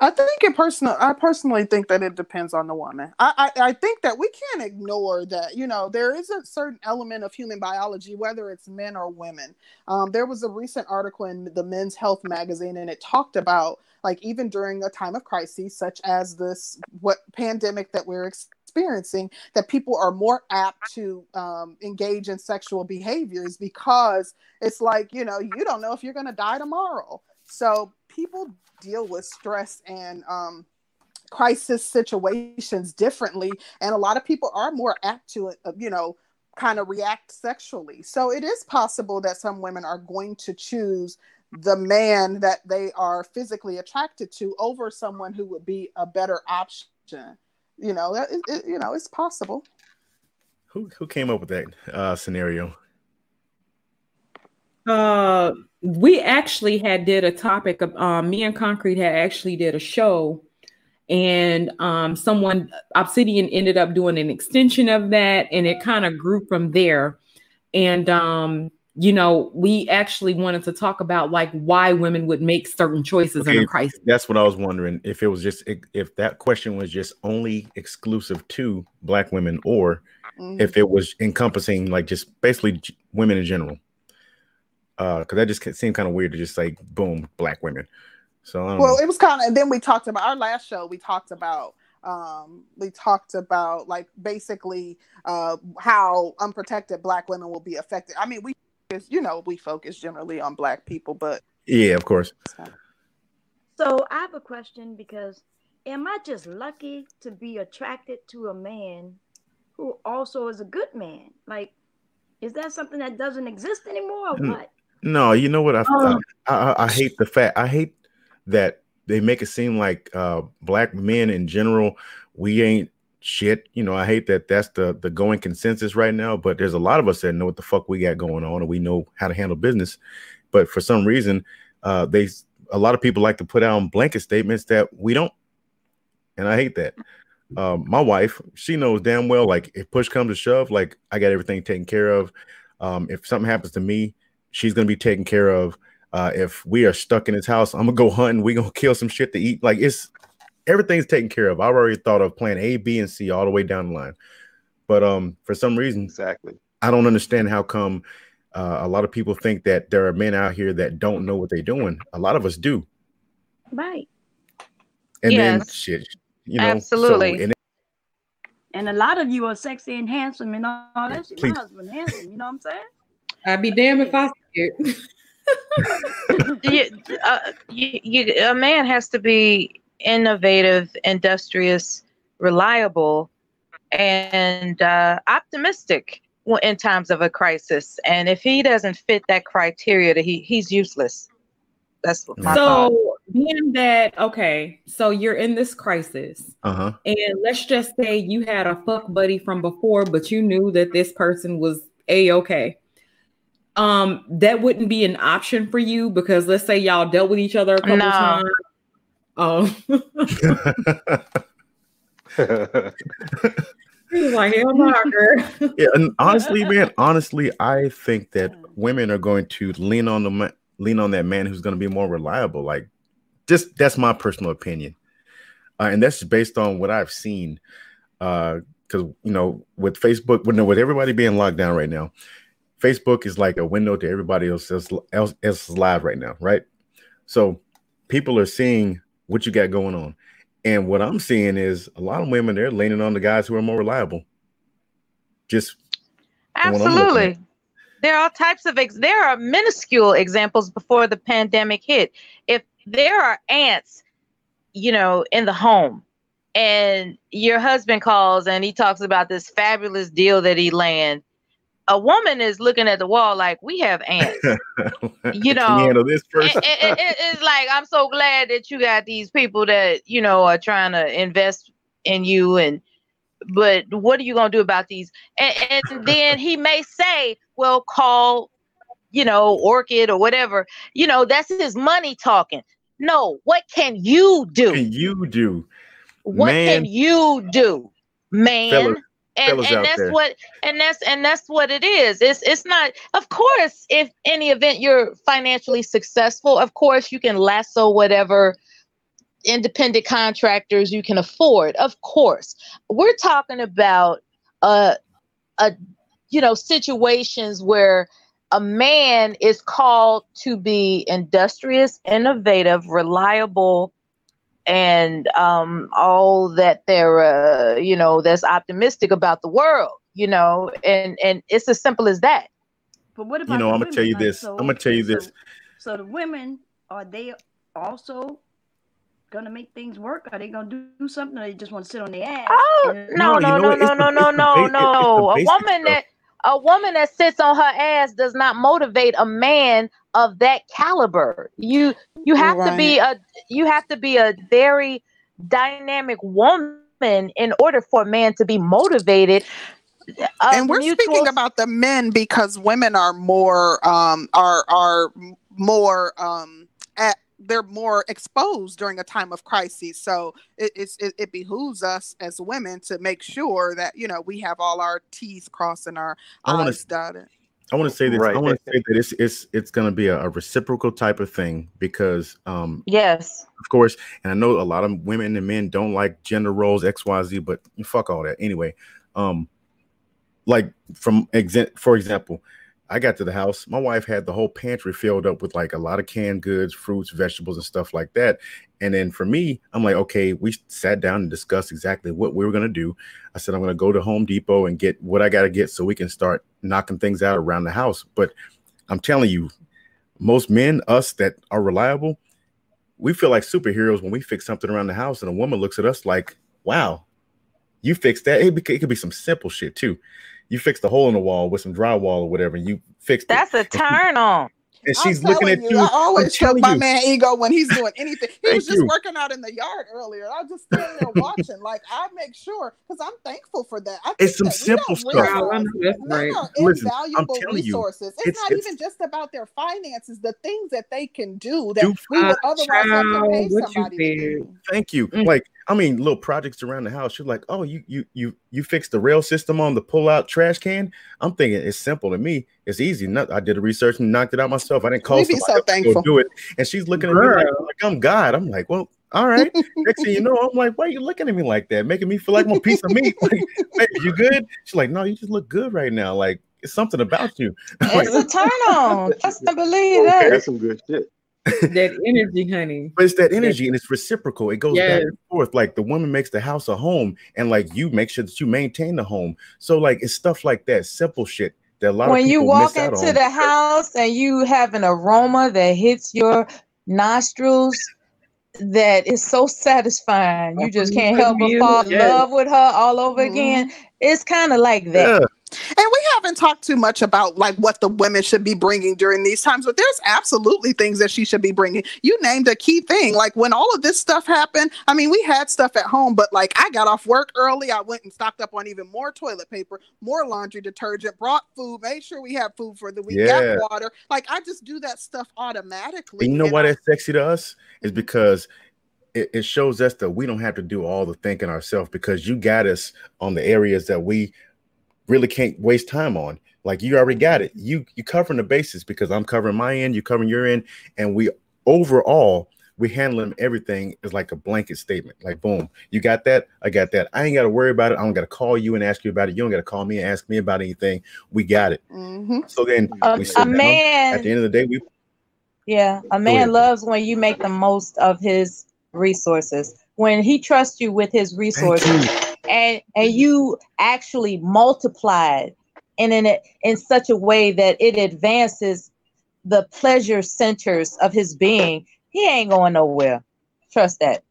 I think it personal. I personally think that it depends on the woman. I, I I think that we can't ignore that. You know, there is a certain element of human biology, whether it's men or women. Um, there was a recent article in the Men's Health magazine, and it talked about like even during a time of crisis, such as this what pandemic that we're experiencing, that people are more apt to um, engage in sexual behaviors because it's like you know you don't know if you're going to die tomorrow. So people deal with stress and um, crisis situations differently, and a lot of people are more apt to, uh, you know, kind of react sexually. So it is possible that some women are going to choose the man that they are physically attracted to over someone who would be a better option. You know, it, it, you know, it's possible. Who who came up with that uh, scenario? Uh, we actually had did a topic of um, me and Concrete had actually did a show, and um, someone Obsidian ended up doing an extension of that, and it kind of grew from there. And um, you know, we actually wanted to talk about like why women would make certain choices okay, in a crisis. That's what I was wondering. If it was just if that question was just only exclusive to black women, or mm-hmm. if it was encompassing like just basically women in general. Uh, because that just seemed kind of weird to just like boom, black women. So well, know. it was kind of. And then we talked about our last show. We talked about um we talked about like basically uh how unprotected black women will be affected. I mean, we you know, we focus generally on black people, but yeah, of course. So I have a question because am I just lucky to be attracted to a man who also is a good man? Like, is that something that doesn't exist anymore or what? No, you know what? I, oh. I, I, I hate the fact I hate that they make it seem like uh, black men in general we ain't shit. You know, I hate that that's the the going consensus right now, but there's a lot of us that know what the fuck we got going on and we know how to handle business. But for some reason, uh, they a lot of people like to put out blanket statements that we don't, and I hate that. Um, my wife, she knows damn well, like if push comes to shove, like I got everything taken care of. Um, if something happens to me, she's gonna be taken care of. Uh, if we are stuck in his house, I'm gonna go hunting. We gonna (laughs) kill some shit to eat. Like it's everything's taken care of. I've already thought of plan A, B, and C all the way down the line. But um, for some reason, exactly, I don't understand how come uh, a lot of people think that there are men out here that don't know what they're doing. A lot of us do. Right. And yes. then shit, you know, absolutely. So, and, and, a lot of you are sexy and handsome and all that shit. My husband handsome, you know what I'm saying? I'd be damned if I see it. (laughs) you, uh, you, you, a man has to be innovative, industrious, reliable, and uh, optimistic in times of a crisis. And if he doesn't fit that criteria, he he's useless. That's my so. Thought. Being that okay, so you're in this crisis, uh-huh. and let's just say you had a fuck buddy from before, but you knew that this person was a okay. Um, that wouldn't be an option for you because let's say y'all dealt with each other a couple no. times Oh. (laughs) He's like, hell yeah, and honestly, (laughs) man, honestly, I think that women are going to lean on the lean on that man who's going to be more reliable. Like, just that's my personal opinion, uh, and that's based on what I've seen. Because uh, you know, with Facebook, with, with everybody being locked down right now, Facebook is like a window to everybody else else, else, else live right now, right? So people are seeing what you got going on. And what I'm seeing is a lot of women they're leaning on the guys who are more reliable. Just absolutely. There are all types of ex- there are minuscule examples before the pandemic hit. If there are ants, you know, in the home, and your husband calls and he talks about this fabulous deal that he landed, a woman is looking at the wall like we have ants. (laughs) you know, handle this first. it, it, it, it's like I'm so glad that you got these people that you know are trying to invest in you, and but what are you gonna do about these? And, and (laughs) then he may say, "Well, call, you know, Orkin or whatever." You know, that's his money talking. No, what can you do? What can you do? What Man. can you do, man? And, and that's there. what and that's and that's what it is. It's it's not of course if any event you're financially successful of course you can lasso whatever independent contractors you can afford. Of course. We're talking about uh a you know situations where a man is called to be industrious innovative reliable and um, all that they're uh, you know that's optimistic about the world you know and and it's as simple as that. But what about you know i'm gonna tell you this. so, i'm gonna tell you this. so, so the women are they also gonna make things work? Are they gonna do something, or they just want to sit on their ass? Oh no, no, no, no, no, no, no, no, A woman that a woman that sits on her ass does not motivate a man of that caliber. You you have right. to be a you have to be a very dynamic woman in order for a man to be motivated and we're mutual... speaking about the men because women are more um are are more um at they're more exposed during a time of crisis so it, it's it, it, behooves us as women to make sure that you know we have all our t's crossed and our I wanna, i's dotted I want to say this. Right. I want to say that it's it's it's going to be a, a, reciprocal type of thing because um yes, of course, and I know a lot of women and men don't like gender roles X Y Z, but fuck all that anyway. Um, like from exa- for example, I got to the house. My wife had the whole pantry filled up with like a lot of canned goods, fruits, vegetables, and stuff like that. And then for me, I'm like, okay, we sat down and discussed exactly what we were gonna do. I said I'm gonna go to Home Depot and get what I gotta get so we can start knocking things out around the house. But I'm telling you, most men, us that are reliable, we feel like superheroes when we fix something around the house, and a woman looks at us like, "Wow, you fixed that." It, it could be some simple shit too you fixed a hole in the wall with some drywall or whatever, and you fixed That's it. a turn on (laughs) and she's looking at you. you. I always choke my man ego when he's doing (laughs) anything. He was just you. working out in the yard earlier. I was just standing there (laughs) watching. Like I make sure because I'm thankful for that. it's some simple stuff. Realize, right. Listen, invaluable resources. You, it's, it's, not it's, even just about their finances. The things that they can do that do, we would otherwise child, have to pay somebody. You Thank you. Mm. Like I mean, little projects around the house. You're like, oh, you you you you fixed the rail system on the pull out trash can. I'm thinking it's simple to me. It's easy. Not, I did the research and knocked it out myself. I didn't call somebody so thankful. to do it. And she's looking at me like, like, I'm God. I'm like, well, all right. Next thing you know, I'm like, why are you looking at me like that? Making me feel like I'm a piece of meat. (laughs) Like, hey, you good? She's like, no, you just look good right now. Like, it's something about you. (laughs) It's a turn on. Just to believe okay. that. That's some good shit. (laughs) that energy, honey. But it's that energy and it's reciprocal. It goes yes. back and forth. Like the woman makes the house a home, and like you make sure that you maintain the home. So like it's stuff like that, simple shit that a lot of when you walk into on. the house and you have an aroma that hits your nostrils that is so satisfying. You just can't help but fall in love with her all over mm-hmm. again. It's kind of like that. Yeah. And we haven't talked too much about like what the women should be bringing during these times, but there's absolutely things that she should be bringing. You named a key thing. Like when all of this stuff happened, I mean, we had stuff at home, but like I got off work early. I went and stocked up on even more toilet paper, more laundry detergent, brought food, made sure we have food for the week, yeah. got water. Like I just do that stuff automatically. And you know why that's sexy to us? Is because it shows us that we don't have to do all the thinking ourselves because you got us on the areas that we really can't waste time on. Like you already got it. You you covering the bases because I'm covering my end, you covering your end, and we overall we handling everything is like a blanket statement. Like boom, you got that, I got that. I ain't got to worry about it. I don't got to call you and ask you about it. You don't got to call me and ask me about anything. We got it. Mm-hmm. So then a, a man at the end of the day, we yeah, a man loves when you make the most of his resources. When he trusts you with his resources and and you actually multiplied it and in it in such a way that it advances the pleasure centers of his being, he ain't going nowhere. Trust that.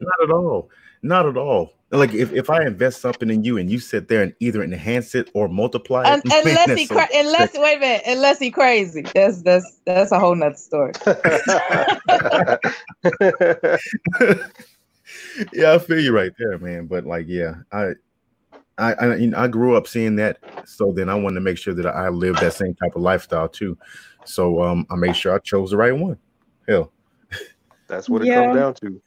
Not at all. Not at all. Like if, if I invest something in you and you sit there and either enhance it or multiply it, (laughs) unless he cra- so unless wait a minute, unless he crazy. That's that's that's a whole nother story. (laughs) (laughs) yeah, I feel you right there, man. But like, yeah, I, I, I, I grew up seeing that, so then I wanted to make sure that I live that same type of lifestyle too. So um, I made sure I chose the right one. Hell, that's what it yeah. comes down to.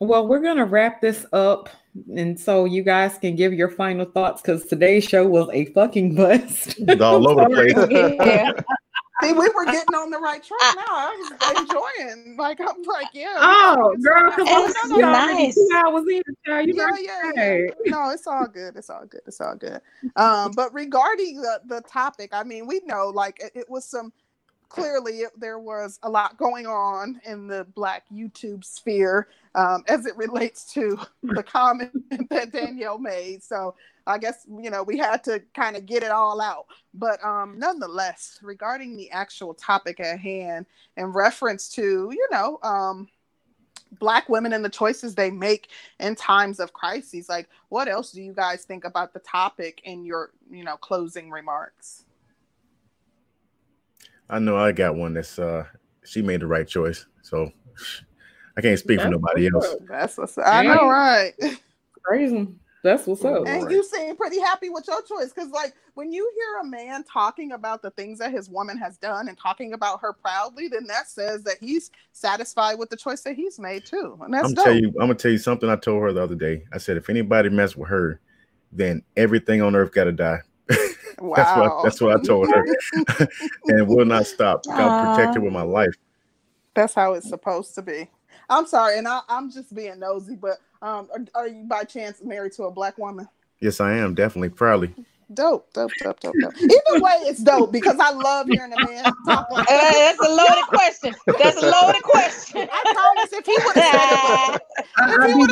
Well, we're gonna wrap this up, and so you guys can give your final thoughts because today's show was a fucking (laughs) bust. all over the (laughs) place. yeah. (laughs) See, we were uh, getting on the right track uh, now. I was uh, enjoying. Like I'm like, yeah. Oh, girl, because oh, I'm nice. two hours in, child. You yeah, yeah, yeah. No, it's all good. It's all good. It's all good. Um, but regarding the the topic, I mean, we know like it, it was some clearly it, there was a lot going on in the black YouTube sphere um, as it relates to (laughs) the comment that Danielle made. So I guess you know we had to kind of get it all out. But um, nonetheless, regarding the actual topic at hand, in reference to you know um, black women and the choices they make in times of crises. Like, what else do you guys think about the topic in your, you know, closing remarks? I know I got one that's uh she made the right choice. So I can't speak that's for nobody else. That's what's I know, right? Crazy. That's what's up. And you seem pretty happy with your choice because, like, when you hear a man talking about the things that his woman has done and talking about her proudly, then that says that he's satisfied with the choice that he's made too. And that's I'm dope. tell you, I'm gonna tell you something I told her the other day. I said, if anybody mess with her, then everything on earth gotta die. Wow. that's what that's what I told her, (laughs) and will not stop. God protect her with my life. That's how it's supposed to be. I'm sorry, and I, am just being nosy, but um, are, are, you by chance married to a black woman? Yes, I am. Definitely, proudly. Dope, dope, dope, dope, dope. (laughs) Either way, it's dope because I love hearing a man talk like that. Uh, that's a loaded question. That's a loaded question. (laughs) I promise if he would have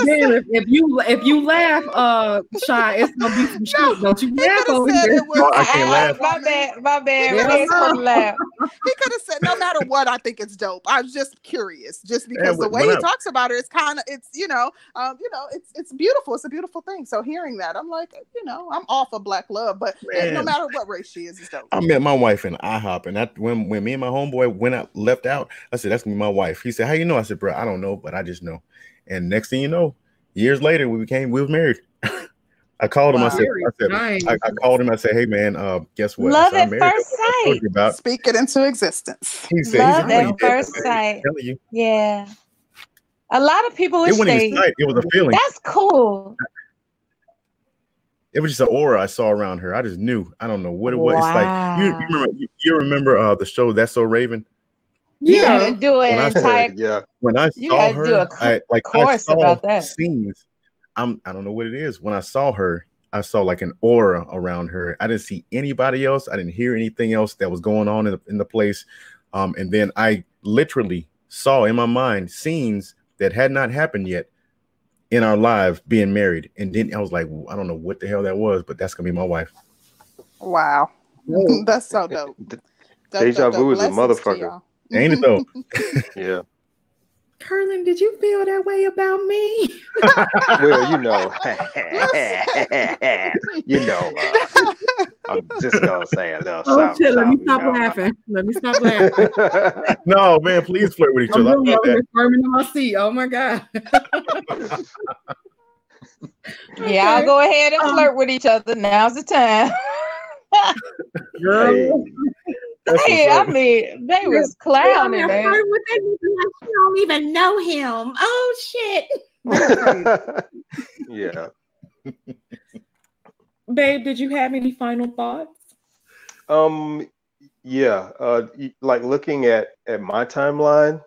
said it, (laughs) if, if, you if you laugh, uh, shy, it's gonna be some shit. Don't you laugh over here? Was, I can't laugh. My bad, my bad. Yeah, laugh. He could have said, no matter what, I think it's dope. I was just curious, just because yeah, the way he I, talks about it, it's kind of, it's you know, um, you know, it's it's beautiful. It's a beautiful thing. So hearing that, I'm like, you know, I'm off of black love but Man. no matter what race she is, it's dope. I met my wife in IHOP, and I when when me and my homeboy went out left out, I said, "That's me, my wife." He said, "How you know?" I said, "Bro, I don't know, but I just know." And next thing you know, years later, we became we was married. (laughs) I called him. Wow. I said, I, said nice. I, I, called him. I said, "Hey man, uh, guess what? Love at first sight. About. Speak it into existence. He said, Love at first sight. Yeah. A lot of people would it say it was a feeling. That's cool it was just an aura I saw around her. I just knew. I don't know what it was. Wow. It's like you, you remember you, you, remember uh the show That's So Raven? Yeah, you do it. Entire, yeah. When I saw her, I like I saw about that. scenes. I'm I don't know what it is. When I saw her, I saw like an aura around her. I didn't see anybody else. I didn't hear anything else that was going on in the, in the place. Um, and then I literally saw in my mind scenes that had not happened yet in our lives being married. And then I was like, I don't know what the hell that was, but that's gonna be my wife. Wow. (laughs) that's so dope. (laughs) Deja vu is a motherfucker. Ain't it though? (laughs) yeah. Curlin, did you feel that way about me? well, you know, you know, uh, I'm just gonna say it. little oh, something. Shit, let me stop laughing. Let me stop laughing. (laughs) (laughs) no, man, please flirt with each I'm other. I'm squirming in my seat. Oh my god. (laughs) yeah, I'll go ahead and flirt um, with each other. Now's the time. Girl. Hey, I mean, they was clowning, man. You don't even know him. Oh shit. yeah. Babe, did you have any final thoughts? Um, yeah. Uh, like looking at at my timeline,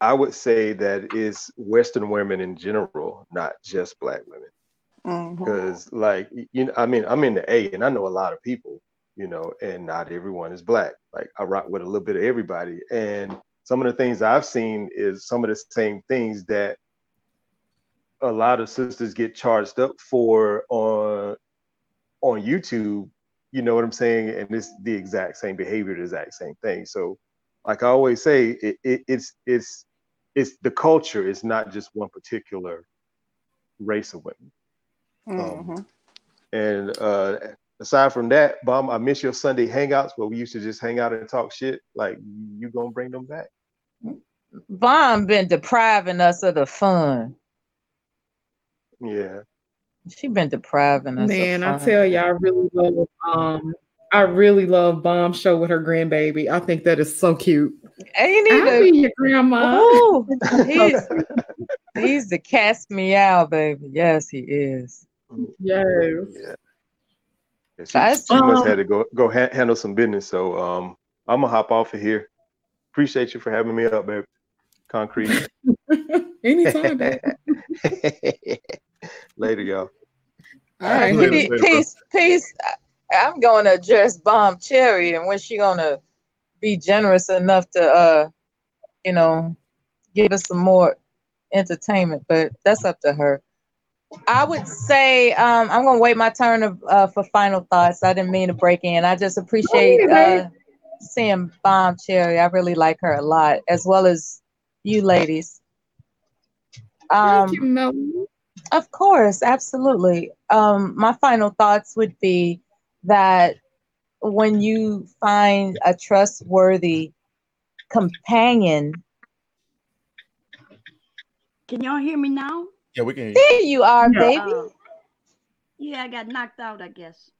I would say that is Western women in general, not just Black women. Because, mm-hmm. like, you know, I mean, I'm in the A, and I know a lot of people you know, and not everyone is black. Like I rock with a little bit of everybody. And some of the things I've seen is some of the same things that a lot of sisters get charged up for on on YouTube. You know what I'm saying? And it's the exact same behavior, the exact same thing. So, like I always say, it, it, it's it's it's the culture. It's not just one particular race of women. Mm-hmm. Um, and uh, aside from that, Bomb, I miss your Sunday hangouts where we used to just hang out and talk shit. Like you gonna bring them back? Bomb been depriving us of the fun. Yeah. She been depriving us. Man, I tell you, I really love um I really love Bomb Show with her grandbaby. I think that is so cute. Hey, you need to be your grandma. Ooh, (laughs) he's, he's the cast me out, baby. Yes, he is. Yes. Yeah she, she must had to go go ha- handle some business. So um, I'm gonna hop off of here. Appreciate you for having me up, babe. Concrete. (laughs) Anytime, babe. (laughs) (laughs) Later, y'all. All right, later, peace, peace. I'm going to address Bomb Cherry, and when she gonna be generous enough to, uh, you know, give us some more entertainment, but that's up to her. I would say um, I'm gonna wait my turn of, uh, for final thoughts. I didn't mean to break in. I just appreciate uh, seeing Bomb Cherry. I really like her a lot, as well as you ladies. Um, Thank you, Melanie. Of course, absolutely. Um, my final thoughts would be that when you find a trustworthy companion, Can y'all hear me now? Yeah, we can. there you are, Yeah. baby. Uh, yeah, I got knocked out, I guess.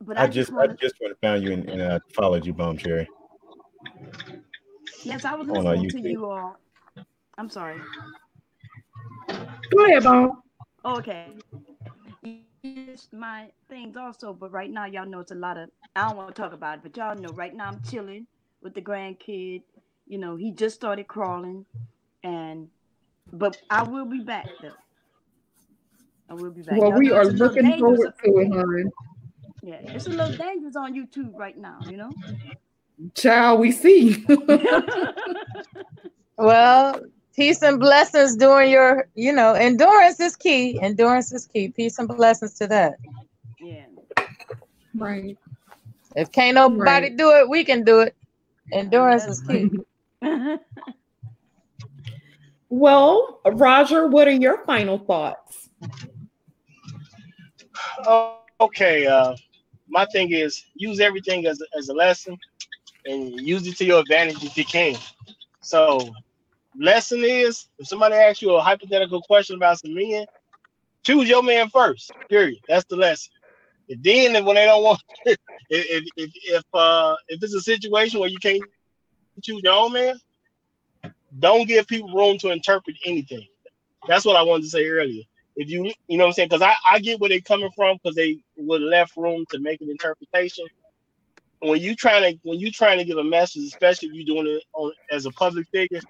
But I, I just I wanna- just went and found you and, and uh, followed you, Bum Cherry. yes, I was on, listening to you all. I'm sorry. Go ahead, Bone. Okay. Yes, my things also, but right now y'all know it's a lot of. I don't want to talk about it, but y'all know right now I'm chilling with the grandkid. You know, he just started crawling, and but I will be back though. I will be back. Well, Y'all we are it's a little looking forward to it, hon. Yeah, it's a little dangerous on YouTube right now. You know. Child, we see. (laughs) Well, peace and blessings during your, you know, endurance is key. Endurance is key. Peace and blessings to that. yeah. right. If can't nobody Right. do it, we can do it. Endurance is key. (laughs) Well, Roger, what are your final thoughts? Oh, okay. Uh, my thing is use everything as as a lesson and use it to your advantage if you can. So, lesson is if somebody asks you a hypothetical question about some men, choose your man first. Period. That's the lesson. And then when they don't want, (laughs) if if if if, uh, if it's a situation where you can't choose your own man, don't give people room to interpret anything. That's what I wanted to say earlier. If you, you know what I'm saying? Because I, I get where they're coming from because they would left room to make an interpretation. When you trying to when you trying to give a message, especially if you're doing it on, as a public figure,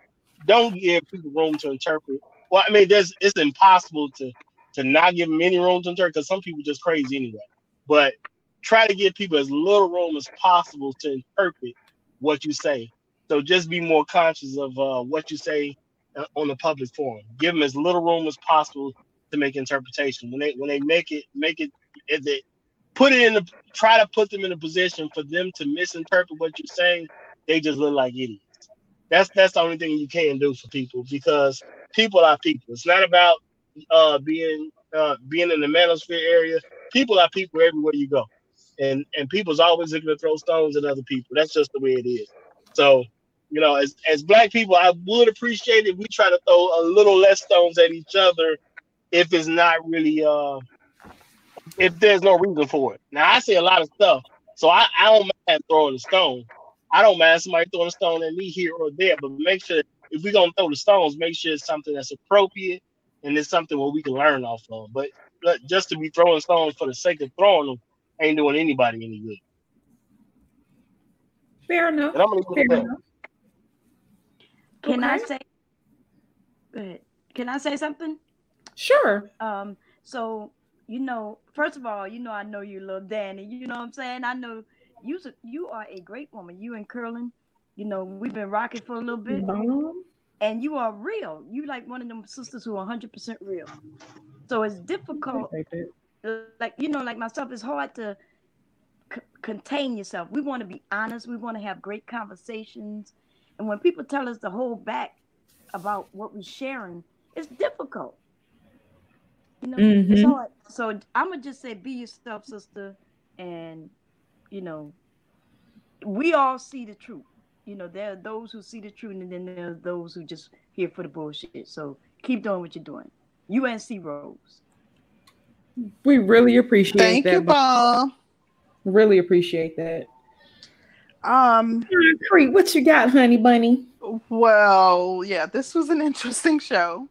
don't give people room to interpret. Well, I mean, there's it's impossible to to not give them any room to interpret because some people just crazy anyway. But try to give people as little room as possible to interpret what you say. So just be more conscious of uh, what you say uh, on the public forum. Give them as little room as possible to make interpretation. When they when they make it make it if they put it in the try to put them in a position for them to misinterpret what you're saying, they just look like idiots. That's that's the only thing you can do for people because people are people. It's not about uh, being uh, being in the manosphere area. People are people everywhere you go, and and people's always looking to throw stones at other people. That's just the way it is. So you know, as as black people, I would appreciate if we try to throw a little less stones at each other if it's not really uh if there's no reason for it. Now I say a lot of stuff, so I, I don't mind throwing a stone. I don't mind somebody throwing a stone at me here or there, but make sure if we're gonna throw the stones, make sure it's something that's appropriate and it's something where we can learn off of. But, but just to be throwing stones for the sake of throwing them ain't doing anybody any good. Fair enough. And I'm gonna Fair enough. Can I say? Go. Can I say something? Sure. Um. So you know, first of all, you know, I know you, little Danny. You know what I'm saying? I know you. You are a great woman. You and Curlin. You know, we've been rocking for a little bit, Mom. and you are real. You like one of them sisters who are 100 percent real. So it's difficult. Like you know, like myself, it's hard to c- contain yourself. We want to be honest. We want to have great conversations. And when people tell us to hold back about what we're sharing, it's difficult. You know, it's Mhm. hard. So I'm gonna just say, be yourself, sister, and you know, we all see the truth. You know, there are those who see the truth, and then there are those who just here for the bullshit. So keep doing what you're doing. UNC Rose. We really appreciate Thank that. Thank you, Bob. Really appreciate that. Um, Cree, what you got, honey bunny? Well, yeah, this was an (laughs) interesting show.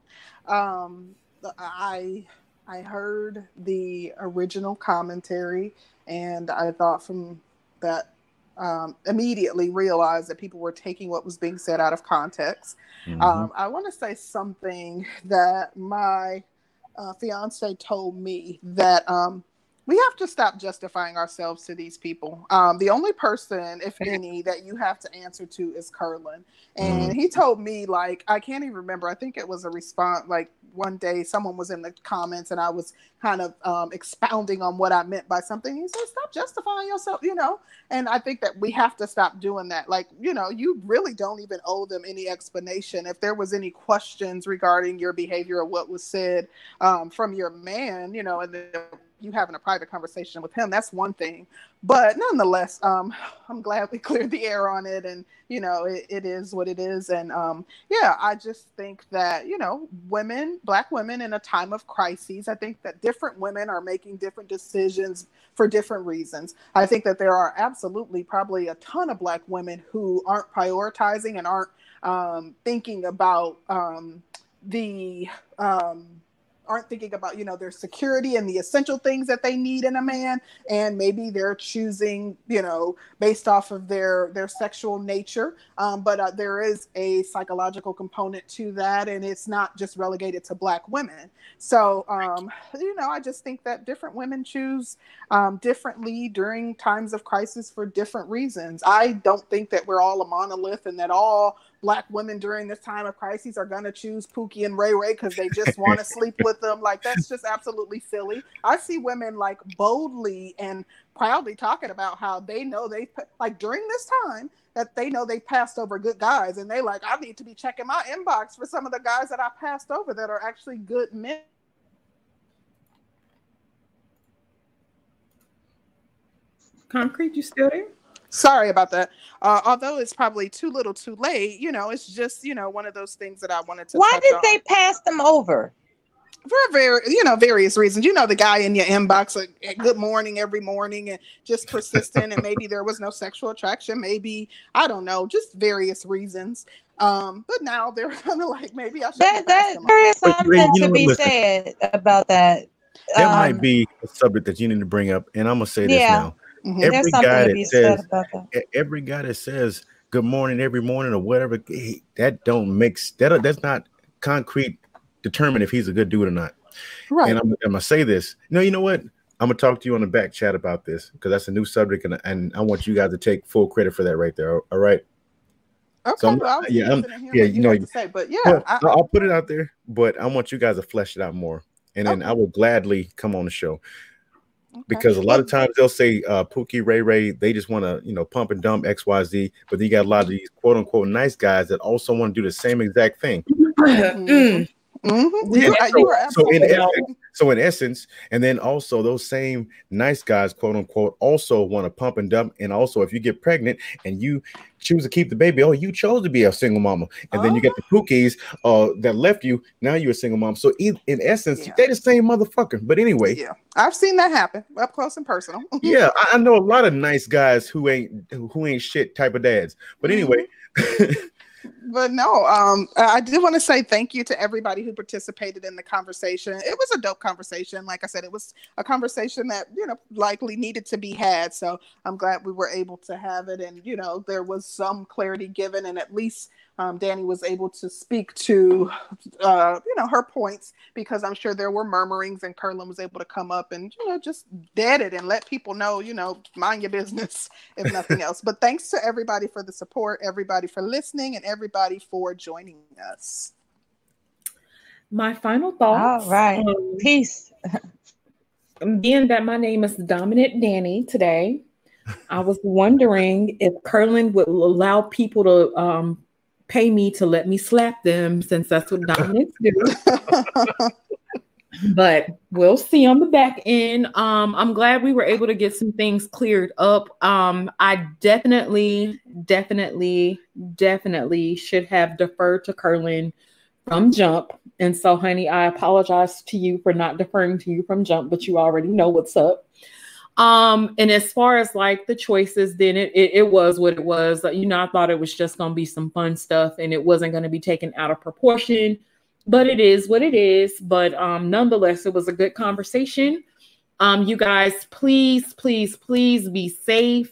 Um, I I heard the original commentary, and I thought from that um, immediately realized that people were taking what was being said out of context. Um, I want to say something that my uh, fiance told me that um, we have to stop justifying ourselves to these people. Um, the only person, if any, that you have to answer to is Curlin. And he told me, like, I can't even remember. I think it was a response, like one day someone was in the comments and I was kind of um, expounding on what I meant by something. He said, "Stop justifying yourself," you know. And I think that we have to stop doing that. Like, you know, you really don't even owe them any explanation. If there was any questions regarding your behavior or what was said um, from your man, you know, and then you having a private conversation with him, that's one thing. But nonetheless, um, (sighs) I'm glad we (laughs) cleared the air on it, and you know, it, it is what it is. And um, yeah, I just think that you know, women, black women, in a time of crises, I think that different women are making different decisions for different reasons. I think that there are absolutely probably a ton of black women who aren't prioritizing and aren't um, thinking about um, the um, aren't thinking about you know their security and the essential things that they need in a man. And maybe they're choosing you know based off of their their sexual nature. Um, but uh, there is a psychological component to that and it's not just relegated to black women. So um, you know i just think that different women choose um, differently during times of crisis for different reasons. I don't think that we're all a monolith and that all black women during this time of crises are going to choose Pookie and Ray Ray because they just want to (laughs) sleep with them. Like that's just absolutely silly. I see women like boldly and proudly talking about how they know they like during this time that they know they passed over good guys and they like I need to be checking my inbox for some of the guys that I passed over that are actually good men. Concrete, you still there? Sorry about that. Uh, although it's probably too little, too late. You know, it's just you know one of those things that I wanted to. Why did on. they pass them over? For very, you know, various reasons. You know, the guy in your inbox, like, good morning every morning, and just persistent, and maybe there was no sexual attraction. Maybe I don't know, just various reasons. Um, but now they're (laughs) kind of like maybe I should. That, that there is something to be listen, said about that. That um, might be a subject that you need to bring up, and I'm gonna say this yeah. now Mm-hmm. Every guy that says that. every guy that says good morning every morning or whatever, that don't mix that that's not concrete determine if he's a good dude or not. Right. And I'm, I'm gonna say this. No, you know what? I'm gonna talk to you on the back chat about this because that's a new subject, and, and I want you guys to take full credit for that right there. All right. Okay. So I'm, yeah, I'm, yeah, you, you know, say, but yeah, well, I, will put it out there, but I want you guys to flesh it out more, and then okay. I will gladly come on the show. Okay. Because a lot of times they'll say uh, Pookie, Ray Ray, they just want to, you know, pump and dump X, Y, Z. But then you got a lot of these quote unquote nice guys that also want to do the same exact thing. Mm-hmm. Mm-hmm. You, so, so, in essence, so in essence, and then also those same nice guys, quote unquote, also want to pump and dump. And also, if you get pregnant and you choose to keep the baby, oh, you chose to be a single mama, and oh. then you get the pookies uh, that left you. Now you're a single mom. So in, in essence, yeah. they're the same motherfucker. But anyway, yeah, I've seen that happen up close and personal. (laughs) yeah, I, I, know a lot of nice guys who ain't who ain't shit type of dads. But anyway. Mm-hmm. (laughs) but no, um, I did want to say thank you to everybody who participated in the conversation. It was a dope conversation. Like I said, it was a conversation that you know likely needed to be had. So I'm glad we were able to have it, and you know there was some clarity given, and at least um, Danny was able to speak to, uh, you know, her points because I'm sure there were murmurings, and Curlin was able to come up and you know just dead it and let people know, you know, mind your business (laughs) if nothing else. But thanks to everybody for the support, everybody for listening, and everybody for joining us. My final thoughts. All right, um, peace. (laughs) being that my name is Dominant Danny today, I was wondering if Curlin would allow people to um, pay me to let me slap them since that's what dominants do. (laughs) but we'll see on the back end. Um, I'm glad we were able to get some things cleared up. Um, I definitely, definitely, definitely should have deferred to Curlin from jump. And so, honey, I apologize to you for not deferring to you from jump, but you already know what's up. Um, and as far as like the choices, then it, it, it was what it was. You know, I thought it was just gonna be some fun stuff and it wasn't gonna be taken out of proportion, but it is what it is. But um, nonetheless, it was a good conversation. Um, you guys, please, please, please be safe.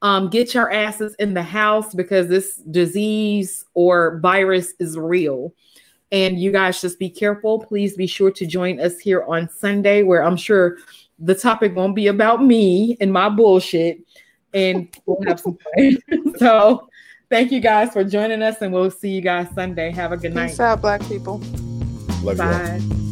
Um, get your asses in the house because this disease or virus is real. And you guys just be careful. Please be sure to join us here on Sunday, where I'm sure the topic won't be about me and my bullshit, and we'll have some fun. (laughs) so, thank you guys for joining us, and we'll see you guys Sunday. Have a good night. Peace out, Black people. Love Bye. you all.